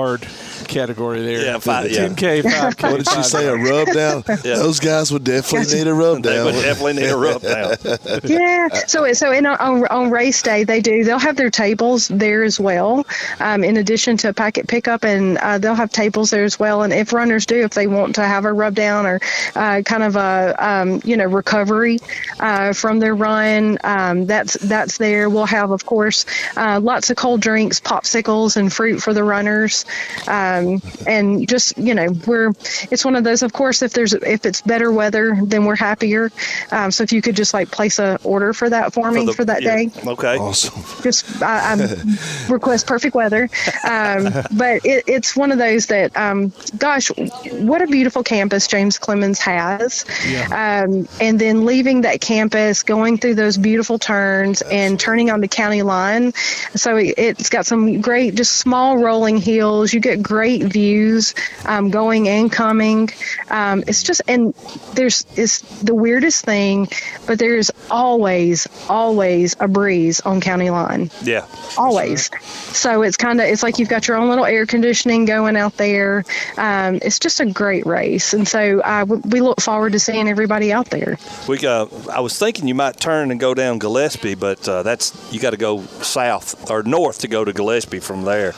category there. Yeah, five- yeah. 10K, 5K. What did she say? A rub down? Yeah. Those guys would definitely need a rub They down. would definitely need a rub down. yeah. So so in, on on race day they do. They'll have their tables there as well. Um, in addition to packet pickup, and uh, they'll have tables there as well. And if runners do, if they want to have a rub down or uh, kind of a um, you know recovery uh, from their run. Um, that's that's there. We'll have, of course, uh, lots of cold drinks, popsicles, and fruit for the runners, um, and just you know we're it's one of those. Of course, if there's if it's better weather, then we're happier. Um, so if you could just like place a order for that for me for, the- that yeah. day Okay. Awesome. just I, I'm request perfect weather. Um, but it, it's one of those that, um, gosh, what a beautiful campus James Clemens has. Um, and then leaving that campus, going through those beautiful turns and turning on the county line. So it, it's got some great, just small rolling hills. You get great views um, going and coming. Um, it's just, and there's, it's the weirdest thing, but there's always, always a breeze on county line Yeah. always. So it's kind of it's like you've got your own little air conditioning going out there. Um, it's just a great race, and so uh, we look forward to seeing everybody out there. We uh, I was thinking you might turn and go down Gillespie, but uh, that's you got to go south or north to go to Gillespie from there.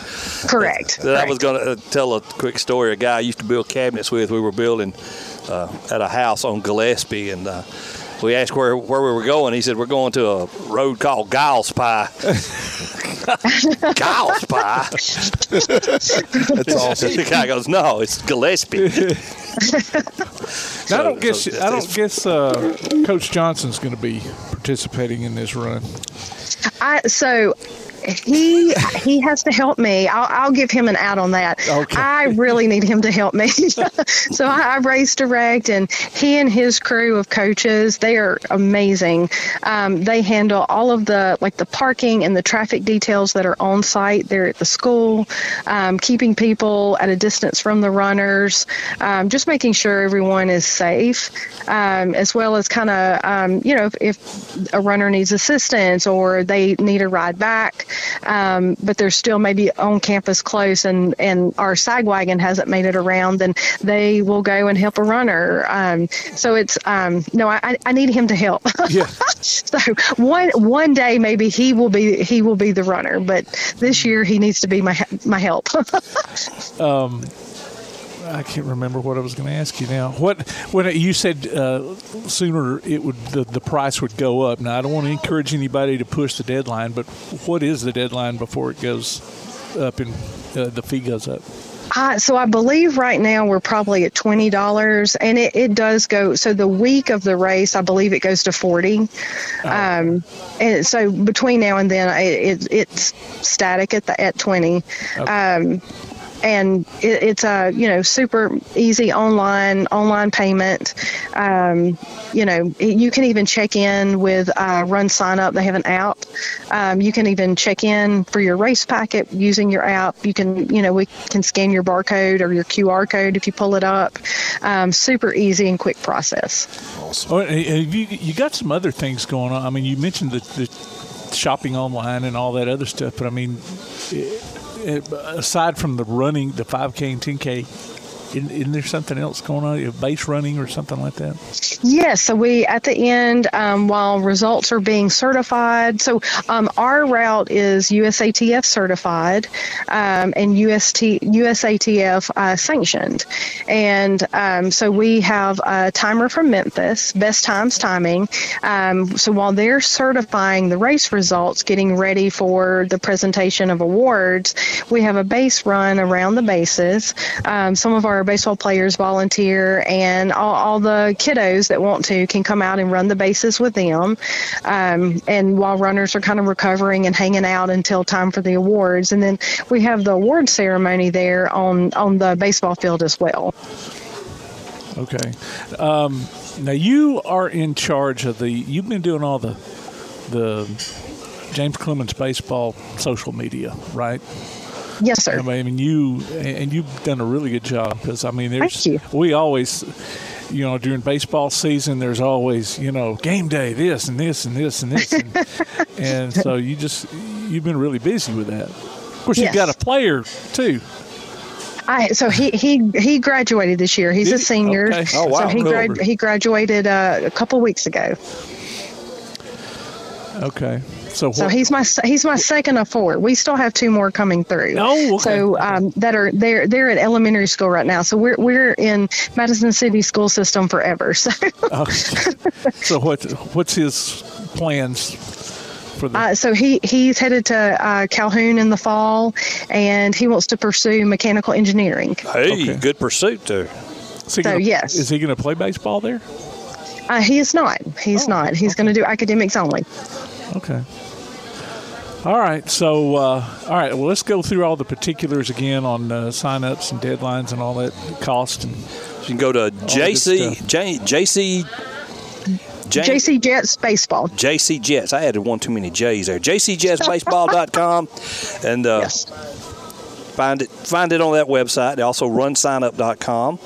Correct. I was going to tell a quick story. A guy I used to build cabinets with. We were building uh, at a house on Gillespie, and uh, we asked where where we were going. He said we're going to a road called Giles Pie. Giles Pie. That's awesome. the guy goes, "No, it's Gillespie." Now, I don't guess so I don't guess uh, Coach Johnson's going to be participating in this run. I so he he has to help me. I'll, I'll give him an out on that. Okay. I really need him to help me. so I, I race direct, and he and his crew of coaches they are amazing. Um, they handle all of the like the parking and the traffic details that are on site there at the school, um, keeping people at a distance from the runners, um, just making sure everyone is safe, um, as well as kind of um, you know if, if a runner needs assistance or they need a ride back, um, but they're still maybe on campus close and, and our sag wagon hasn't made it around, then they will go and help a runner. Um, so it's um, no, I, I need him to help. Yeah. so one one day maybe he will be he will be the runner, but this year he needs to be my my help. Um, I can't remember what I was going to ask you now. What when you said uh, sooner it would the, the price would go up. Now I don't want to encourage anybody to push the deadline, but what is the deadline before it goes up and uh, the fee goes up? Uh, so I believe right now we're probably at twenty dollars, and it, it does go. So the week of the race, I believe it goes to forty. Um, and so between now and then, it, it, it's static at the at twenty. Um, and it, it's a you know super easy online online payment. Um, you know you can even check in with uh, Run Sign Up. They have an app. Um, you can even check in for your race packet using your app. You can you know we can scan your barcode or your QR code if you pull it up. Um, super easy and quick process. Oh, and- and you you got some other things going on. I mean, you mentioned the, the shopping online and all that other stuff, but I mean, it, it, aside from the running, the 5K and 10K, isn't, isn't there something else going on? Base running or something like that? Yes, so we at the end, um, while results are being certified, so um, our route is USATF certified um, and UST USATF uh, sanctioned, and um, so we have a timer from Memphis, best times timing. Um, so while they're certifying the race results, getting ready for the presentation of awards, we have a base run around the bases. Um, some of our baseball players volunteer, and all, all the kiddos that want to can come out and run the bases with them. Um, and while runners are kind of recovering and hanging out until time for the awards, and then we have the award ceremony there on on the baseball field as well. Okay. Um, now you are in charge of the. You've been doing all the the James Clemens baseball social media, right? Yes, sir. I mean, you and you've done a really good job because I mean, there's Thank you. we always, you know, during baseball season, there's always you know game day, this and this and this and this, and, and so you just you've been really busy with that. Of course, Yes. you've got a player too. I, so he, he he graduated this year. He's Did a senior. Okay. Oh, wow. So he grad, he graduated uh, a couple weeks ago. Okay. So So he's my he's my second of four. We still have two more coming through. Oh, okay. So um, that are they're they're at elementary school right now. So we're we're in Madison City school system forever. So so what what's his plans for the uh, so he he's headed to uh, Calhoun in the fall, and he wants to pursue mechanical engineering. Hey, good pursuit too. So, gonna- yes. Is he going to play baseball there? Uh, he is not. He's Oh, not. He's going to do academics only. Okay. All right. So, uh, all right. Well, let's go through all the particulars again on uh, sign-ups and deadlines and all that cost. And you can go to JC J, JC J, JC Jets baseball. JC Jets. I added one too many J's there. JCJetsBaseball.com and uh, find it find it on that website. They also run signup.com.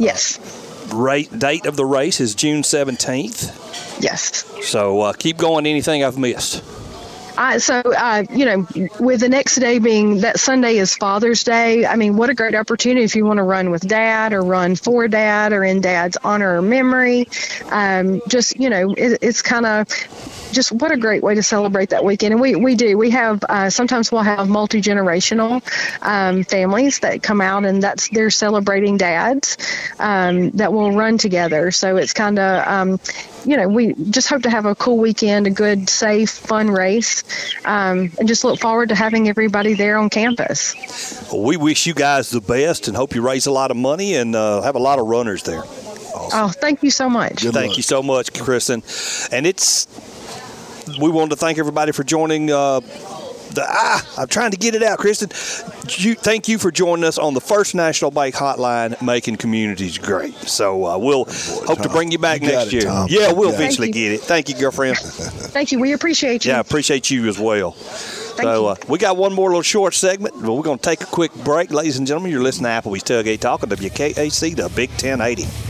Yes. Rate date of the race is June 17th. Yes. So uh, keep going. Anything I've missed? Uh, so, uh, you know, with the next day being that Sunday is Father's Day, I mean, what a great opportunity if you want to run with dad or run for dad or in dad's honor or memory. Um, just, you know, it, it's kind of just what a great way to celebrate that weekend. And we, we do. We have, uh, sometimes we'll have multi generational um, families that come out and that's they're celebrating dads um, that will run together. So it's kind of, um, you know, we just hope to have a cool weekend, a good, safe, fun race, um, and just look forward to having everybody there on campus. Well, we wish you guys the best and hope you raise a lot of money and uh, have a lot of runners there. Oh, thank you so much. Thank you so much, Kristen. And it's we wanted to thank everybody for joining. Uh, the ah, I'm trying to get it out, Kristen. You, thank you for joining us on the First National Bank Hotline, making communities great. So uh, we'll hope to bring you back you next it, year. Tom. Yeah, we'll You got it. eventually get it. Thank you, girlfriend. Thank you. We appreciate you. Yeah, I appreciate you as well. so uh, we got one more little short segment. Well, we're going to take a quick break, ladies and gentlemen. You're listening to Applebee's Tailgate Talk on WKAC, the Big 1080.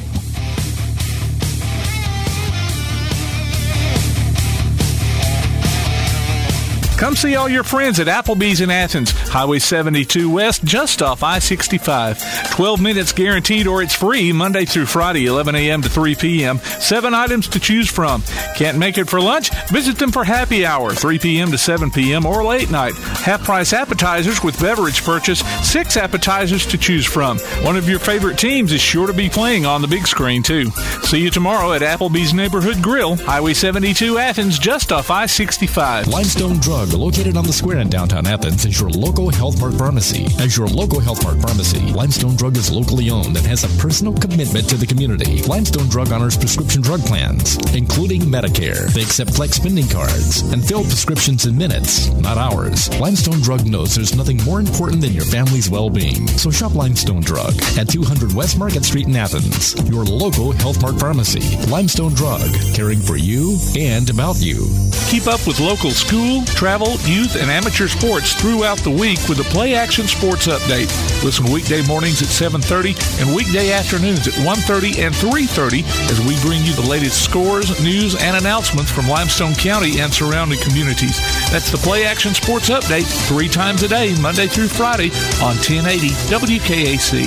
Come see all your friends at Applebee's in Athens, Highway 72 West, just off I 65. 12 minutes guaranteed or it's free Monday through Friday, 11 a.m. to 3 p.m. Seven items to choose from. Can't make it for lunch? Visit them for happy hour, 3 p.m. to 7 p.m. or late night. Half price appetizers with beverage purchase, six appetizers to choose from. One of your favorite teams is sure to be playing on the big screen, too. See you tomorrow at Applebee's Neighborhood Grill, Highway 72 Athens, just off I 65. Limestone Drug, located on the square in downtown Athens, is your local Health Mart pharmacy. As your local Health Mart pharmacy, Limestone Drug is locally owned and has a personal commitment to the community. Limestone Drug honors prescription drug plans, including Medicare. They accept flex spending cards and fill prescriptions in minutes, not hours. Limestone Drug knows there's nothing more important than your family's well-being. So shop Limestone Drug at 200 West Market Street in Athens, your local Health Mart pharmacy. Limestone Drug, caring for you and about you. Keep up with local school, travel, youth, and amateur sports throughout the week with the Play Action Sports Update. Listen weekday mornings at 7:30 and weekday afternoons at 1:30 and 3:30 as we bring you the latest scores, news, and announcements from Limestone County and surrounding communities. That's the Play Action Sports Update three times a day, Monday through Friday on 1080 WKAC.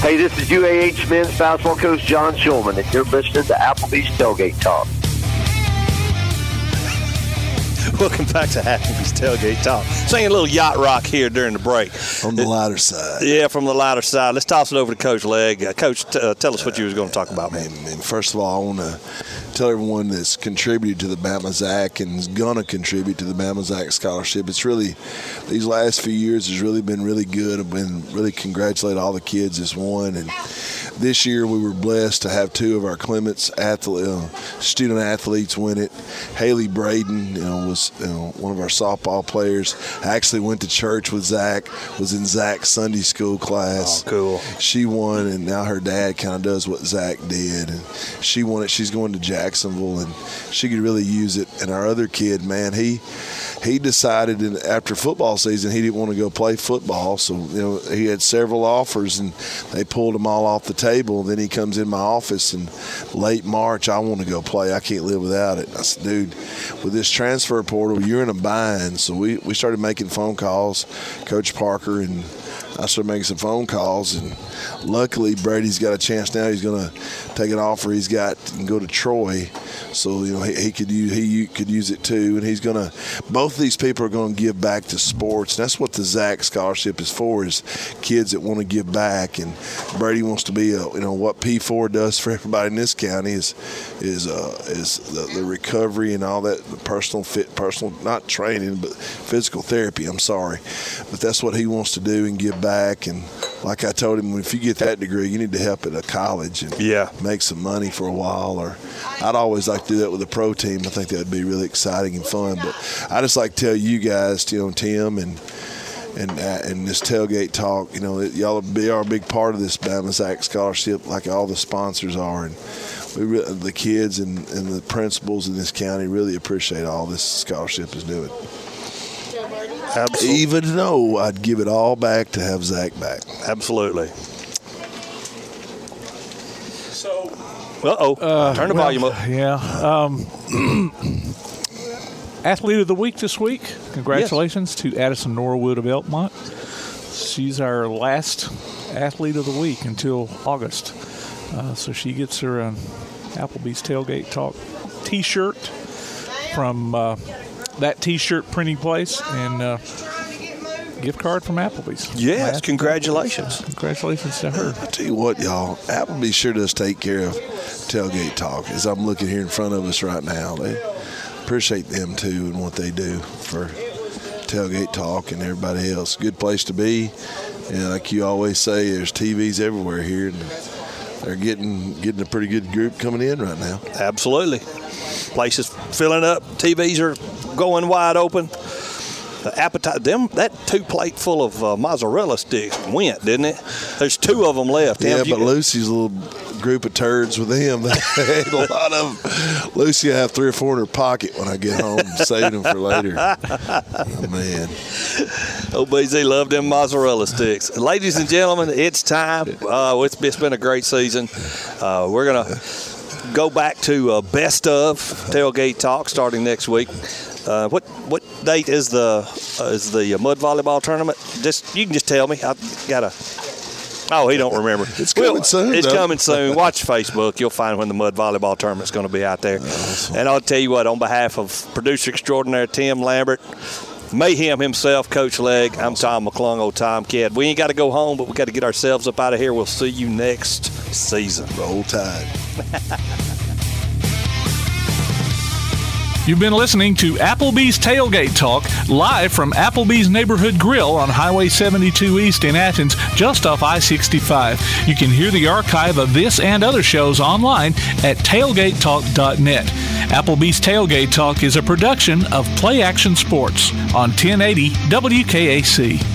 Hey, this is UAH men's basketball coach John Shulman, and you're listening to Applebee's Tailgate Talk. Welcome back to Applebee's Tailgate Talk. Singing a little yacht rock here during the break. From the lighter side. Yeah, from the lighter side. Let's toss it over to Coach Legg. Uh, Coach, t- uh, tell us what you was going to talk about, man. And first of all, I want to tell everyone that's contributed to the Bama Zach and is going to contribute to the Bama Zach scholarship. It's really, these last few years has really been really good. I've been really congratulate all the kids that's won. And this year we were blessed to have two of our Clements athlete, uh, student athletes win it. Haley Braden, you know, was you know, one of our softball players. I Actually went to church with Zach, was in Zach's Sunday school class. Oh, cool. She won, and now her dad kind of does what Zach did. And she won it. She's going to Jacksonville, and she could really use it. And our other kid, man, he he decided in, after football season he didn't want to go play football. So you know he had several offers, and they pulled them all off the table. Then he comes in my office, and late March, I want to go play. I can't live without it. I said, dude, with this transfer portal, you're in a bind. So we we started making phone calls, Coach Parker and. I started making some phone calls, and luckily Brady's got a chance now. He's going to take an offer he's got and go to Troy. So you know he, he could use he could use it too, and he's gonna. Both these people are to give back to sports. That's what the Zach Scholarship is for: is kids that want to give back. And Brady wants to be a you know what P4 does for everybody in this county is is uh, is the, the recovery and all that the personal fit personal not training but physical therapy. I'm sorry, but that's what he wants to do and give back. And like I told him, if you get that degree, you need to help at a college and yeah. Make some money for a while. Or I'd always like to do that with a pro team. I think that'd be really exciting and fun. But I just like to tell you guys, you know, Tim and and uh, and this tailgate talk, you know, that y'all are, be- are a big part of this Bama Zach scholarship, like all the sponsors are, and we re- the kids and, and the principals in this county really appreciate all this scholarship is doing. Absolutely. Even though I'd give it all back to have Zach back. Absolutely. Uh-oh. Turn the well, volume up. Yeah. Um, athlete of the week this week. Congratulations to Addison Norwood of Elkmont. She's our last athlete of the week until August. Uh, so she gets her um, Applebee's Tailgate Talk T-shirt from uh, that T-shirt printing place and uh, gift card from Applebee's. Yes, Last- congratulations. Congratulations to her. I tell you what, y'all, Applebee's sure does take care of tailgate talk. As I'm looking here in front of us right now, they appreciate them too and what they do for tailgate talk and everybody else. Good place to be, and like you always say, there's TVs everywhere here, and they're getting getting a pretty good group coming in right now. Absolutely. Place is filling up. TVs are going wide open. The appetite, them that two plate full of uh, mozzarella sticks went, didn't it? There's two of them left. Yeah, but Lucy's little group of turds with him. They ate a lot of them. Lucy will have three or four in her pocket when I get home, saving them for later. Oh, man. OBZ love them mozzarella sticks. Ladies and gentlemen, it's time. Uh, it's, it's been a great season. Uh, we're to go back to uh, best of tailgate talk starting next week. Uh, what what date is the uh, is the mud volleyball tournament? Just you can just tell me. I gotta. Oh, he don't remember. It's coming soon, It's though. coming soon. Watch Facebook. You'll find when the mud volleyball tournament's going to be out there. And I'll tell you what, on behalf of producer extraordinaire Tim Lambert, Mayhem himself, Coach Legg. I'm Tom McClung, old Tomcat. We ain't got to go home, but we got to get ourselves up out of here. We'll see you next season. Roll Tide. You've been listening to Applebee's Tailgate Talk live from Applebee's Neighborhood Grill on Highway 72 East in Athens, just off I 65. You can hear the archive of this and other shows online at tailgatetalk.net. Applebee's Tailgate Talk is a production of Play Action Sports on 1080 WKAC.